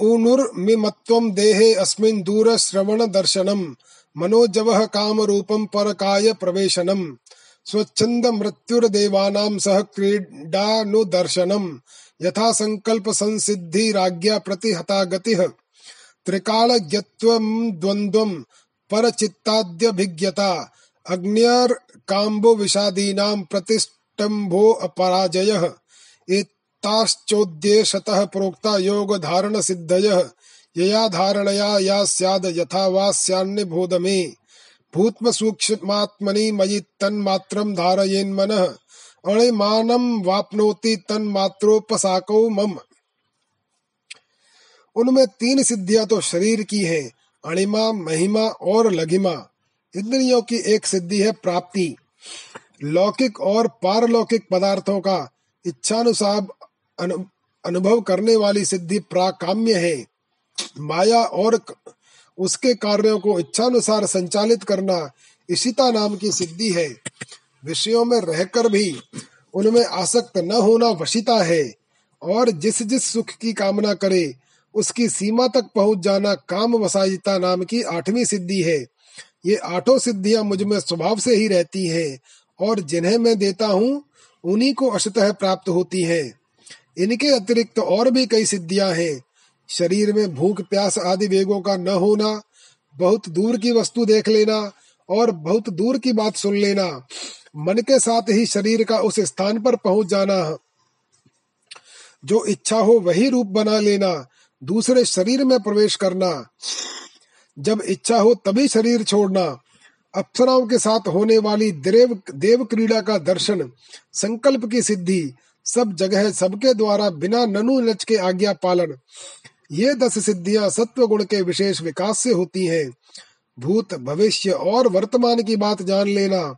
ऊनुर्मिमत्वं देहे अस्मिन् दूरश्रवण दर्शनम् मनोजवः कामरूपं परकाय प्रवेशनम्। स्वच्छन्द मृत्युर्देवानां सह क्रीडानुदर्शनम् यथा संकल्प संसिद्धि राज्ञा प्रतिहता गतिः त्रिकालज्ञत्वं द्वन्द्वं परचित्ताद्यभिज्ञता। अग्न्यर्काम्बो विषादीनां प्रतिष्ठम्भो अपराजयः। एताश्चोद्देशतः प्रोक्ता योग धारण सिद्धयः यया धारणया या स्याद यथा वा स्यान्निबोध मे भूत्म सूक्ष्मात्मनि मयि तन्मात्रं धारयेन्मनः अणिमानं वाप्नोति तन्मात्रोपसाको मम। उनमें तीन सिद्धियाँ तो शरीर की हैं, अणिमा, महिमा और लघिमा। इंद्रियों की एक सिद्धि है प्राप्ति। लौकिक और पारलौकिक पदार्थों का इच्छानुसार अनुभव करने वाली सिद्धि प्राकाम्य है। माया और उसके कार्यों को इच्छानुसार संचालित करना इशिता नाम की सिद्धि है। विषयों में रहकर भी उनमें आसक्त न होना वशिता है और जिस जिस सुख की कामना करे, उसकी सीमा तक पहुँच जाना काम वसायिता नाम की आठवीं सिद्धि है। ये आठों सिद्धियाँ मुझमें स्वभाव से ही रहती हैं और जिन्हें मैं देता हूँ, उन्हीं को अशतः प्राप्त होती हैं। इनके अतिरिक्त और भी कई सिद्धियाँ हैं। शरीर में भूख, प्यास आदि वेगों का न होना, बहुत दूर की वस्तु देख लेना और बहुत दूर की बात सुन लेना। मन के साथ ही शरीर का उस स्थान पर पहुँच जाना। जो इच्छा हो वही रूप बना लेना, दूसरे शरीर में प्रवेश करना। जब इच्छा हो तभी शरीर छोड़ना। अप्सराओं के साथ होने वाली देव देव क्रीड़ा का दर्शन, संकल्प की सिद्धि, सब जगह सबके द्वारा बिना ननु नच के आज्ञा पालन। ये दस सिद्धियाँ सत्व गुण के विशेष विकास से होती हैं। भूत भविष्य और वर्तमान की बात जान लेना,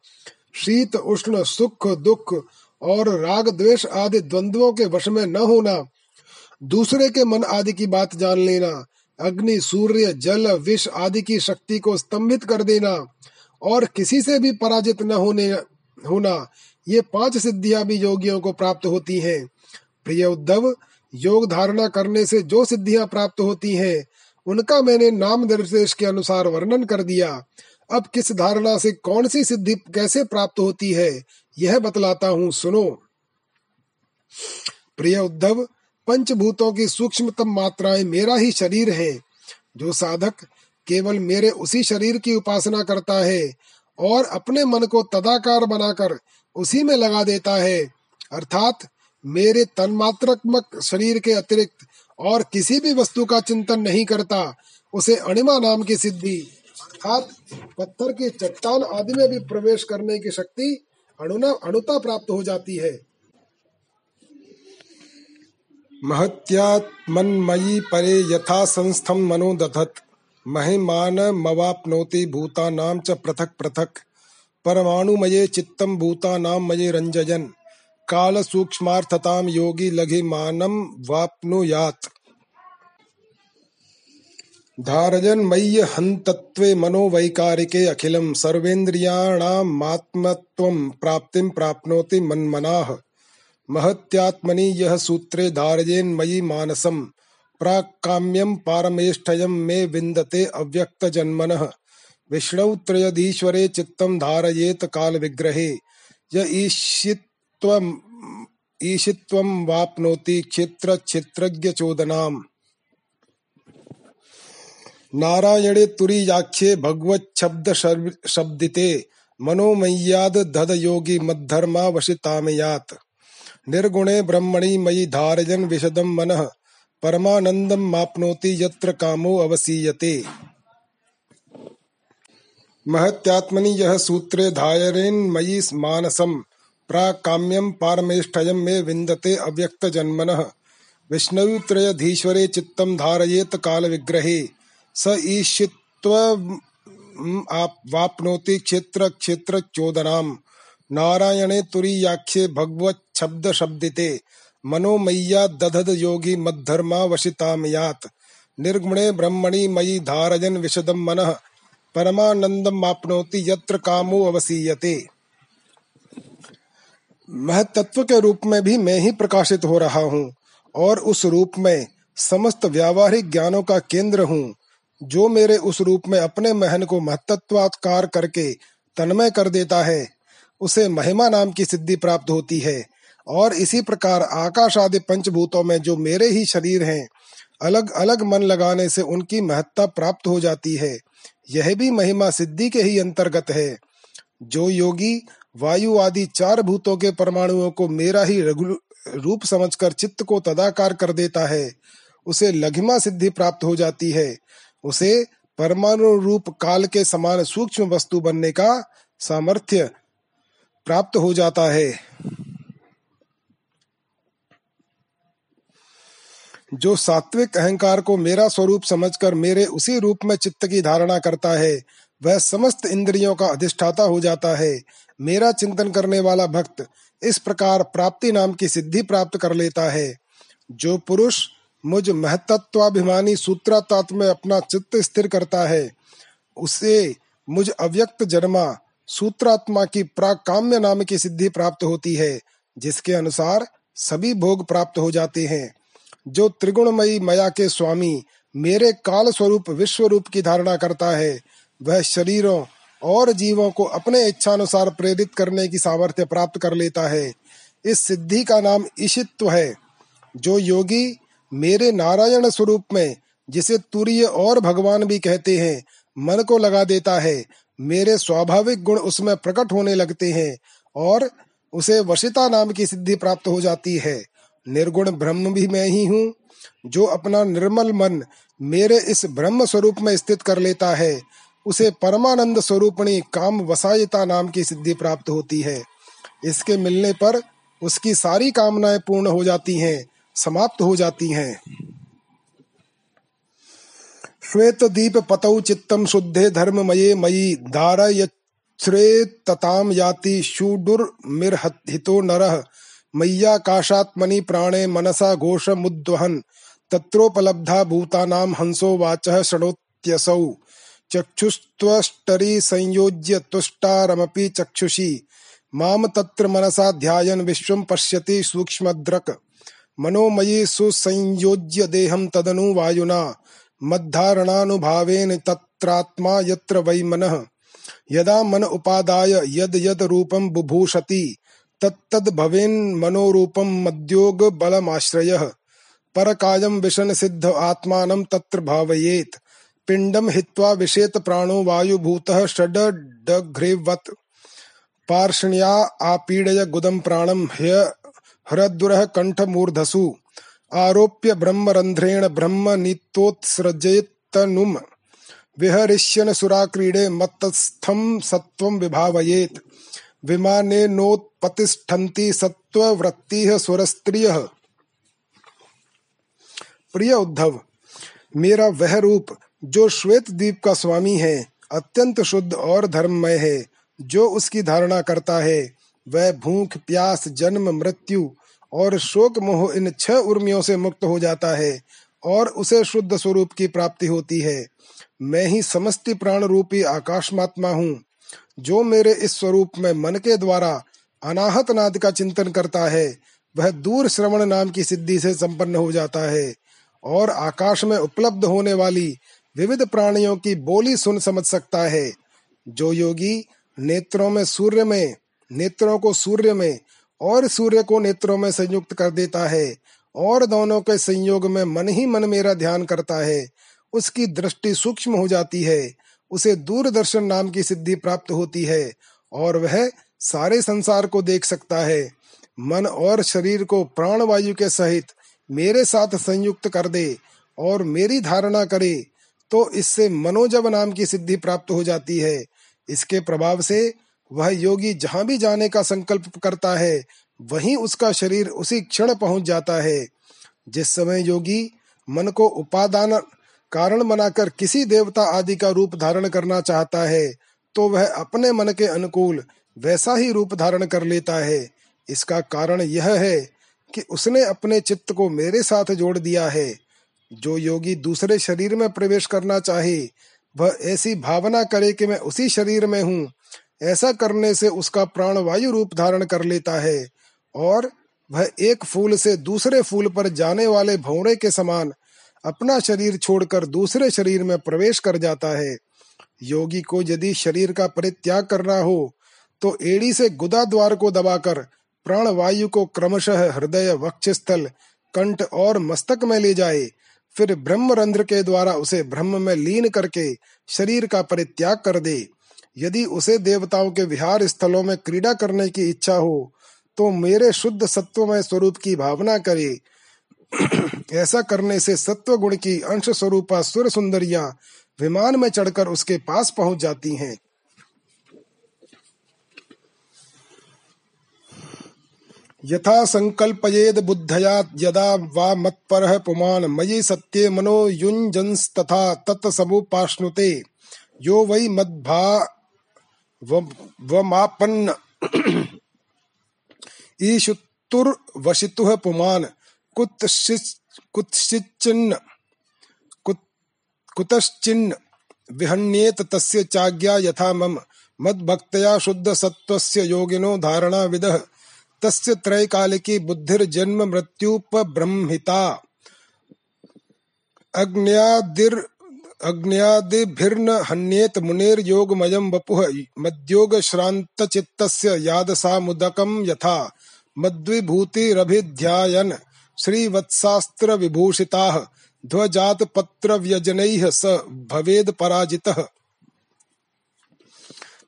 शीत, उष्ण, सुख, दुख और राग, द्वेष आदि द्वंद्वों के वश में न होना, दूसरे के मन आदि की बात जान लेना, अग्नि, सूर्य, जल, विष आदि की शक्ति को स्तंभित कर देना और किसी से भी पराजित न होने, होना, ये पाँच सिद्धियाँ भी योगियों को प्राप्त होती हैं। प्रिय उद्धव योग धारणा करने से जो सिद्धियाँ प्राप्त होती हैं, उनका मैंने नाम निर्देश के अनुसार वर्णन कर दिया। अब किस धारणा से कौन सी सिद्धि कैसे प्राप्त होती है, यह बतलाता हूँ, सुनो। प्रिय उद्धव, पंचभूतों की सूक्ष्मतम मात्राएँ मेरा ही शरीर है। जो साधक केवल मेरे उसी शरीर की उपासना करता है और अपने मन को तदाकार बनाकर उसी में लगा देता है, अर्थात मेरे तन्मात्रात्मक शरीर के अतिरिक्त और किसी भी वस्तु का चिंतन नहीं करता, उसे अणिमा नाम की सिद्धि, अर्थात पत्थर की चट्टान आदि में भी प्रवेश करने की शक्ति अणुना, अणुता प्राप्त हो जाती है। महत्यात्मन्मयी परे यथा संस्थम मनो दधत महिमानमवाप्नोति भूतानां च पृथक् पृथक्, परमाणुमये चित्तं भूतानां मये रञ्जयन् कालसूक्ष्मार्थतां योगी लघिमानं वाप्नुयात्। धारजन् मय्य हन्तत्वे मनोवैकारिके अखिलं सर्वेन्द्रियाणामात्मत्वं प्राप्तिं प्राप्नोति मन्मनाः। महत्यात्मनि यह सूत्रे धारयेन्मयि मानसम् प्राक्काम्यं पारमेष्ठयं मे विन्दते अव्यक्तजन्मनः। विष्णौ त्रयधीश्वरे चित्तं धारयेत काल विग्रहे य ईशित्वम् ईशित्वं वाप्नोति क्षेत्रक्षेत्रज्ञचोदनाम्। नारायणे तुरीयाख्ये भगवच्छब्द शब्दिते मनोमय्याद धद योगी मद्धर्मा वशितामयात् निर्गुणे ब्रह्मणि मयि धारयन विशदं मनः, परमानन्दं माप्नोति यत्र कामो अवसीयते। महत्यात्मनि यह सूत्रे धायरेन्मयि मानसं प्राकाम्यं पारमेष्ठयं मे विन्दते अव्यक्तजन्मनः। विष्णुत्रयधीश्वरे चित्तं धारयेत कालविग्रहे। स ईशित्व वाप्नोति क्षेत्र क्षेत्र चोदनाम नारायणे तुरीयाख्ये भगवच्छब्द शब्दिते मनोमय्या दधद योगी मद्धर्मा वशितामयात् निर्गुणे ब्रह्मणि मयि धारयन् विशदं मनः। परमानंदम मापनोति यत्र कामो अवसीयते महतत्व के रूप में भी मैं ही प्रकाशित हो रहा हूँ और उस रूप में समस्त व्यावहारिक ज्ञानों का केंद्र हूँ, जो मेरे उस रूप में अपने महन को महत्वात्कार करके तन्मय कर देता है। उसे महिमा नाम की सिद्धि प्राप्त होती है और इसी प्रकार आकाश आदि पंचभूतों में जो मेरे ही शरीर हैं अलग अलग मन लगाने से उनकी महत्ता प्राप्त हो जाती है। यह भी महिमा सिद्धि के ही अंतर्गत है। जो योगी वायु आदि चार भूतों के परमाणुओं को मेरा ही रूप समझकर चित्त को तदाकार कर देता है। उसे लघिमा सिद्धि प्राप्त हो जाती है। उसे परमाणु रूप काल के समान सूक्ष्म वस्तु बनने का सामर्थ्य प्राप्त हो जाता है। जो सात्विक अहंकार को मेरा स्वरूप समझकर मेरे उसी रूप में चित्त की धारणा करता है, वह समस्त इंद्रियों का अधिष्ठाता हो जाता है। मेरा चिंतन करने वाला भक्त इस प्रकार प्राप्ति नाम की सिद्धि प्राप्त कर लेता है। जो पुरुष मुझ महत्वाभिमानी सूत्रात्म में अपना चित्त स्थिर करता है, उसे मुझ अव्यक्त जन्मा सूत्रात्मा की प्राकाम्य नाम की सिद्धि प्राप्त होती है, जिसके अनुसार सभी भोग प्राप्त हो जाते हैं। जो त्रिगुणमयी मया के स्वामी मेरे काल स्वरूप विश्व रूप की धारणा करता है, वह शरीरों और जीवों को अपने इच्छानुसार प्रेरित करने की सामर्थ्य प्राप्त कर लेता है। इस सिद्धि का नाम ईशित्व है, जो योगी मेरे नारायण स्वरूप में, जिसे तुरीय और भगवान भी कहते हैं, मन को लगा देता है। मेरे स्वाभाविक गुण उसमें प्रकट होने लगते हैं और उसे वशिता नाम की सिद्धि प्राप्त हो जाती है। निर्गुण ब्रह्म भी मैं ही हूँ, जो अपना निर्मल मन मेरे इस ब्रह्म स्वरूप में स्थित कर लेता है। उसे परमानंद स्वरूपणी काम वसायता नाम की सिद्धि प्राप्त होती है। इसके मिलने पर उसकी सारी कामनाएँ पूर्ण हो जाती हैं, समाप्त हो जाती हैं। श्वेत दीप पतौ चित्तम शुद्धे धर्ममये मयि धारयच्छ्रेतताम याति शूडुर्मिर्हितो नरः। मय्याकाशात्मनि प्राणे मनसा घोषमुद्वहन् तत्रोपलब्धा भूतानां हंसो वाचः शृणोत्यसौ। चक्षुस्त्वष्टरि संयोज्य तुष्टारमपि चक्षुषी। माम तत्र मनसा ध्यायन् विश्वं पश्यति सूक्ष्मद्रक्। मनोमयी सुसंयोज्य देहं तदनु वायुना। मद्धारणानुभावेन तत्रात्मा यत्र वै मनः। यदा मन उपादाय यद यद रूपं बुभूषति तत्तद भवेन मनोरूपम मद्योग बलमाश्रयः परकायम विशन सिद्ध आत्मानं तत्र भावयेत। पिंडम हित्वा विषेत प्राणो वायुभूतः षडघ्रेवत् पार्षण्या आपीडय गुदम प्राणम ह्य हृदुरः कंठमूर्धसु आरोप्य ब्रह्मरंध्रेण ब्रह्म नीतोत्सृजेत्तनुम विहरिष्यन सुराक्रीडे मत्तस्थम सत्वं विभावयेत। विमानेनोत्पतिष्ठन्ति सत्त्ववृत्तिः सुरस्त्रियः प्रिय उद्धव, मेरा वह रूप जो श्वेत द्वीप का स्वामी है, अत्यंत शुद्ध और धर्ममय है, जो उसकी धारणा करता है, वह भूख, प्यास, जन्म, मृत्यु और शोक मोह इन छह उर्मियों से मुक्त हो जाता है और उसे शुद्ध स्वरूप की प्राप्ति होती है। मैं ही समस्त प्राण रूपी आकाशमात्मा हूँ, जो मेरे इस स्वरूप में मन के द्वारा अनाहत नाद का चिंतन करता है, वह दूर श्रवण नाम की सिद्धि से संपन्न हो जाता है और आकाश में उपलब्ध होने वाली विविध प्राणियों की बोली सुन समझ सकता है। जो योगी नेत्रों में सूर्य में, नेत्रों को सूर्य में और सूर्य को नेत्रों में संयुक्त कर देता है और दोनों के संयोग में मन ही मन मेरा ध्यान करता है, उसकी दृष्टि सूक्ष्म हो जाती है, उसे दूरदर्शन नाम की सिद्धि प्राप्त होती है और वह सारे संसार को देख सकता है। मन और शरीर को प्राण वायु के सहित मेरे साथ संयुक्त कर दे और मेरी धारणा करे तो इससे मनोजब नाम की सिद्धि प्राप्त हो जाती है। इसके प्रभाव से वह योगी जहाँ भी जाने का संकल्प करता है, वहीं उसका शरीर उसी क्षण पहुँच जाता है। जिस समय योगी मन को उपादान कारण बनाकर किसी देवता आदि का रूप धारण करना चाहता है तो वह अपने मन के अनुकूल वैसा ही रूप धारण कर लेता है। इसका कारण यह है कि उसने अपने चित्त को मेरे साथ जोड़ दिया है। जो योगी दूसरे शरीर में प्रवेश करना चाहे, वह ऐसी भावना करे कि मैं उसी शरीर में हूँ। ऐसा करने से उसका प्राण वायु रूप धारण कर लेता है और वह एक फूल से दूसरे फूल पर जाने वाले भौरे के समान अपना शरीर छोड़कर दूसरे शरीर में प्रवेश कर जाता है। योगी को यदि शरीर का परित्याग करना हो तो एड़ी से गुदा द्वार को दबाकर प्राण वायु को क्रमशः हृदय, वक्षस्थल, कंठ और मस्तक में ले जाए। फिर ब्रह्म रंध्र के द्वारा उसे ब्रह्म में लीन करके शरीर का परित्याग कर दे। यदि उसे देवताओं के विहार स्थलों में क्रीड़ा करने की इच्छा हो तो मेरे शुद्ध सत्वमय स्वरूप की भावना करे। ऐसा करने से सत्व गुण की अंश स्वरूपा सुर सुंदरिया विमान में चढ़कर उसके पास पहुँच जाती हैं। यथा संकल्पयेद बुद्धया यदा वा मत्पर पुमान मयि सत्ये मनो युञ्जंस्तथा तत्समुपाश्नुते यो वै मद्भा वमापन्न [CLEARS THROAT] ईशुतुर्वशितुः पुमान्। कुत्सिच्चिन्न कुतश्चिन्न विहन्येत तस्य चाज्ञा यथा मम। मद्भक्तया शुद्ध सत्वस्य योगिनो धारणा विदः। तस्य त्रैकालिकी बुद्धिर्जन्म मृत्युपब्रह्मिता। अग्न्यादिर् अग्न्यादिभिर्न हन्येत मुनेर्योगमयं वपुः। मद्योगश्रान्तचित्तस्य यादसामुदकं यथा। मद्विभूतिरभिध्यायन्। श्रीवत्सास्त्रविभूषिताः। ध्वजातपत्रव्यजनैः स भवेद पराजितः।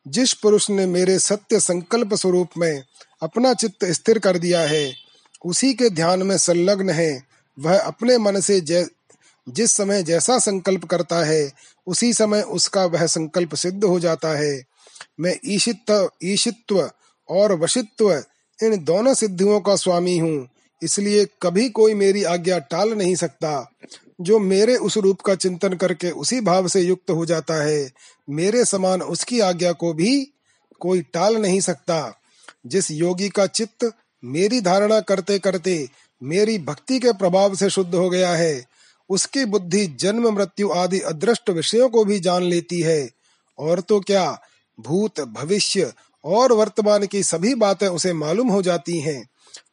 जिस पुरुष ने मेरे सत्य संकल्प स्वरूप में अपना चित्त स्थिर कर दिया है, उसी के ध्यान में संलग्न है। वह अपने मन से जिस समय जैसा संकल्प करता है, उसी समय उसका वह संकल्प सिद्ध हो जाता है। मैं ईशित्व ईशित्व और वशित्व इन दोनों सिद्धियों का स्वामी हूँ, इसलिए कभी कोई मेरी आज्ञा टाल नहीं सकता। जो मेरे उस रूप का चिंतन करके उसी भाव से युक्त हो जाता है मेरे समान उसकी आज्ञा को भी कोई टाल नहीं सकता। जिस योगी का चित्त मेरी धारणा करते करते मेरी भक्ति के प्रभाव से शुद्ध हो गया है, उसकी बुद्धि जन्म, मृत्यु आदि अदृष्ट विषयों को भी जान लेती है। और तो क्या, भूत, भविष्य और वर्तमान की सभी बातें उसे मालूम हो जाती हैं।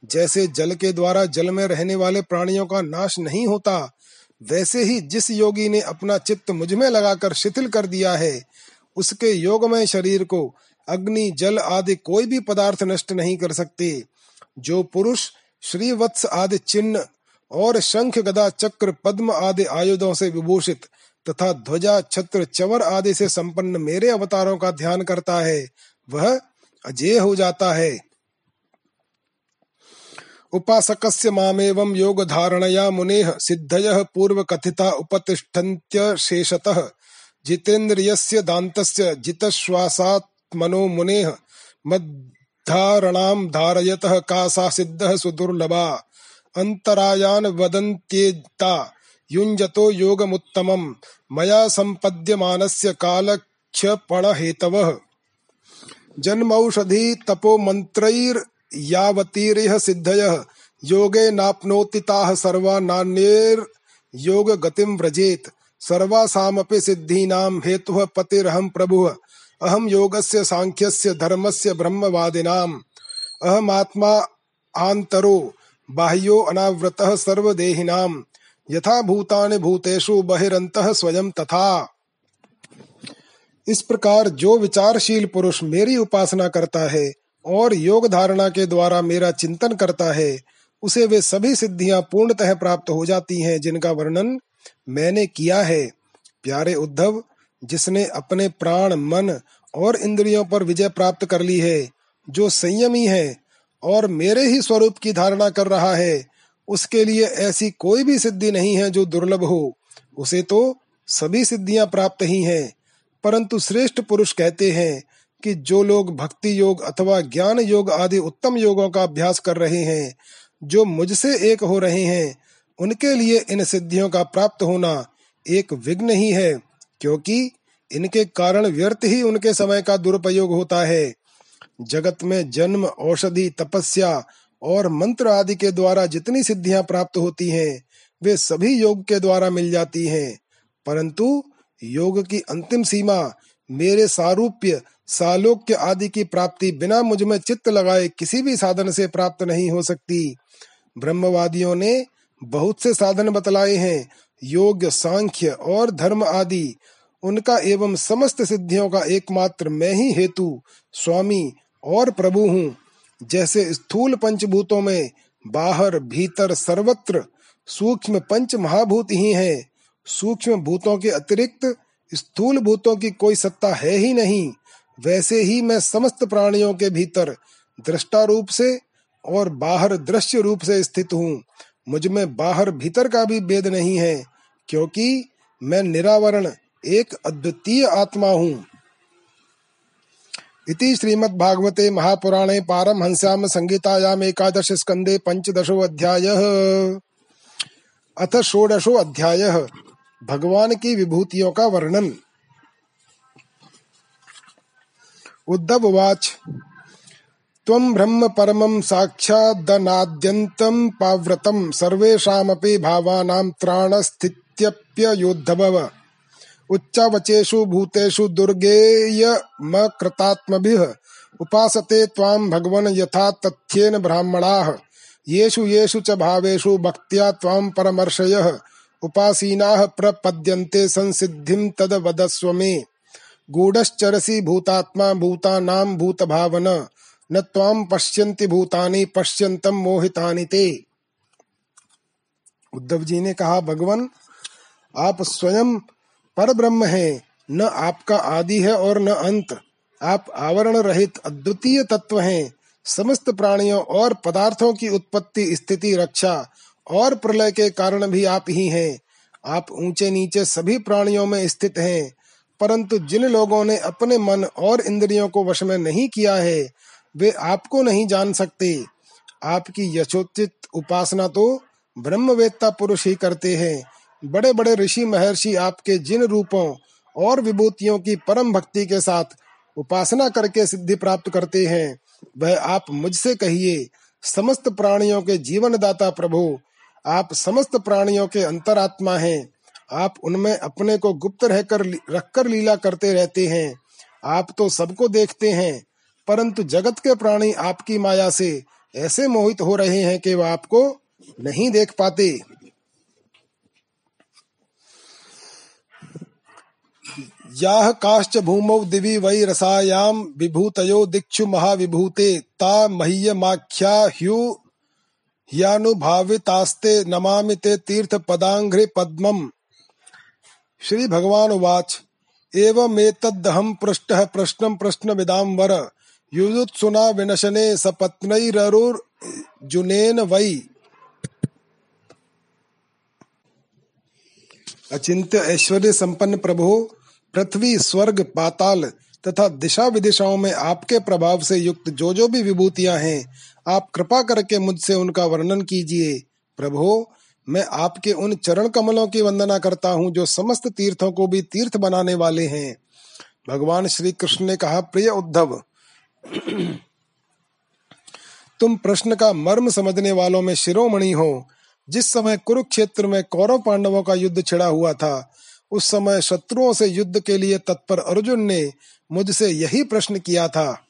जैसे जल के द्वारा जल में रहने वाले प्राणियों का नाश नहीं होता वैसे ही जिस योगी ने अपना चित्त मुझमें लगाकर शिथिल कर दिया है, उसके योगमय शरीर को अग्नि, जल आदि कोई भी पदार्थ नष्ट नहीं कर सकते। जो पुरुष, श्रीवत्स आदि चिन्ह और शंख, गदा, चक्र, पद्म आदि आयुधों से विभूषित तथा ध्वजा, छत्र चवर आदि से संपन्न मेरे अवतारों का ध्यान करता है, वह अजय हो जाता है। उपासकस्य मामेवं योग धारणया मुनेः सिद्धयः पूर्व कथिता उपतिष्ठन्त्य शेषतः। जितेन्द्रियस्य दान्तस्य जितश्वासात्मनो मुनेः मद्धारणां धारयतः का सा सिद्धः सुदुर्लभा। अंतरायान वदन्त्येता, युञ्जतो योगमुत्तमम्, मया सम्पद्यमानस्य कालक्षपणहेतवः। जन्मौषधि तपो मन्त्रैर्यावतीरिह सिद्धय। योगे नाप्नोति सर्वा नान्यैर्योग गतिं व्रजेत्। सर्वासामपि सिद्धीनां हेतुः पतिरहं प्रभुः। अहं योगस्य साङ्ख्यस्य धर्मस्य ब्रह्मवादिनाम्। अहमात्मा आन्तरो बाह्यो अनावृतः सर्वदेहिनाम्। यथा भूतानि भूतेषु बहिरंतः स्वयं तथा। इस प्रकार जो विचारशील पुरुष मेरी उपासना करता है और योग धारणा के द्वारा मेरा चिंतन करता है, उसे वे सभी सिद्धियाँ पूर्णतः प्राप्त हो जाती हैं जिनका वर्णन मैंने किया है। प्यारे उद्धव, जिसने अपने प्राण, मन और इंद्रियों पर विजय प्राप्त कर ली है, जो संयमी है और मेरे ही स्वरूप की धारणा कर रहा है, उसके लिए ऐसी कोई भी सिद्धि नहीं है जो दुर्लभ हो। उसे तो सभी सिद्धियाँ प्राप्त ही हैं, परंतु श्रेष्ठ पुरुष कहते हैं कि जो लोग भक्ति योग अथवा ज्ञान योग आदि उत्तम योगों का अभ्यास कर रहे हैं, जो मुझसे एक हो रहे हैं, उनके लिए इन सिद्धियों का प्राप्त होना एक विघ्न ही है, क्योंकि इनके कारण व्यर्थ ही उनके समय का दुरुपयोग होता है। जगत में जन्म, औषधि, तपस्या और मंत्र आदि के द्वारा जितनी सिद्धियाँ प्राप्त होती हैं, वे सभी योग के द्वारा मिल जाती हैं। परंतु योग की अंतिम सीमा मेरे सारूप्य सालोक्य आदि की प्राप्ति बिना मुझमें चित्त लगाए किसी भी साधन से प्राप्त नहीं हो सकती। ब्रह्मवादियों ने बहुत से साधन बतलाए हैं, योग, सांख्य और धर्म आदि। उनका एवं समस्त सिद्धियों का एकमात्र मैं ही हेतु, स्वामी और प्रभु हूँ। जैसे स्थूल पंचभूतों में बाहर, भीतर सर्वत्र सूक्ष्म पंच महाभूत ही हैं। सूक्ष्म भूतों के अतिरिक्त स्थूल भूतों की कोई सत्ता है ही नहीं। वैसे ही मैं समस्त प्राणियों के भीतर दृष्टा रूप से और बाहर दृश्य रूप से स्थित हूँ। मुझमें बाहर भीतर का भी भेद नहीं है, क्योंकि मैं निरावरण एक अद्वितीय आत्मा हूँ। इति श्रीमद्भागवते महापुराणे पारमहंस्याम संगीतायाम एकादश स्कंदे पंचदशो अध्याय। अथ षोडशो अध्याय। भगवान की विभूतियों का वर्णन। उद्धव वाच त्वं ब्रह्म परमं साक्षादनाद्यन्तं पाव्रतं सर्वेषामपि भावानां त्राणस्थित्यप्ययोद्धव उच्चावचेषु भूतेषु दुर्गेयमकृतात्मभिः उपासते त्वां भगवन् यथा तथ्येन ब्राह्मणाः। येषु येषु च भावेषु भक्त्या त्वां परमर्शयः उपासीनाः प्रपद्यन्ते संसिद्धिं तद वदस्व मे गूढश्चरसि भूतात्मा भूतानां भूतभावन, न त्वां पश्यन्ति भूतानि, पश्यन्तं मोहितानि ते। उद्धव जी ने कहा, भगवान, आप स्वयं पर ब्रह्म है, न आपका आदि है और न अंत। आप आवरण रहित अद्वितीय तत्व हैं, समस्त प्राणियों और पदार्थों की उत्पत्ति, स्थिति, रक्षा और प्रलय के कारण भी आप ही हैं। आप ऊँचे नीचे सभी प्राणियों में स्थित हैं। परंतु जिन लोगों ने अपने मन और इंद्रियों को वश में नहीं किया है, वे आपको नहीं जान सकते। आपकी यशोचित उपासना तो ब्रह्मवेत्ता पुरुष ही करते हैं। बड़े बड़े ऋषि महर्षि आपके जिन रूपों और विभूतियों की परम भक्ति के साथ उपासना करके सिद्धि प्राप्त करते हैं, वह आप मुझसे कहिए, समस्त प्राणियों के जीवन दाता प्रभु, आप समस्त प्राणियों के अंतरात्मा हैं। आप उनमें अपने को गुप्त रहकर रखकर लीला करते रहते हैं। आप तो सबको देखते हैं, परंतु जगत के प्राणी आपकी माया से ऐसे मोहित हो रहे हैं कि वह आपको नहीं देख पाते। याह काश्च भूमौ दिवि वै रसायां विभूतयो दिक्षु महाविभूते, ता मह्यमाख्या ह्यु ह्यानुभावितास्ते नमामि ते तीर्थ पदांघ्रि पद्मम्। श्री भगवान उवाच एवमेतदहं पृष्टः प्रश्नं प्रश्नविदां वर युयुत्सुना विनशने सपत्नैररुर्जुनेन वै। अचिंत्य ऐश्वर्य संपन्न प्रभु, पृथ्वी, स्वर्ग, पाताल तथा दिशा विदिशाओं में आपके प्रभाव से युक्त जो जो भी विभूतियाँ हैं, आप कृपा करके मुझसे उनका वर्णन कीजिए। प्रभो मैं आपके उन चरण कमलों की वंदना करता हूँ, जो समस्त तीर्थों को भी तीर्थ बनाने वाले हैं। भगवान श्री कृष्ण ने कहा, प्रिय उद्धव, तुम प्रश्न का मर्म समझने वालों में शिरोमणि हो। जिस समय कुरुक्षेत्र में कौरव पांडवों का युद्ध छिड़ा हुआ था, उस समय शत्रुओं से युद्ध के लिए तत्पर अर्जुन ने मुझसे यही प्रश्न किया था।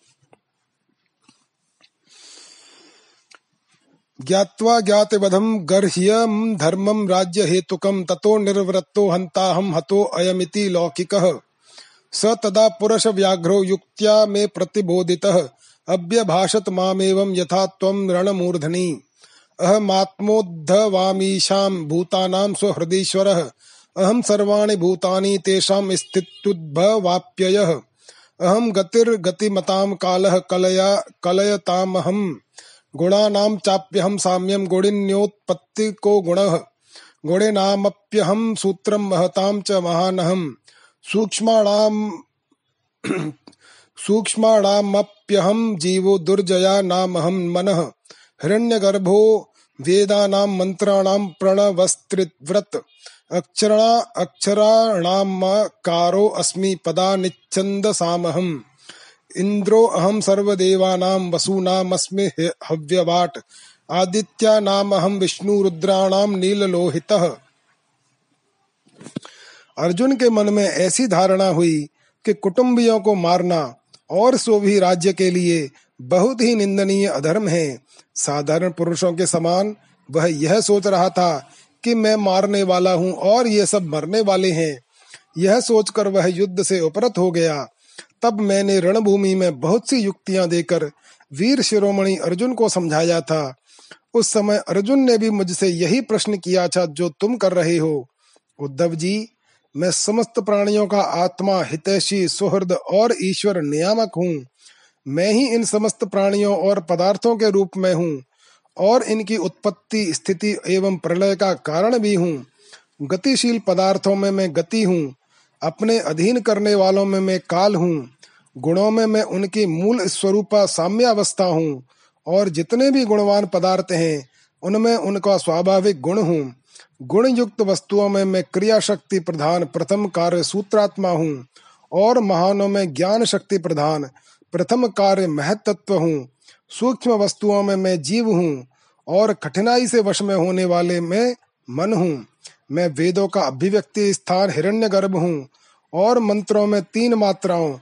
ज्ञात्वा ज्ञातवधम गर्ह्यम धर्मम राज्य हेतुकम ततो निर्वृत्तो हंता हम हतो अयमिति लौकिकः। स तदा पुरुष व्याघ्रो युक्त्या मे प्रतिबोधितः। अभ्यभाषत मामेवं यथा त्वं रणमूर्धनि। अहमात्मोद्धवामीशां भूतानां स्वहृदीश्वरः। अहं सर्वाणि भूतानि तेषां स्थित्युद्भवाप्ययः। अहं गतिर्गतिमतां कालः कलया कलयतामहम्। गुणानां चाप्यहं साम्यं गुणिन्योत्पत्तिको गुणः। गुणिनामप्यहं सूत्रं महतां च महानहम् सूक्ष्माणां [CLEARS THROAT] सूक्ष्माणामप्यहं जीवो दुर्जया नामहं मनः। हिरण्यगर्भो वेदानां मन्त्राणां प्रणवस्त्रिव्रत। अक्षरणा अक्षराणामकारो अस्मि पदानिच्छन्दसामहम्। इन्द्रो अहं सर्वदेवानां वसूनामस्मि हव्यवाट्। आदित्यानामहं विष्णुरुद्राणां नीललोहितः। अर्जुन के मन में ऐसी धारणा हुई कि कुटुंबियों को मारना और सो भी राज्य के लिए बहुत ही निंदनीय अधर्म है। साधारण पुरुषों के समान वह यह सोच रहा था कि मैं मारने वाला हूँ और ये सब मरने वाले हैं। यह सोचकर वह युद्ध से उपरत हो गया। तब मैंने रणभूमि में बहुत सी युक्तियाँ देकर वीर शिरोमणि अर्जुन को समझाया था। उस समय अर्जुन ने भी मुझसे यही प्रश्न किया था, जो तुम कर रहे हो, उद्धव जी, मैं समस्त प्राणियों का आत्मा, हितैषी, सुहृद और ईश्वर नियामक हूँ। मैं ही इन समस्त प्राणियों और पदार्थों के रूप में हूँ और इनकी उत्पत्ति, स्थिति एवं प्रलय का कारण भी हूँ। गतिशील पदार्थों में मैं गति हूँ अपने अधीन करने वालों में मैं काल हूँ, गुणों में मैं उनकी मूल स्वरूपा साम्यावस्था हूँ, और जितने भी गुणवान पदार्थ हैं, उनमें उनका स्वाभाविक गुण हूँ। गुण युक्त वस्तुओं में मैं क्रिया शक्ति प्रधान प्रथम कार्य सूत्रात्मा हूँ, और महानों में ज्ञान शक्ति प्रधान प्रथम कार्य महत्व हूँ। सूक्ष्म वस्तुओं में मैं जीव हूँ, और कठिनाई से वश में होने वाले में मन हूँ। मैं वेदों का अभिव्यक्ति स्थान हिरण्य गर्भ हूँ और मंत्रों में तीन मात्राओं,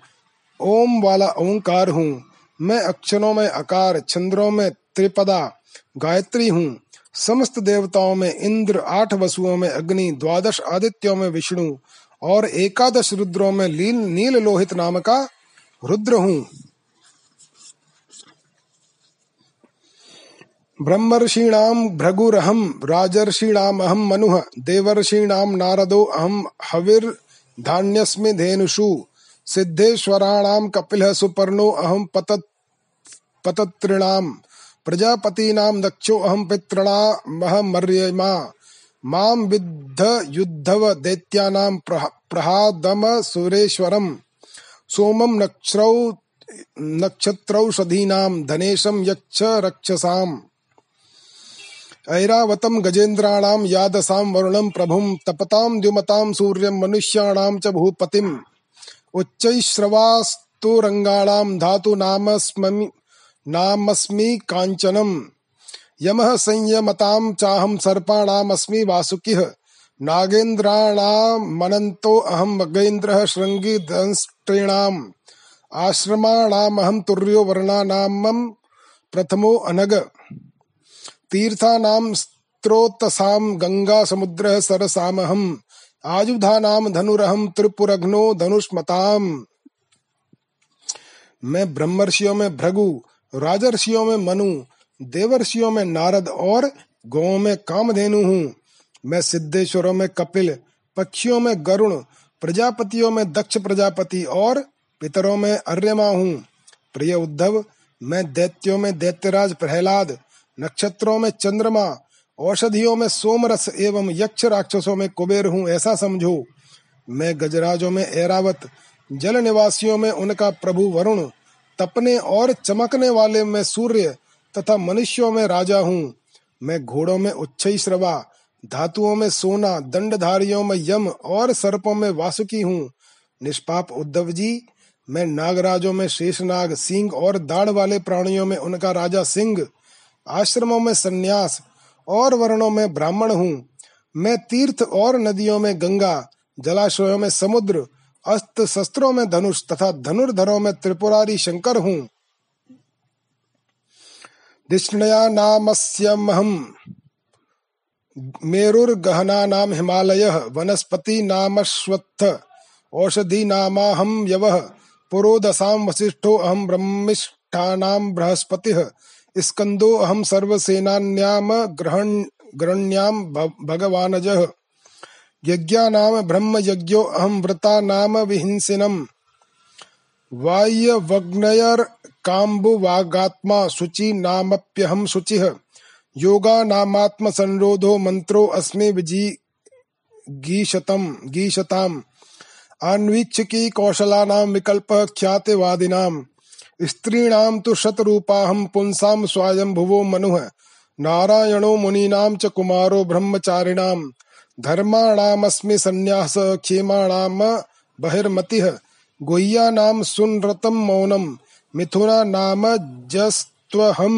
ओम वाला ओंकार हूँ। मैं अक्षरों में आकार, चंद्रों में त्रिपदा, गायत्री हूँ। समस्त देवताओं में इंद्र, आठ वसुओं में अग्नि, द्वादश आदित्यों में विष्णु और एकादश रुद्रों में लील नील लोहित नाम का रुद्र हूँ। ब्रह्मर्षीणाम भृगुरहम राजर्षीणाम अहम मनुः, देवर्षीणाम नारदो अहम हविर धान्यस्मि धेनुषु, सिद्धेश्वराणाम कपिल सुपर्णो अहम पतत, पतत्रिणाम प्रजापतीनां दक्षो अहम पितॄणामहमर्यमा माम विद्ध युद्धव दैत्यानां प्रहादम सुरेश्वरम, सोमम नक्षत्रौ नक्षत्रौषधीनां धनेशम यक्ष रक्षसाम। ऐरावतम गजेन्द्राणां यादसां वरुणं प्रभुं तपतां द्युमतां सूर्यं मनुष्याणां च भूपतिम्। उच्चैश्रवास्तुरङ्गाणां धातूनामस्मि नामस्मि काञ्चनम्। यमः संयमतां चाहं सर्पाणामस्मि वासुकिः। नागेन्द्राणामनन्तो अहं मगेन्द्रः तुर्यो वर्णानामं प्रथमो अनग। तीर्थानां स्त्रोतसां गंगा समुद्रः सरसामहम्। आयुधानाम धनुरहम त्रिपुरघ्नो धनुष्मताम। मैं ब्रह्मर्षियों में भृगु, राजर्षियों में मनु, देवर्षियों में नारद और गौ में कामधेनु हूँ। मैं सिद्धेश्वरों में कपिल, पक्षियों में गरुण, प्रजापतियों में दक्ष प्रजापति और पितरों में अर्यमा हूँ। प्रिय उद्धव, मैं दैत्यों में दैत्यराज प्रहलाद नक्षत्रों में चंद्रमा, औषधियों में सोमरस एवं यक्ष राक्षसों में कुबेर हूँ, ऐसा समझो। मैं गजराजों में ऐरावत, जल निवासियों में उनका प्रभु वरुण, तपने और चमकने वाले में सूर्य तथा मनुष्यों में राजा हूँ। मैं घोड़ों में उच्च श्रवा, धातुओं में सोना, दंडधारियों में यम और सर्पों में वासुकी हूँ। निष्पाप उद्धव जी, मैं नागराजों में शेषनाग, सिंह और दाढ़ वाले प्राणियों में उनका राजा सिंह। आश्रमों में सन्यास और वर्णों में ब्राह्मण हूँ। मैं तीर्थ और नदियों में गंगा, जलाशयों में समुद्र अस्त्र शस्त्रों में धनुष तथा धनुर्धरों में त्रिपुरारी शंकर हूँ। दिष्णया नामस्यमहम मेरुर्गहना नाम हिमालय, वनस्पति नामश्वत्थ औषधि नामाहम यव पुरोदसाम वशिष्ठो अहम ब्रह्मिष्ठानाम बृहस्पतिः। स्कंदो अहम सर्वसेनान्याम ग्रहण ग्रहण्याम भगवानजः। यज्ञानाम ब्रह्म यज्ञो अहम व्रता नाम विहिंसिनम। वायवग्नयर काम्बुवागात्मा शुचि नामप्यहम शुचिः। योगा नामात्म संरोधो मंत्रो अस्मे विजी गीशतम गीशताम अन्वीक्षकी कौशलानाम विकल्प ख्यातिवादिनाम। स्त्रीणाम तो शतरूपाहम पुंसाम स्वयंभुवो मनुः। नारायणो मुनीनाम च कुमारो ब्रह्मचारिणाम धर्माणामस्मि संन्यास क्षेमाणाम बहिर्मतिः। गुह्या नाम सुनरतम मौनम मिथुना नाम जस्त्वहम।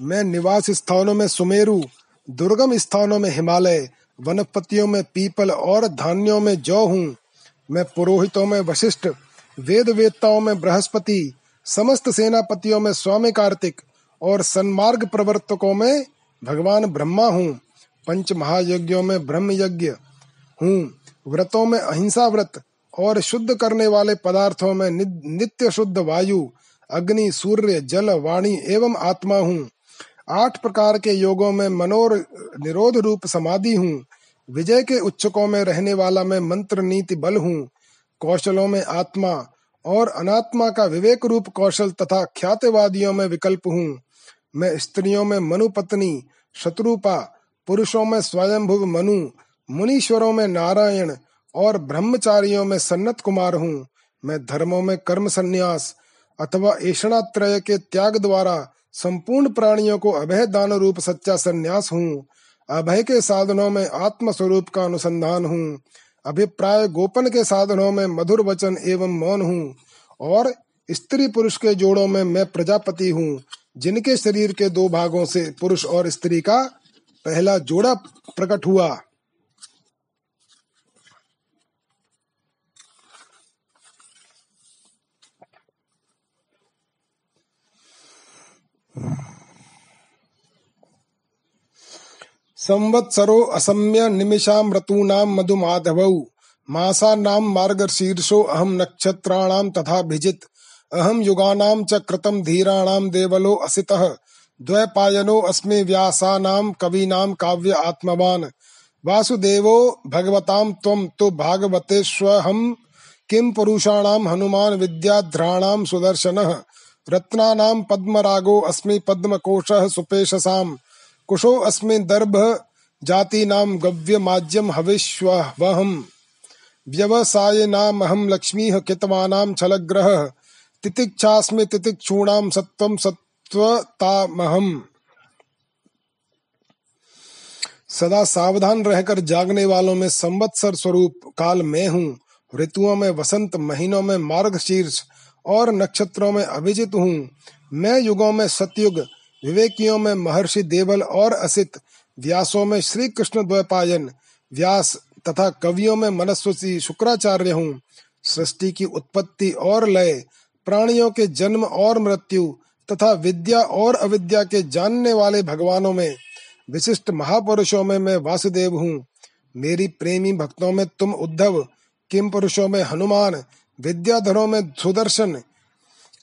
मैं निवास स्थानों में सुमेरु, दुर्गम स्थानों में हिमालय वनस्पतियों में पीपल और धान्यों में जौ हूँ। मैं पुरोहितों में वशिष्ठ वेद वेदताओं में बृहस्पति, समस्त सेनापतियों में स्वामी कार्तिक और सन्मार्ग प्रवर्तकों में भगवान ब्रह्मा हूँ। पंच महायज्ञों में ब्रह्म यज्ञ हूँ। व्रतों में अहिंसा व्रत और शुद्ध करने वाले पदार्थों में नित्य शुद्ध वायु, अग्नि, सूर्य, जल, वाणी एवं आत्मा हूँ। आठ प्रकार के योगों में मनोर निरोध रूप समाधि हूँ। विजय के उच्चकों में रहने वाला मैं मंत्र नीति बल हूँ। कौशलों में आत्मा और अनात्मा का विवेक रूप कौशल तथा ख्यातवादियों में विकल्प हूँ। मैं स्त्रियों में मनु पत्नी शत्रुपा, पुरुषों में स्वयंभुव मनु, मुनीश्वरों में नारायण और ब्रह्मचारियों में सन्नत कुमार हूँ। मैं धर्मों में कर्म संन्यास अथवा ऐषणात्रय के त्याग द्वारा संपूर्ण प्राणियों को अभय दान रूप सच्चा संन्यास हूँ। अभय के साधनों में आत्म स्वरूप का अनुसंधान हूँ। अभिप्राय गोपन के साधनों में मधुर वचन एवं मौन हूँ, और स्त्री पुरुष के जोड़ों में मैं प्रजापति हूँ, जिनके शरीर के दो भागों से पुरुष और स्त्री का पहला जोड़ा प्रकट हुआ। संवत्सरो असम्य निमिषाम ऋतूनाम मधुमाधवौ। मासानाम मार्गशीर्षो अहम नक्षत्राणाम तथा भिजित अहम युगानाम च कृतम देवलो असितः। द्वैपायनो अस्मि व्यासानाम कवीनाम काव्य आत्मवान। वासुदेवो भगवताम त्वम तो भागवतेष्वहम किम पुरुषाणाम हनुमान विद्याध्राणाम सुदर्शनः। रत्नानाम पद्मरागो अस्मि पद्मकोशः सुपेशसाम। कुशो अस्मि दर्भ जाति नाम गव्य माज्यम हविष्वहम व्यवसाय नाम हम लक्ष्मी कितवानाम छलग्रह। तितिक्षास्मि तितिक्षूणाम सत्वम सत्वतामहम सदा सावधान रहकर जागने वालों में संवत्सर स्वरूप काल में हूँ। ऋतुओं में वसंत, महीनों में मार्गशीर्ष और नक्षत्रों में अभिजित हूँ। मैं युगों में सतयुग विवेकियों में महर्षि देवल और असित, व्यासों में श्री कृष्ण द्वैपायन, व्यास तथा कवियों में मनस्वी शुक्राचार्य हूँ। सृष्टि की उत्पत्ति और लय, प्राणियों के जन्म और मृत्यु तथा विद्या और अविद्या के जानने वाले भगवानों में, विशिष्ट महापुरुषों में मैं वासुदेव हूँ। मेरी प्रेमी भक्तों में तुम उद्धव, किम पुरुषों में हनुमान, विद्याधरों में सुदर्शन,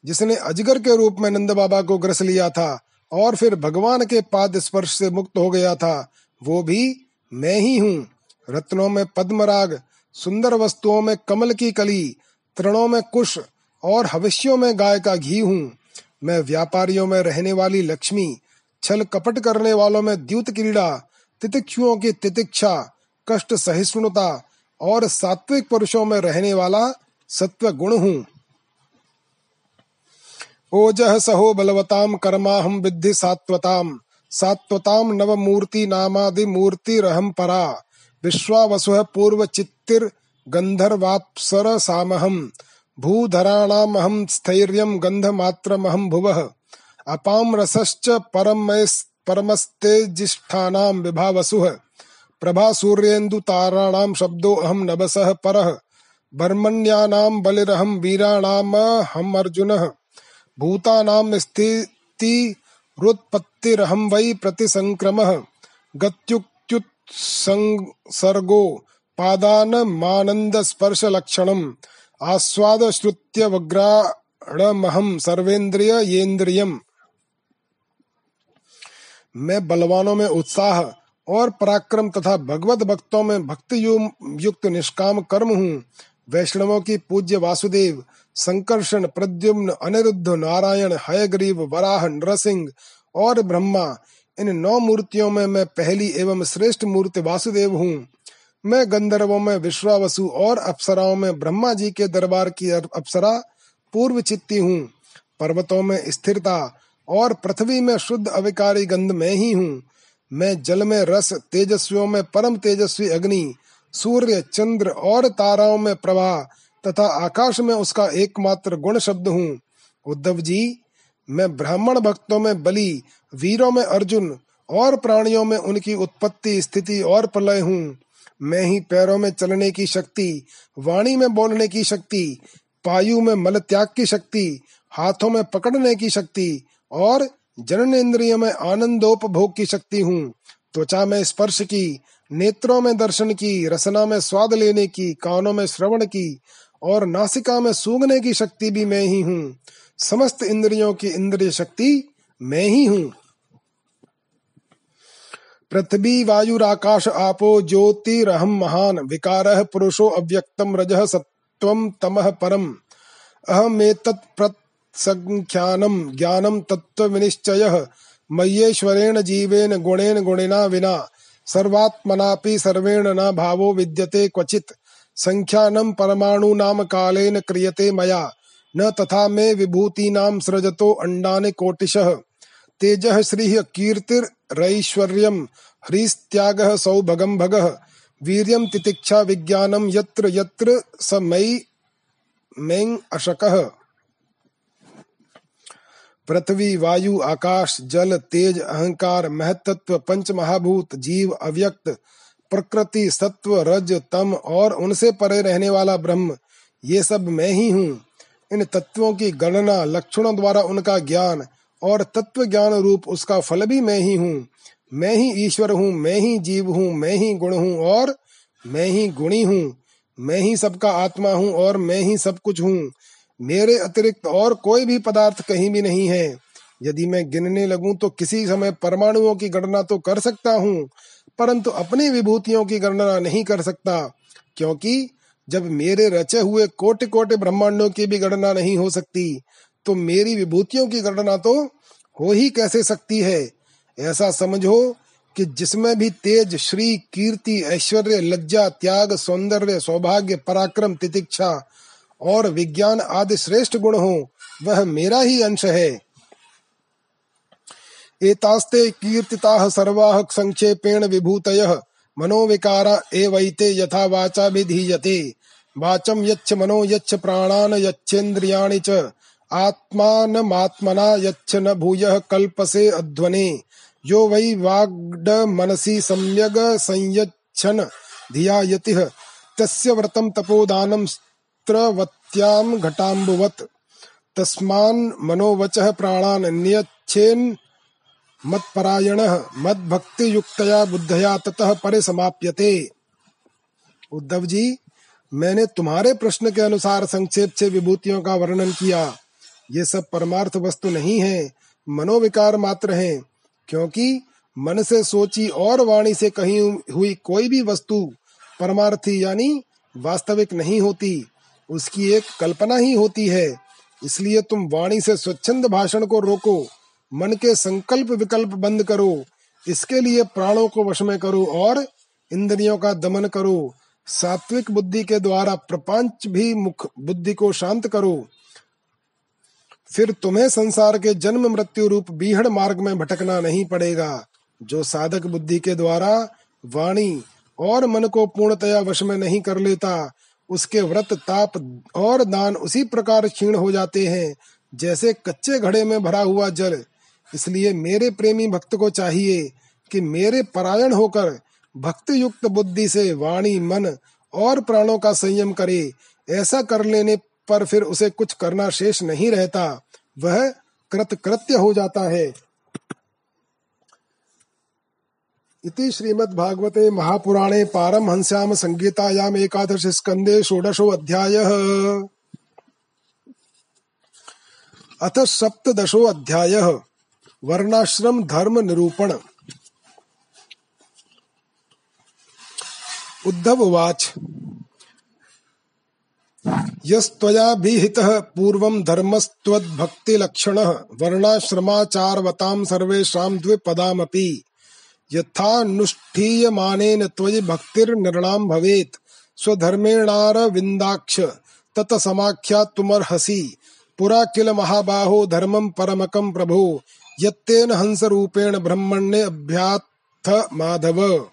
जिसने अजगर के रूप में नंद बाबा को ग्रस लिया था। और फिर भगवान के पाद स्पर्श से मुक्त हो गया था। वो भी मैं ही हूँ। रत्नों में पद्मराग, सुंदर वस्तुओं में कमल की कली तृणों में कुश और हविष्यों में गाय का घी हूँ। मैं व्यापारियों में रहने वाली लक्ष्मी, छल कपट करने वालों में द्युत क्रीड़ा, तितिक्षुओं की तितिक्षा, कष्ट सहिष्णुता और सात्विक पुरुषों में रहने वाला सत्व गुण हूँ। ओजः सहो बलवताम कर्मा हम विद्धि सात्वताम। सात्वताम नवमूर्ति नामादि मूर्ति रहम परा। विश्वावसु पूर्व चित्तिर गंधर्वाप्सर सामहम भूधराणामहम स्थैर्यम गंध मात्रमहम भुवः। अपाम रसश्च परम परमस्तेजिष्ठानाम विभावसुः प्रभा सूर्येन्दु ताराणाम शब्दो अहम नभसः परः। बर्मण्यानाम बलिरहम वीराणाम हम अर्जुनः भूतानाम स्थिति रुत्पत्तिरहम वै प्रतिसंक्रमः। गत्युक्त्युत्सर्गो पादान मानंद स्पर्श लक्षणम आस्वाद श्रुत्य वग्राणमहम सर्वेन्द्रिय येन्द्रियम। मैं बलवानों में उत्साह और पराक्रम तथा भगवत भक्तों में भक्ति युक्त निष्काम कर्म हूँ। वैष्णवों की पूज्य वासुदेव संकर्षण, प्रद्युम्न, अनिरुद्ध, नारायण, हयग्रीव, वराह, नरसिंह और ब्रह्मा। इन नौ मूर्तियों में मैं पहली एवं श्रेष्ठ मूर्ति वासुदेव हूँ। मैं गंधर्वों में विश्वावसु और अप्सराओं में ब्रह्मा जी के दरबार की अप्सरा पूर्व चित्ती हूँ। पर्वतों में स्थिरता और पृथ्वी में शुद्ध अविकारी गंध में ही हूँ। मैं जल में रस, तेजस्वियों में परम तेजस्वी अग्नि, सूर्य, चंद्र और ताराओं में प्रभा तथा आकाश में उसका एकमात्र गुण शब्द हूँ। उद्धव जी, मैं ब्राह्मण भक्तों में बलि, वीरों में अर्जुन, और प्राणियों में उनकी उत्पत्ति स्थिति और प्रलय हूँ। मैं ही पैरों में चलने की शक्ति, वाणी में बोलने की शक्ति, पायु में मल त्याग की शक्ति, हाथों में पकड़ने की शक्ति, और जनन इंद्रियों में आनंदोपभोग की शक्ति हूँ। त्वचा में स्पर्श की, नेत्रों में दर्शन की, रसना में स्वाद लेने की, कानों में श्रवण की और नासिका में सूंघने की शक्ति भी मैं ही हूँ। समस्त इंद्रियों की इंद्रिय शक्ति मैं ही हूँ। पृथ्वी वायुराकाश आपो ज्योतिरहम महान, विकार, पुरुषो, अव्यक्तम, रज सत्व तमः, परम। अहमेतत् संख्यानम ज्ञानम तत्व विनिश्चय मय्येश्वरेण जीवेन, गुणेन, गुणिना विना। सर्वात्मनापि सर्वेण न भावो विद्यते क्वचित्। संख्यानम परमाणु नाम कालेन क्रियते मया। न तथा मे विभूतीनां सृजतो अंडानि कोटिशः। तेजः श्रीः कीर्तिरैश्वर्यं, ह्रीस्त्यागः सौभगं भगः। वीर्यं तितिक्षा विज्ञानं यत्र यत्र स मयि में अशकः। पृथ्वी, वायु, आकाश, जल, तेज, अहंकार, महतत्व पंच महाभूत जीव, अव्यक्त प्रकृति, सत्व, रज, तम और उनसे परे रहने वाला ब्रह्म, ये सब मैं ही हूँ। इन तत्वों की गणना लक्षणों द्वारा उनका ज्ञान और तत्व ज्ञान रूप उसका फल भी मैं ही हूँ। मैं ही ईश्वर हूँ, मैं ही जीव हूँ, मैं ही गुण हूँ और मैं ही गुणी हूँ। मैं ही सबका आत्मा हूँ और मैं ही सब कुछ हूँ। मेरे अतिरिक्त और कोई भी पदार्थ कहीं भी नहीं है। यदि मैं गिनने लगूं तो किसी समय परमाणुओं की गणना तो कर सकता हूँ। परंतु अपनी विभूतियों की गणना नहीं कर सकता, क्योंकि जब मेरे रचे हुए कोटि कोटि ब्रह्मांडों की भी गणना नहीं हो सकती तो मेरी विभूतियों की गणना तो हो ही कैसे सकती है? ऐसा समझो कि जिसमें भी तेज श्री कीर्ति, ऐश्वर्य, लज्जा, त्याग, सौंदर्य, सौभाग्य, पराक्रम, तितिक्षा और विज्ञान आदि श्रेष्ठ गुण हो, वह मेरा ही अंश है। एतास्ते कीर्तिताः सर्वाः संक्षेपेण विभूतयः। मनोविकारा एवैते यथा वाचा विधीयते। वाचम यच्छ मनो यच्छ प्राणान यच्छेन्द्रियाणि च। आत्मानमात्मना यच्छ न भूयः कल्पसे अध्वने। यो वै वाग्ड मनसि सम्यग संयच्छन। धिया यतिः तस्य व्रतं तपोदानं स्त्रवत्यां घटाम्बुवत्। तस्मान् मनोवचः प्राणान् नियच्छेन् मत्परायण भक्ति युक्तया बुद्धया ततः परे समाप्यते उद्धव जी, मैंने तुम्हारे प्रश्न के अनुसार संक्षेप से विभूतियों का वर्णन किया। ये सब परमार्थ वस्तु नहीं है, मनोविकार मात्र हैं, क्योंकि मन से सोची और वाणी से कही हुई कोई भी वस्तु परमार्थी यानी वास्तविक नहीं होती, उसकी एक कल्पना ही होती है। इसलिए तुम वाणी से स्वच्छंद भाषण को रोको। मन के संकल्प विकल्प बंद करो। इसके लिए प्राणों को वश में करो और इंद्रियों का दमन करो। सात्विक बुद्धि के द्वारा प्रपंच भी मुख बुद्धि को शांत करो। फिर तुम्हें संसार के जन्म, मृत्यु रूप, बीहड़ मार्ग में भटकना नहीं पड़ेगा, जो साधक बुद्धि के द्वारा वाणी और मन को पूर्णतया वश में नहीं कर लेता। उसके व्रत, ताप और दान उसी प्रकार क्षीण हो जाते हैं, जैसे कच्चे घड़े में भरा हुआ जल। इसलिए मेरे प्रेमी भक्त को चाहिए कि मेरे परायण होकर भक्ति युक्त बुद्धि से वाणी, मन और प्राणों का संयम करे। ऐसा कर लेने पर फिर उसे कुछ करना शेष नहीं रहता। वह कृतकृत्य हो जाता है। इति श्रीमद्भागवते महापुराणे पारमहंस्याम संगीतायाम एकादश स्कंदे षोडशो अध्यायः। अथ सप्तदशो अध्यायः। वर्णाश्रम धर्म निरूपण। उद्धव उवाच यस्त्वयाभिहितः पूर्वं धर्मस्त्वद्भक्तिलक्षणः वर्णाश्रमाचारवतां सर्वेषां द्विपदामपि। यथानुष्ठीयमानेन त्वयि भक्तिर्नृणां भवेत्। स्वधर्मेणारविन्दाक्ष ततसमाख्यातुमर्हसि पुरा किल महाबाहो धर्मं परमकं प्रभो। यत्तेन हंसरूपेण ब्रह्मण्ये अभ्याथ माधव।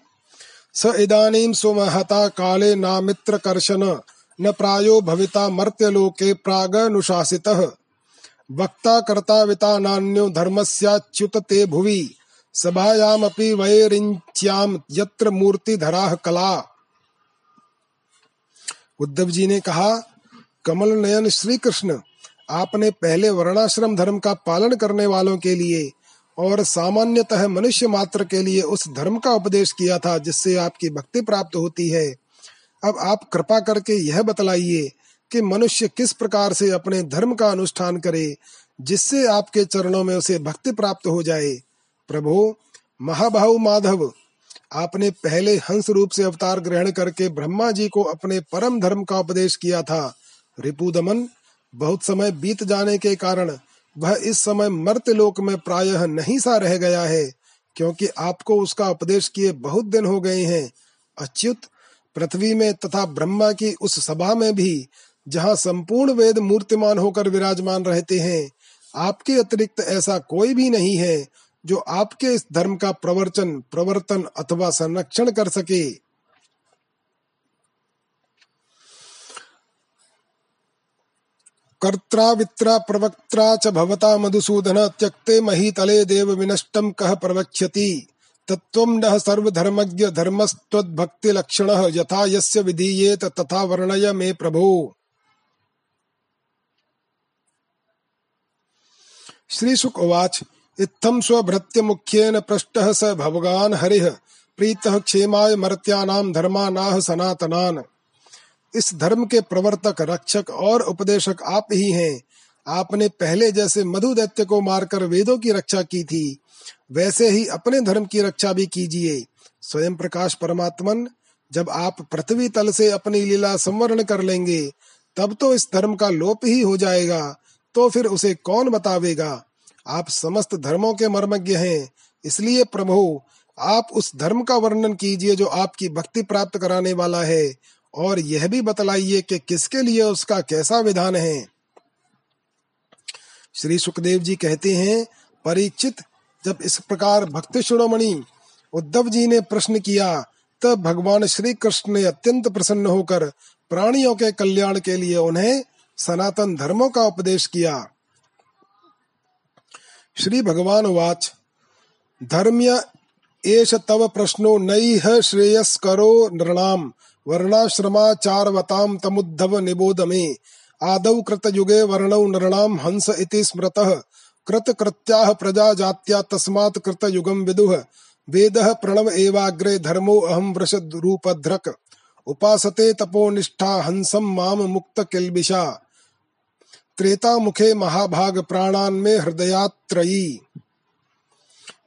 स इदानीं स्वमहता काले नामित्रकर्शन न प्रायो भविता मर्त्यलोके प्रागनुशासितः। वक्ता कर्ता विता नान्यो धर्मस्याच्युत ते भुवि, सभायामपि वैरिंच्याम यत्र मूर्तिधराः कला। उद्धव जी ने कहा कमल नयन श्री कृष्ण आपने पहले वर्णाश्रम धर्म का पालन करने वालों के लिए और सामान्यतः मनुष्य मात्र के लिए उस धर्म का उपदेश किया था, जिससे आपकी भक्ति प्राप्त होती है। अब आप कृपा करके यह बतलाइए कि मनुष्य किस प्रकार से अपने धर्म का अनुष्ठान करे, जिससे आपके चरणों में उसे भक्ति प्राप्त हो जाए। प्रभु महाभाव माधव, आपने पहले हंस रूप से अवतार ग्रहण करके ब्रह्मा जी को अपने परम धर्म का उपदेश किया था। रिपुदमन बहुत समय बीत जाने के कारण वह इस समय मर्त लोक में प्रायः नहीं सा रह गया है, क्योंकि आपको उसका उपदेश किए बहुत दिन हो गए हैं। अच्युत पृथ्वी में तथा ब्रह्मा की उस सभा में भी, जहाँ संपूर्ण वेद मूर्तिमान होकर विराजमान रहते हैं, आपके अतिरिक्त ऐसा कोई भी नहीं है जो आपके इस धर्म का प्रवर्चन प्रवर्तन अथवा संरक्षण कर सके। कर्त्रा वित्रा प्रवक्त्रा च भवता मधुसूदन त्यक्ते महीतले देव विनष्टम कह प्रवक्ष्यति। तत्त्वं नः सर्वधर्मज्ञ धर्मस्त्वद्भक्तिलक्षणः यथा यस्य विधीयेत तथा वर्णय मे प्रभो। श्रीशुक उवाच। इत्थं स्वभृत्यमुख्येन पृष्टः स भगवान् हरिः। प्रीतः क्षेमाय मर्त्यानां धर्मानाः सनातनान्। इस धर्म के प्रवर्तक, रक्षक और उपदेशक आप ही हैं। आपने पहले जैसे मधु दैत्य को मारकर वेदों की रक्षा की थी, वैसे ही अपने धर्म की रक्षा भी कीजिए। स्वयं प्रकाश परमात्मन, जब आप पृथ्वी तल से अपनी लीला संवरण कर लेंगे, तब तो इस धर्म का लोप ही हो जाएगा तो फिर उसे कौन बतावेगा? आप समस्त धर्मों के मर्मज्ञ हैं, इसलिए प्रभु, आप उस धर्म का वर्णन कीजिए जो आपकी भक्ति प्राप्त कराने वाला है और यह भी बतलाइए कि किसके लिए उसका कैसा विधान है। श्री सुखदेव जी कहते हैं, परीक्षित, जब इस प्रकार भक्ति शिरोमणि उद्धव जी ने प्रश्न किया, तब भगवान श्री कृष्ण ने अत्यंत प्रसन्न होकर प्राणियों के कल्याण के लिए उन्हें सनातन धर्मों का उपदेश किया। श्री भगवान वाच, धर्म्य एष तव प्रश्नो नैह श्रेयस्करो नृणाम वर्णाश्रमाचारवतां तमुद्धव निबोध मे आदौ कृतयुगे वर्णौ नृणाम हंस इति स्मृतः। कृतकृत्याः प्रजा जात्या तस्मात् कृतयुगं विदुः। वेदः प्रणव एवाग्रे धर्मो अहं वृषद्रूपधृक् उपासते तपोनिष्ठा हंसं माम मुक्त किल्बिषा। त्रेता मुखे महाभाग प्राणान में हृदयात्रयी।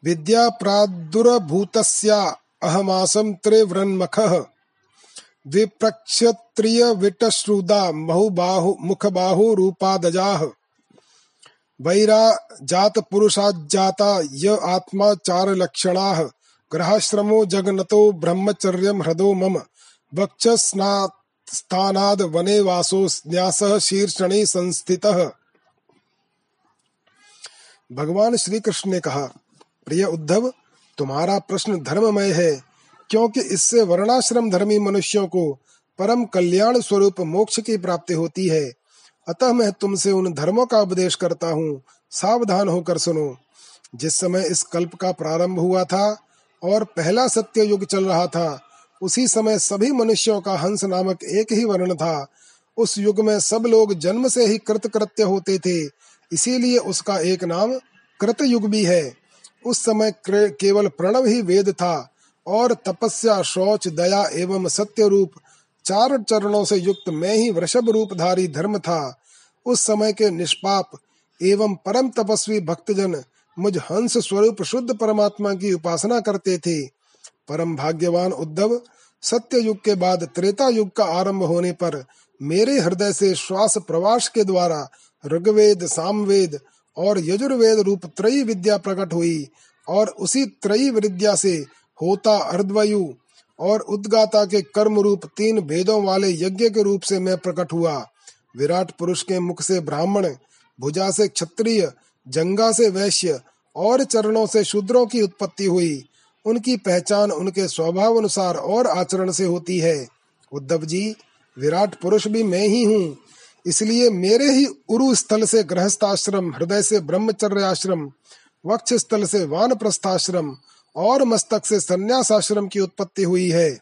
विद्या प्रादुरभूतस्या। अहमासम त्रिवृन्मखः विप्रक्षत्रिय विटश्रुदा बहुबाहु मुखबाहु रूपादजाः वैरा जात पुरुषाजाता य आत्मा चार लक्षणाः ग्रहाश्रमो जगनतो ब्रह्मचर्यम हृदो मम। वक्षस्नात् स्थानाद वने वासो न्यासः शीर्षणे संस्थितः। भगवान श्री कृष्ण ने कहा, प्रिय उद्धव, तुम्हारा प्रश्न धर्ममय है। क्योंकि इससे वर्णाश्रम धर्मी मनुष्यों को परम कल्याण स्वरूप मोक्ष की प्राप्ति होती है। अतः मैं तुमसे उन धर्मों का उपदेश करता हूँ। सावधान होकर सुनो। जिस समय इस कल्प का प्रारंभ हुआ था और पहला सत्य युग चल रहा था, उसी समय सभी मनुष्यों का हंस नामक एक ही वर्ण था। उस युग में सब लोग जन्म से ही कृत कृत्य होते थे। इसीलिए उसका एक नाम कृत युग भी है। उस समय केवल प्रणव ही वेद था। और तपस्या, शौच, दया एवं सत्य रूप चार चरणों से युक्त मैं ही वृषभ रूपधारी धर्म था। उस समय के निष्पाप एवं परम तपस्वी भक्तजन मुझ हंस स्वरूप शुद्ध परमात्मा की उपासना करते थे। परम भाग्यवान उद्धव सत्य युग के बाद त्रेता युग का आरंभ होने पर मेरे हृदय से श्वास प्रवास के द्वारा ऋग्वेद, सामवेद और यजुर्वेद रूप त्रयी विद्या प्रकट हुई और उसी त्रयी विद्या से होता अर्धवयु और उद्गाता के कर्म रूप तीन भेदों वाले यज्ञ के रूप से मैं प्रकट हुआ। विराट पुरुष के मुख से ब्राह्मण, भुजा से क्षत्रिय, जंगा से वैश्य और चरणों से शूद्रों की उत्पत्ति हुई। उनकी पहचान उनके स्वभाव अनुसार और आचरण से होती है। उद्धव जी, विराट पुरुष भी मैं ही हूँ। इसलिए मेरे ही उरु स्थल से गृहस्थाश्रम, हृदय से ब्रह्मचर्य आश्रम वक्ष स्थल से वान प्रस्थाश्रम और मस्तक से संन्यास आश्रम की उत्पत्ति हुई है।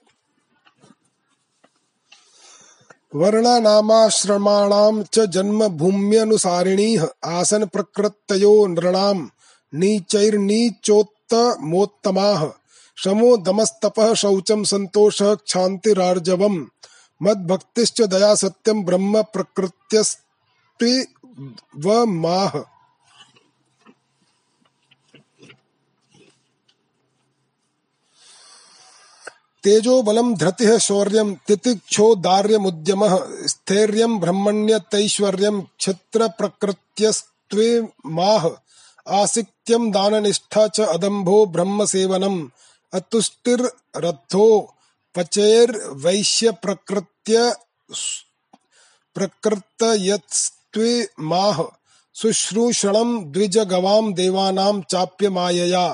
वर्णानामाश्रमाणाम च जन्म भूम्यनुसारिणी आसन प्रकृतयो नृणाम नीचैर्नीचोत्तमोत्तमाः शमो दमस्तपः शौचम संतोष क्षान्तिरार्जवम् मद्भक्तिश्च दया सत्यम ब्रह्म प्रकृत्यस्त्विवमाह तेजो बलम धृति शौर्य तितिक्षो दार्यमुद्यम स्थैर्य ब्रह्मण्यतैश्वर्यम क्षत्र प्रकृत्यस्त्विमाह आसिक्यम दान निष्ठा च अदम्भो ब्रह्म सेवनम अतुष्टिरथो पचेर वैश्य प्रकृत्य प्रकृतयत्स्त्विमाह शुश्रूषणम द्विज गवाम देवानाम चाप्य मायया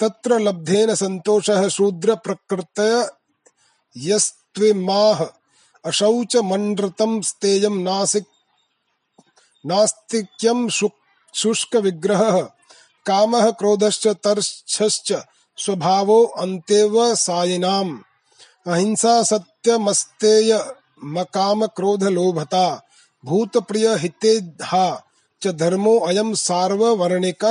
तत्र लब्धेन संतोषः शूद्र प्रकृतय यस्त्विमाह। अशौच मंड्रतम स्तेयम नासिक नास्तिक्यम शुष्क विग्रह काम क्रोधश्च तर्छश्च स्वभावो अन्तेव सायिनाम। अहिंसा सत्यमस्तेय मकाम क्रोध लोभता भूत प्रिय हितेहा च धर्मो अयम सार्ववर्णिक।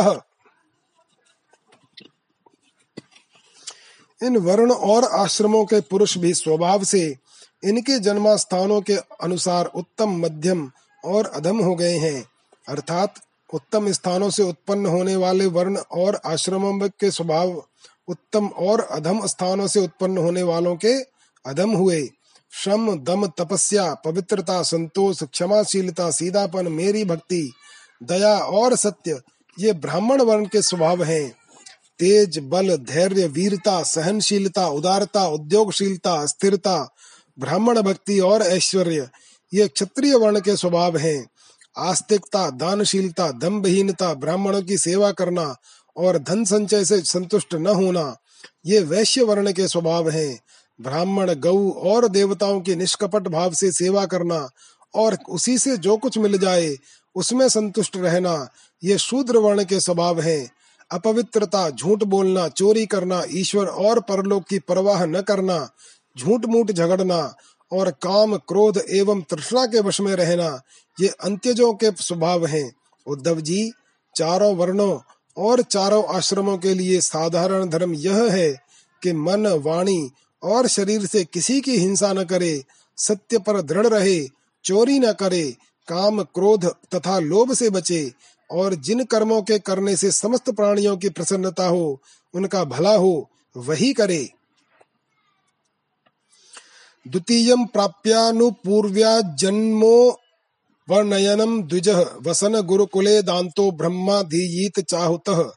इन वर्ण और आश्रमों के पुरुष भी स्वभाव से इनके जन्मा स्थानों के अनुसार उत्तम, मध्यम और अधम हो गए हैं। अर्थात उत्तम स्थानों से उत्पन्न होने वाले वर्ण और आश्रमों के स्वभाव उत्तम और अधम स्थानों से उत्पन्न होने वालों के अधम हुए। श्रम दम, तपस्या, पवित्रता, संतोष, क्षमाशीलता, सीधापन, मेरी भक्ति, दया और सत्य, ये ब्राह्मण वर्ण के स्वभाव हैं। तेज बल, धैर्य, वीरता, सहनशीलता, उदारता, उद्योगशीलता, स्थिरता, ब्राह्मण भक्ति और ऐश्वर्य, ये क्षत्रिय वर्ण के स्वभाव हैं। आस्तिकता, दानशीलता दम्भहीनता ब्राह्मणों की सेवा करना और धन संचय से संतुष्ट न होना, ये वैश्य वर्ण के स्वभाव हैं। ब्राह्मण गौ और देवताओं की निष्कपट भाव से सेवा करना और उसी से जो कुछ मिल जाए, उसमें संतुष्ट रहना, ये शूद्र वर्ण के स्वभाव हैं। अपवित्रता, झूठ बोलना, चोरी करना, ईश्वर और परलोक की परवाह न करना झूठ मूठ झगड़ना और काम, क्रोध एवं तृष्णा के वश में रहना, ये अंत्यजों के स्वभाव हैं। उद्धव जी, चारों वर्णों और चारों आश्रमों के लिए साधारण धर्म यह है कि मन, वाणी और शरीर से किसी की हिंसा न करे, सत्य पर दृढ़ रहे, चोरी न करे, काम, क्रोध तथा लोभ से बचे और जिन कर्मों के करने से समस्त प्राणियों की प्रसन्नता हो, उनका भला हो, वही करे। द्वितीय प्राप्यानुपूर्व्या जन्मो वर्णयनम द्विज वसन गुरुकुले दांतो ब्रह्मा धीयीत चाहुत।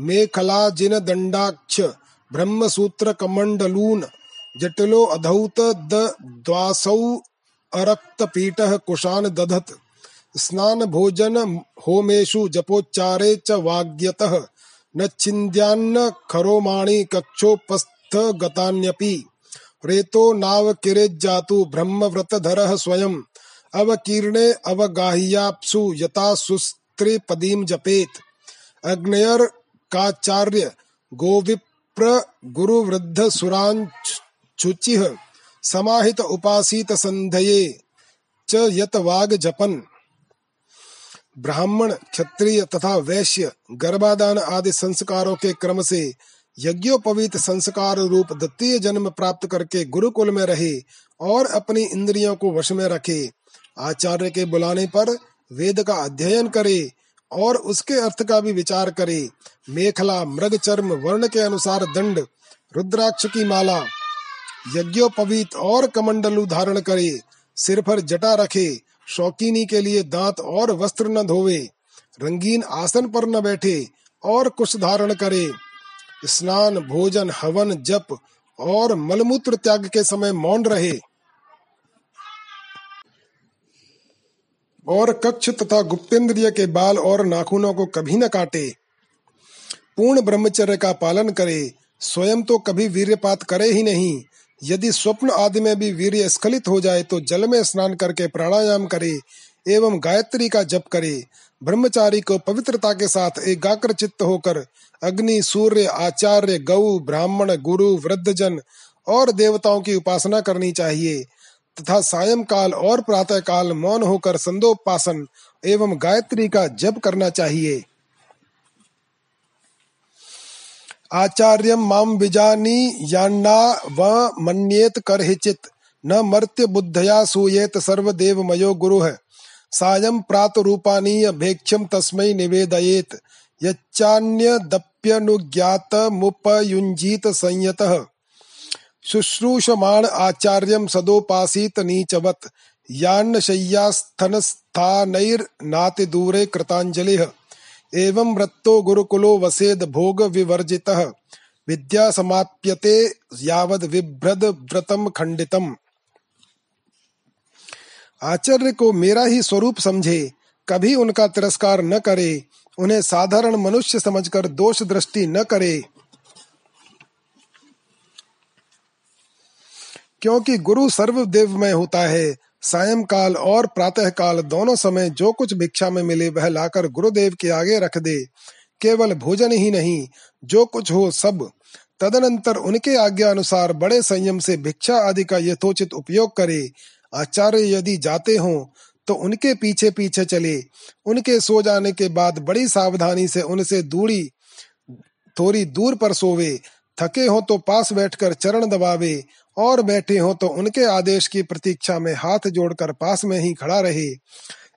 मेखला जिन दंडाक्ष ब्रह्म सूत्र कमंडलून जटिलो अधौत द्वासौ अरक्त पीठ कुशान दधत। स्नान भोजन होमेशु जपोच्चारे च वाग्यतः। न छिन्द्यान्न कक्षोपस्थ गतान्यपि रेतो नाव किरेज्जातु ब्रह्मव्रतधरः स्वयं अवकीर्णे अवगाह्याप्सु यथा जपेत। अग्नयर काचार्य गोविप्र गुरुवृद्ध सुरांचुचिः समाहित उपासित संधये च यत वाग जपन। ब्राह्मण, क्षत्रिय तथा वैश्य, गर्भाधान आदि संस्कारों के क्रम से यज्ञोपवीत संस्कार रूप दत्तीय जन्म प्राप्त करके गुरुकुल में रहे और अपनी इंद्रियों को वश में रखे, आचार्य के बुलाने पर वेद का अध्ययन करे और उसके अर्थ का भी विचार करे। मेखला मृग चर्म वर्ण के अनुसार दंड, रुद्राक्ष की माला, यज्ञोपवीत और कमंडलू धारण करे, सिर पर जटा रखे शौकीनी के लिए दांत और वस्त्र न धोवे, रंगीन आसन पर न बैठे और कुछ धारण करे। स्नान, भोजन, हवन, जप और मलमूत्र त्याग के समय मौन रहे। और कक्ष तथा गुप्तेंद्रिय के बाल और नाखूनों को कभी न काटे। पूर्ण ब्रह्मचर्य का पालन करे, स्वयं तो कभी वीर्यपात करे ही नहीं। यदि स्वप्न आदि में भी वीर्य स्खलित हो जाए तो जल में स्नान करके प्राणायाम करे एवं गायत्री का जप करे। ब्रह्मचारी को पवित्रता के साथ एकाग्र चित्त होकर अग्नि, सूर्य, आचार्य, गौ, ब्राह्मण, गुरु, वृद्धजन और देवताओं की उपासना करनी चाहिए तथा सायं काल और प्रातः काल मौन होकर संदोपासन एवं गायत्री का जप करना चाहिए। आचार्य माम विजानी यान्ना व मन्येत करहिचित न मर्त्य बुद्धया सूयेत सर्वदेवमयो गुरुः। सायं प्रात रूपानीय भेक्षम तस्मै निवेदयेत। यच्चान्यदप्यनुज्ञात मुपयुञ्जीत संयतः। शुश्रूषमाण आचार्यं सदोपासीत नीचवत्। यान्न शय्यास्थनस्थानैर्नातिदूरे कृताञ्जलिः। एवं वृत्तो गुरुकुलो वसेद भोग विवर्जितः। विद्या समाप्यते यावद विभ्रद व्रतम खंडितम आचार्य को मेरा ही स्वरूप समझे, कभी उनका तिरस्कार न करे, उन्हें साधारण मनुष्य समझकर दोष दृष्टि न करे। क्योंकि गुरु सर्वदेवमय होता है सायंकाल और प्रातः काल दोनों समय जो कुछ भिक्षा में मिले वह लाकर गुरुदेव के आगे रख दे। केवल भोजन ही नहीं, जो कुछ हो सब। तदनंतर उनके आज्ञा अनुसार बड़े संयम से भिक्षा आदि का यथोचित उपयोग करे। आचार्य यदि जाते हों तो उनके पीछे पीछे चले। उनके सो जाने के बाद बड़ी सावधानी से उनसे दूरी, थोड़ी दूर पर सोवे। थके हो तो पास बैठकर चरण दबावे। और बैठे हो तो उनके आदेश की प्रतीक्षा में हाथ जोड़कर पास में ही खड़ा रहे।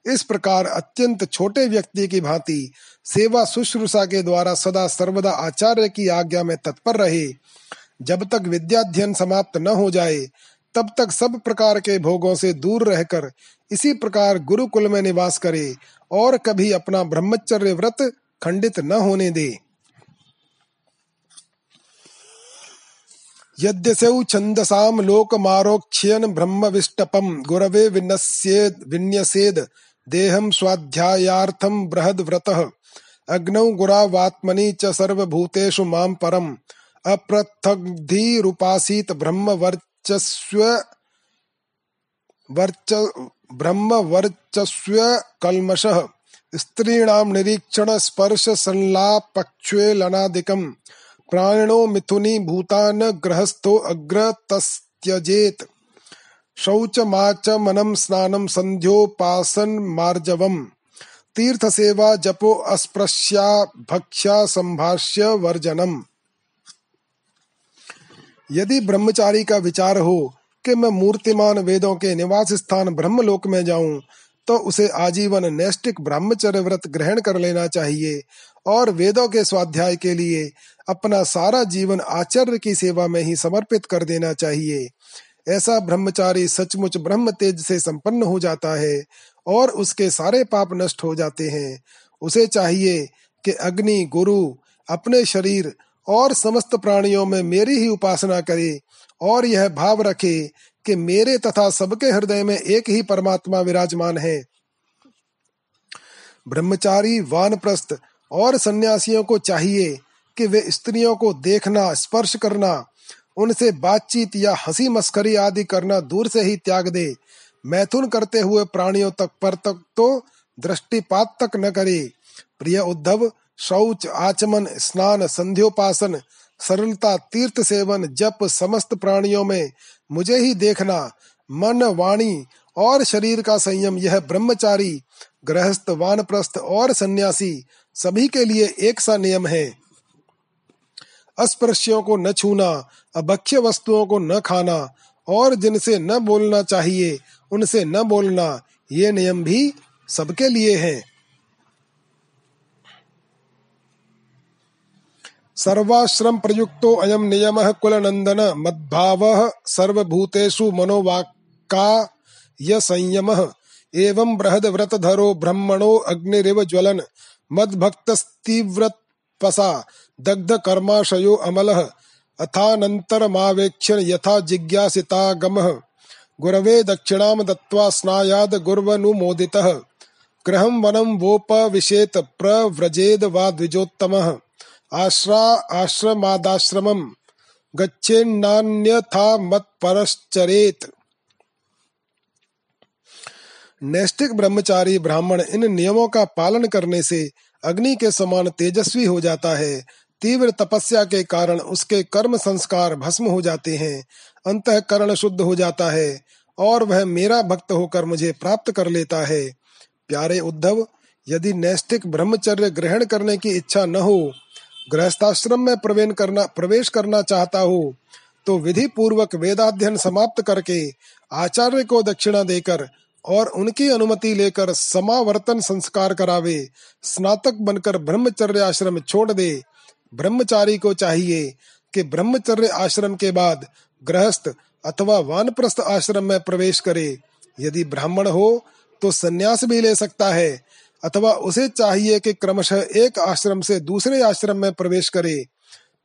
इस प्रकार अत्यंत छोटे व्यक्ति की भांति सेवा शुश्रूषा के द्वारा सदा सर्वदा आचार्य की आज्ञा में तत्पर रहे। जब तक विद्याध्ययन समाप्त न हो जाए, तब तक सब प्रकार के भोगों से दूर रहकर इसी प्रकार गुरुकुल में निवास करे और कभी अपना ब्रह्मचर्य व्रत खंडित न होने दे। यद्यसौ छन्दसां लोकमारोक्ष्यन् ब्रह्मविष्टपं गुरवे विन्यसेद्। देहं स्वाध्यायार्थं बृहद्व्रतः अग्नौ गुरावात्मनि च सर्वभूतेषु माँ परम्। अप्रथग्धिरुपासीत ब्रह्मवर्चस्व वर्च ब्रह्मवर्चस्व कल्मषः। स्त्रीणां निरीक्षण स्पर्श संलापक्ष्वेलनादिकम् प्राणिनो मिथुनी भूतान ग्रहस्थो अग्र तस्त्यजेत। शौचमाचमनं स्नानं सन्ध्योपासन मार्जवम्। तीर्थ सेवा जपो अस्पृश्या भक्ष्या संभाष्य वर्जनम। यदि ब्रह्मचारी का विचार हो कि मैं मूर्तिमान वेदों के निवास स्थान ब्रह्मलोक में जाऊँ तो उसे आजीवन नैष्टिक ब्रह्मचर्य व्रत ग्रहण कर लेना चाहिए और वेदों के स्वाध्याय के लिए अपना सारा जीवन आचार्य की सेवा में ही समर्पित कर देना चाहिए। ऐसा ब्रह्मचारी सचमुच ब्रह्म तेज से संपन्न हो जाता है और उसके सारे पाप नष्ट हो जाते हैं। उसे चाहिए कि अग्नि, गुरु, अपने शरीर और समस्त प्राणियों में मेरी ही उपासना करे और यह भाव रखे कि मेरे तथा सबके हृदय में एक ही परमात्मा विराजमान है। ब्रह्मचारी, वानप्रस्थ और सन्यासियों को चाहिए कि वे स्त्रियों को देखना, स्पर्श करना, उनसे बातचीत या हँसी मस्करी आदि करना दूर से ही त्याग दे। मैथुन करते हुए प्राणियों तक पर तक तो दृष्टिपात तक न करे। प्रिय उद्धव, शौच, आचमन, स्नान, संध्योपासन, सरलता, तीर्थ सेवन, जप समस्त प्राणियों में मुझे ही देखना। मन, वाणी और शरीर का संयम, यह ब्रह्मचारी, गृहस्थ, वानप्रस्थ और सन्यासी, सभी के लिए एक सा नियम है। अस्पृश्यों को न छूना, अभक्ष्य वस्तुओं को न खाना, और जिनसे न बोलना चाहिए, उनसे न बोलना, ये नियम भी सबके लिए हैं। सर्वाश्रम प्रयुक्तो अयम नियम कुल नंदन मद्भाव सर्वभूतेषु मनोवाक्का य संयम। एवं बृहद व्रत धरो ब्रह्मणो अग्निरिव ज्वलन मद्भक्तस्तीव्रपसा दग्ध कर्माशयो अमलः। अथानन्तरमावेक्ष्य यथा जिज्ञासितागमः गुरवे दक्षिणां दत्त्वा स्नायाद गुर्वनुमोदितः। गृहं वनं वोपविशेत प्रव्रजेद वा द्विजोत्तमः। आश्रा आश्रमादाश्रमं गच्छेन्नान्यथा मत्परश्चरेत। नैष्टिक ब्रह्मचारी ब्राह्मण इन नियमों का पालन करने से अग्नि के समान तेजस्वी हो जाता है तीव्र तपस्या के कारण उसके कर्म संस्कार भस्म हो जाते हैं, अंतकरण शुद्ध हो जाता है और वह मेरा भक्त होकर मुझे प्राप्त कर लेता है। प्यारे उद्धव, यदि नैष्टिक ब्रह्मचर्य ग्रहण करने की इच्छा न हो, गृहस्थाश्रम में प्रवेश करना प्रवेश करना चाहता हो तो विधि पूर्वक वेदाध्ययन समाप्त करके आचार्य को दक्षिणा देकर और उनकी अनुमति लेकर समावर्तन संस्कार करावे, स्नातक बनकर ब्रह्मचर्य आश्रम छोड़ दे ब्रह्मचारी को चाहिए कि ब्रह्मचर्य आश्रम के बाद गृहस्थ अथवा वानप्रस्थ आश्रम में प्रवेश करे। यदि ब्राह्मण हो तो संन्यास भी ले सकता है, अथवा उसे चाहिए कि क्रमशः एक आश्रम से दूसरे आश्रम में प्रवेश करे।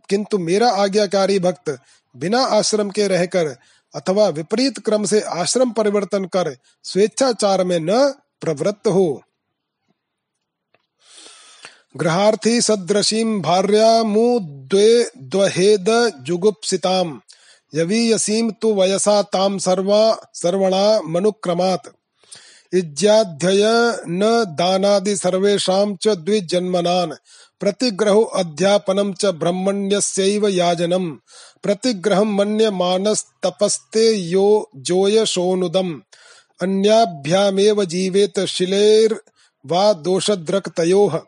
किंतु मेरा आज्ञाकारी भक्त बिना आश्रम के रहकर अथवा विपरीत क्रम से आश्रम परिवर्तन कर स्वेच्छाचार में न प्रवृत्त हो। ग्रहार्थी सदृशीम भार्यामुद्वेद जुगुप्सिताम। यवीयसीम तु वयसा ताम सर्वा, सर्वणा मनुक्रमात्। इज्याध्ययन दानादि सर्वेषां च द्विजन्मनान्। प्रतिग्रहो अध्यापनं च ब्रह्मण्यस्यैव याजनम्। प्रतिग्रहं मन्यमानस्तपस्ते यो जोयशोनुदम्। अन्याभ्यामेव जीवेत शिलेर्वा दोषद्रक्तयोः।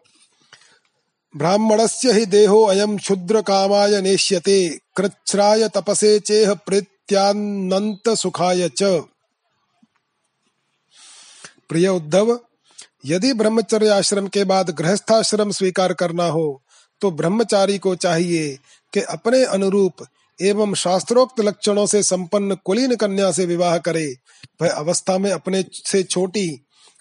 ब्राह्मणस्य हि देहो अयं क्षुद्रकामाय नेष्यते, कृच्छ्राय तपसे चेह प्रीत्यानंत सुखाय च। प्रिय उद्धव, यदि ब्रह्मचर्य आश्रम के बाद गृहस्थाश्रम स्वीकार करना हो तो ब्रह्मचारी को चाहिए कि अपने अनुरूप एवं शास्त्रोक्त लक्षणों से संपन्न कुलीन कन्या से विवाह करे। वह अवस्था में अपने से छोटी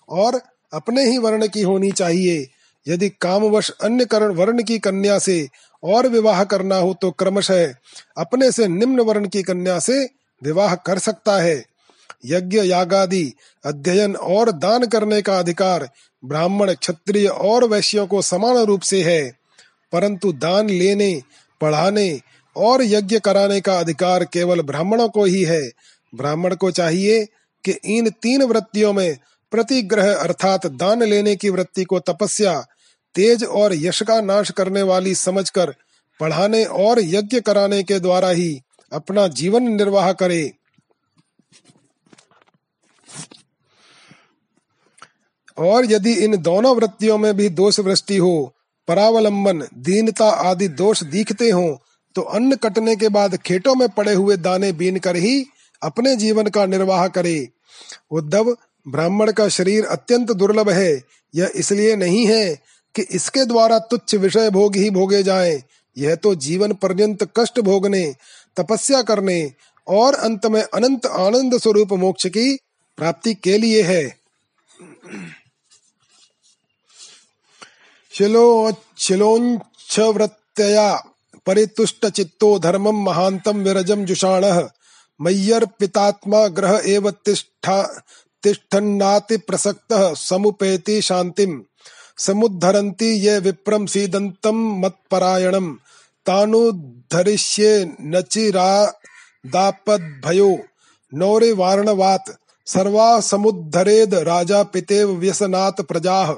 और अपने ही वर्ण की होनी चाहिए। यदि कामवश अन्य करण वर्ण की कन्या से और विवाह करना हो तो क्रमशः अपने से निम्न वर्ण की कन्या से विवाह कर सकता है। यज्ञ, यागादि, अध्ययन और दान करने का अधिकार ब्राह्मण, क्षत्रिय और वैश्यों को समान रूप से है। परंतु दान लेने, पढ़ाने और यज्ञ कराने का अधिकार केवल ब्राह्मणों को ही है। ब्राह्मण को चाहिए कि इन तीन वृत्तियों में प्रतिग्रह अर्थात दान लेने की वृत्ति को तपस्या, तेज और यश का नाश करने वाली समझकर पढ़ाने और यज्ञ कराने के द्वारा ही अपना जीवन निर्वाह करे। और यदि इन दोनों वृत्तियों में भी दोष वृष्टि हो, परावलंबन, दीनता आदि दोष दिखते हो तो अन्न कटने के बाद खेतों में पड़े हुए दाने बीन कर ही अपने जीवन का निर्वाह करे। उद्धव ब्राह्मण का शरीर अत्यंत दुर्लभ है, यह इसलिए नहीं है कि इसके द्वारा तुच्छ विषय भोग ही भोगे जाएँ। यह तो जीवन पर्यंत कष्ट भोगने, तपस्या करने और अंत में अनंत आनंद स्वरूप मोक्ष की प्राप्ति के लिए है। शिलोच्छवृत्तया परितुष्टचित्तो धर्मं महान्तं विरजं जुषाणः, मय्यर्पितात्मा ग्रह एव तिष्ठन्नाति प्रसक्तः समुपेति शान्तिम्। समुद्धरन्ति ये विप्रम सीदन्तं मत्परायणम्। तानुद्धरिष्ये नचिरादापद्भयो। नौरे वारणवात्। सर्वा समुद्धरेद राजा पितेव व्यसनात् प्रजाः।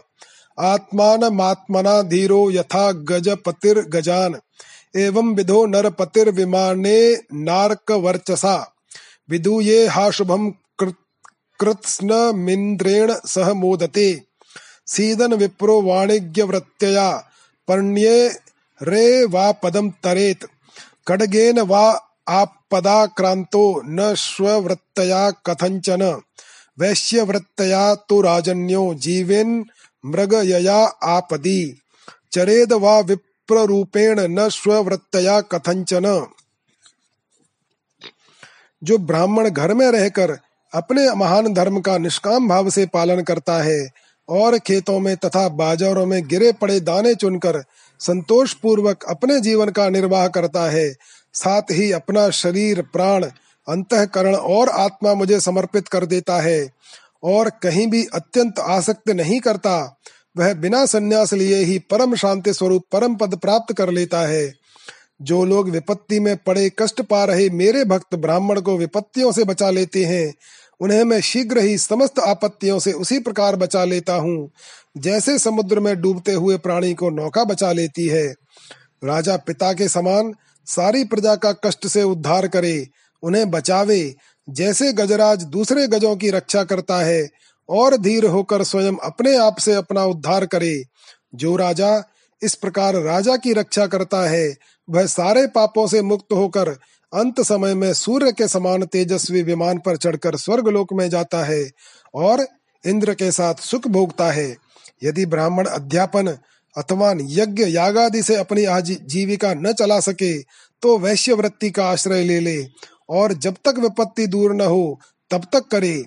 आत्मानमात्मना धीरो यथा गजपतिर्गजान्। एवं विधो नरपतिर्विमाने नार्कवर्चसा। विदूये हा शुभम कृत्स्नमिन्द्रेण सह मोदते। सीदन विप्रो वाणिज्य वृत्तया, पर्ण्ये रे वा पदम तरेत। खड्गेन वा आपदाक्रांतो न स्ववृत्तया कथंचन वैश्यवृत्तया तो राजन्यो जीवेन मृगयया आपदी। चरेद वा विप्ररूपेण न स्ववृत्तया कथंचन जो ब्राह्मण घर में रहकर अपने महान धर्म का निष्काम भाव से पालन करता है और खेतों में तथा बाजारों में गिरे पड़े दाने चुनकर संतोष पूर्वक अपने जीवन का निर्वाह करता है। साथ ही अपना शरीर, प्राण, अंतकरण और आत्मा मुझे समर्पित कर देता है और कहीं भी अत्यंत आसक्त नहीं करता। वह बिना संन्यास लिए ही परम शांति स्वरूप, परम पद प्राप्त कर लेता है। जो लोग विपत्ति में पड़े कष्ट पा रहे मेरे भक्त ब्राह्मण को विपत्तियों से बचा लेते हैं उन्हें मैं शीघ्र ही समस्त आपत्तियों से उसी प्रकार बचा लेता हूँ। जैसे समुद्र में डूबते हुए प्राणी को नौका बचा लेती है। राजा पिता के समान सारी प्रजा का कष्ट से उद्धार करे, उन्हें बचावे, जैसे गजराज दूसरे गजों की रक्षा करता है, और धीर होकर स्वयं अपने आप से अपना उद्धार करे। जो राजा इस प्रकार राजा की रक्षा करता है, वह सारे पापों से मुक्त होकर अंत समय में सूर्य के समान तेजस्वी विमान पर चढ़कर स्वर्ग लोक में जाता है और इंद्र के साथ सुख भोगता है। यदि ब्राह्मण अध्यापन अथवा यज्ञ यागादि से अपनी जीविका न चला सके तो वैश्य वृत्ति का आश्रय ले ले और जब तक विपत्ति दूर न हो, तब तक करे।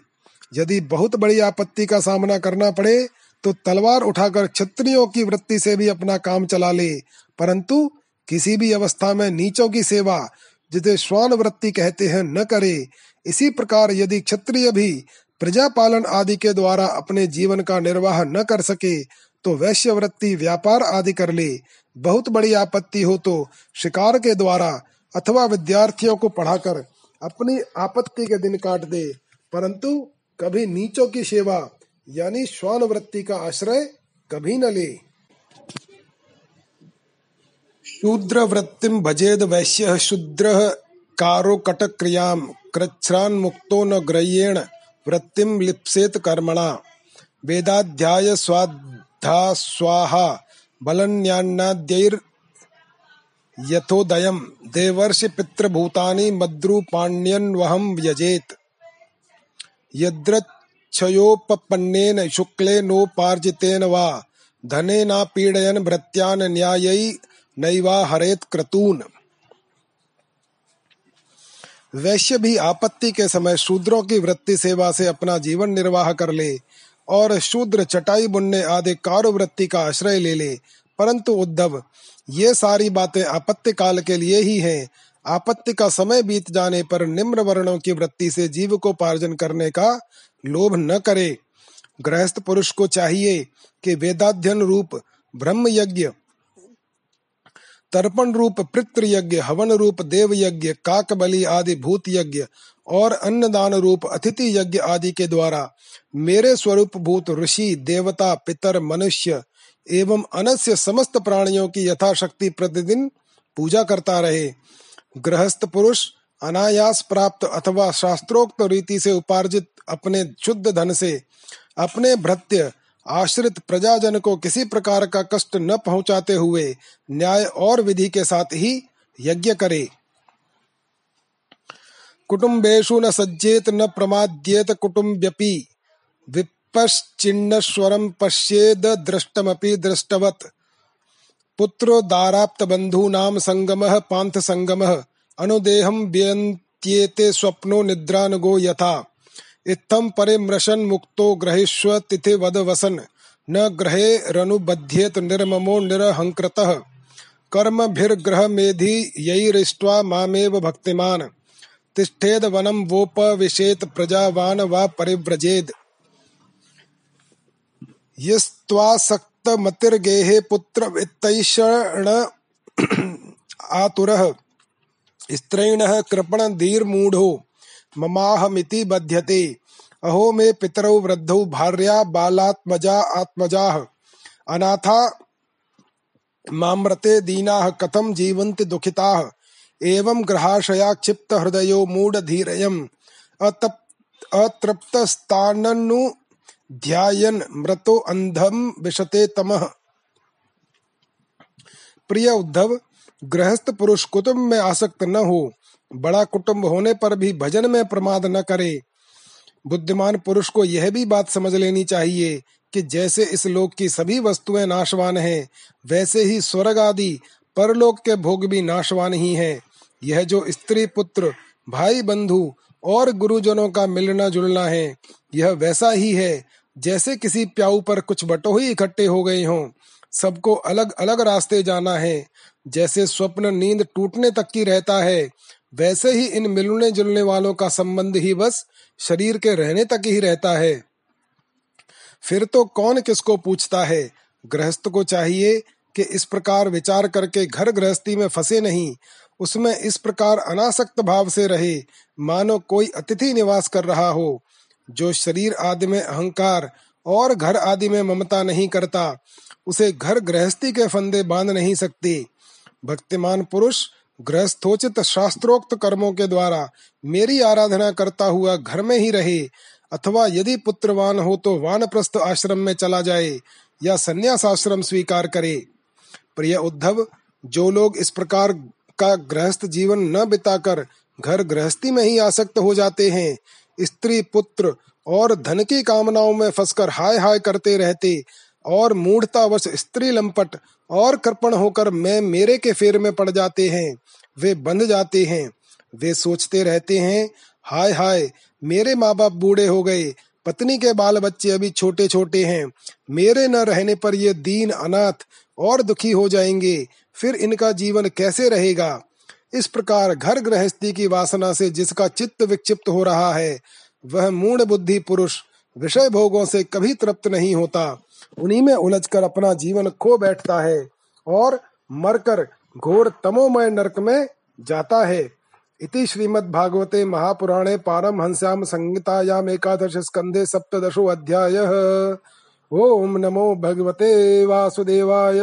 यदि बहुत बड़ी आपत्ति का सामना करना पड़े तो तलवार उठाकर क्षत्रियों की वृत्ति से भी अपना काम चला ले, परंतु किसी भी अवस्था में नीचों की सेवा जिसे श्वान वृत्ति कहते हैं, न करे। इसी प्रकार यदि क्षत्रिय भी प्रजा पालन आदि के द्वारा अपने जीवन का निर्वाह न कर सके तो वैश्य वृत्ति व्यापार आदि कर ले। बहुत बड़ी आपत्ति हो तो शिकार के द्वारा अथवा विद्यार्थियों को पढ़ाकर अपनी आपत्ति के दिन काट दे। परंतु कभी नीचों की सेवा, यानी श्वान वृत्ति का आश्रय, कभी न ले। शूद्र वृत्तिम भजेद वैश्य शूद्र कारो कटक्रियाम, कृच्छ्रान मुक्तो न ग्रह्येण, वृत्तिम लिप्सेत कर्मणा। वेदाध्याय स्वाधा स्वाहा बलन्यान्नाद्यैर् यथोदयम् देवर्षि पितृभूतानि मद्रूपाण्यन्वहं व्यजेत। यद्रच्छयोपपन्नेन शुक्लेनोपार्जितेन वा, धनेनापीडयन् भृत्यान् न्यायै नैवा हरेत क्रतून। वैश्य भी आपत्ति के समय शूद्रों की वृत्ति सेवा से अपना जीवन निर्वाह कर ले और शूद्र चटाई बुनने आदि कार वृत्ति का आश्रय ले ले। परंतु उद्धव, ये सारी बातें आपत्ति काल के लिए ही हैं। आपत्ति का समय बीत जाने पर निम्न वर्णों की वृत्ति से जीव को पार्जन करने का लोभ न करे। गृहस्थ पुरुष को चाहिए कि वेदाध्यन रूप ब्रह्म यज्ञ तर्पण रूप पितृ यज्ञ हवन रूप देव यज्ञ काक बलि आदि भूत यज्ञ और अन्नदान रूप अतिथि यज्ञ आदि के द्वारा मेरे स्वरूप भूत ऋषि, देवता, पितर, मनुष्य एवं अनस्य समस्त प्राणियों की यथाशक्ति प्रतिदिन पूजा करता रहे। गृहस्थ पुरुष, अनायास प्राप्त अथवा शास्त्रोक्त रीति से उपार्जित अपने शुद्ध धन से अपने भृत्य आश्रित प्रजाजन को किसी प्रकार का कष्ट न पहुंचाते हुए न्याय और विधि के साथ ही यज्ञ करे। कुटुम्बेशु न सज्जेत, न प्रमाद्येत कुटुम्ब्यपि विपश्चिन्नस्वरं पश्येद दृष्टमपि दृष्टवत् पुत्रो दाराप्त बंधूनाम संगमः पांथ संगमः। अनुदेहम व्यन्त्येते स्वप्नो निद्रानुगो यथा। इत्थम परे मृशन मुक्तो ग्रहिष्व तिथि वद वसन न ग्रहे रनुबध्येत निर्ममो निरहंकृतः कर्म भिर्ग्रह मेधि यैरिष्ट्वा मामेव भक्तिमान। तिष्ठेद वनम वोपविशेत प्रजावान वा परिव्रजेद। तप्त मतिर्गेहे पुत्र वित्तैषण आतुरः। स्त्रैणः कृपण धीर मूढ़ो ममाहमिति बध्यते। अहो मे पितरौ वृद्धौ भार्या बालात्मजा आत्मजाः। अनाथा मामृते दीनाः कथं जीवन्ति दुखिताः। एवं ग्रहाशया क्षिप्त हृदयो मूढ़धीरयम्। अतप अतृप्तस्ताननु ध्यायन मृतो अंधम विशते तमः। प्रिय उद्धव, गृहस्थ पुरुष कुटुंब में आसक्त न हो। बड़ा कुटुंब होने पर भी भजन में प्रमाद न करे बुद्धिमान पुरुष को यह भी बात समझ लेनी चाहिए कि जैसे इस लोक की सभी वस्तुएँ नाशवान हैं, वैसे ही स्वर्ग आदि परलोक के भोग भी नाशवान ही हैं। यह जो स्त्री पुत्र भाई बंधु और गुरुजनों का मिलना जुलना है यह वैसा ही है जैसे किसी प्याऊ पर कुछ बटोही इकट्ठे हो गए हों सबको अलग अलग रास्ते जाना है जैसे स्वप्न नींद टूटने तक की रहता है वैसे ही इन मिलने जुलने वालों का संबंध ही बस शरीर के रहने तक ही रहता है। फिर तो कौन किसको पूछता है? गृहस्थ को चाहिए कि इस प्रकार विचार करके घर गृहस्थी में फंसे नहीं। उसमें इस प्रकार अनासक्त भाव से रहे, मानो कोई अतिथि निवास कर रहा हो, जो शरीर आदि में अहंकार और घर आदि में ममता नहीं करता, उसे घर गृहस्थी के फंदे बाँध नहीं सकते। भक्तिमान पुरुष गृहस्थोचित शास्त्रोक्त कर्मों के द्वारा मेरी आराधना करता हुआ घर में ही रहे, अथवा यदि पुत्रवान हो तो वानप्रस्थ आश्रम में चला जाए या संन्यास आश्रम स्वीकार करे। प्रिय उद्धव, जो लोग इस प्रकार का गृहस्थ जीवन न बिताकर घर गृहस्थी में ही आसक्त हो जाते हैं, स्त्री पुत्र और धन की कामनाओं में फंसकर हाय हाय करते रहते और मूढ़तावश स्त्री लंपट और कृपण होकर मैं मेरे के फेर में पड़ जाते हैं, वे बंध जाते हैं। वे सोचते रहते हैं, हाय हाय, मेरे माँ बाप बूढ़े हो गए, पत्नी के बाल बच्चे अभी छोटे छोटे हैं, मेरे न रहने पर ये दीन अनाथ और दुखी हो जाएँगे, फिर इनका जीवन कैसे रहेगा? इस प्रकार घर गृहस्थी की वासना से जिसका चित्त विक्षिप्त हो रहा है, वह मूढ़ बुद्धि पुरुष विषय भोगों से कभी तृप्त नहीं होता। उन्हीं में उलझकर अपना जीवन खो बैठता है और मरकर घोर तमोमय नरक में जाता है। इति श्रीमद्भागवते महापुराणे पारमहंस्याम संहितायाम एकादश स्कंदे सप्तदशो अध्याय। ओम नमो भगवते वासुदेवाय।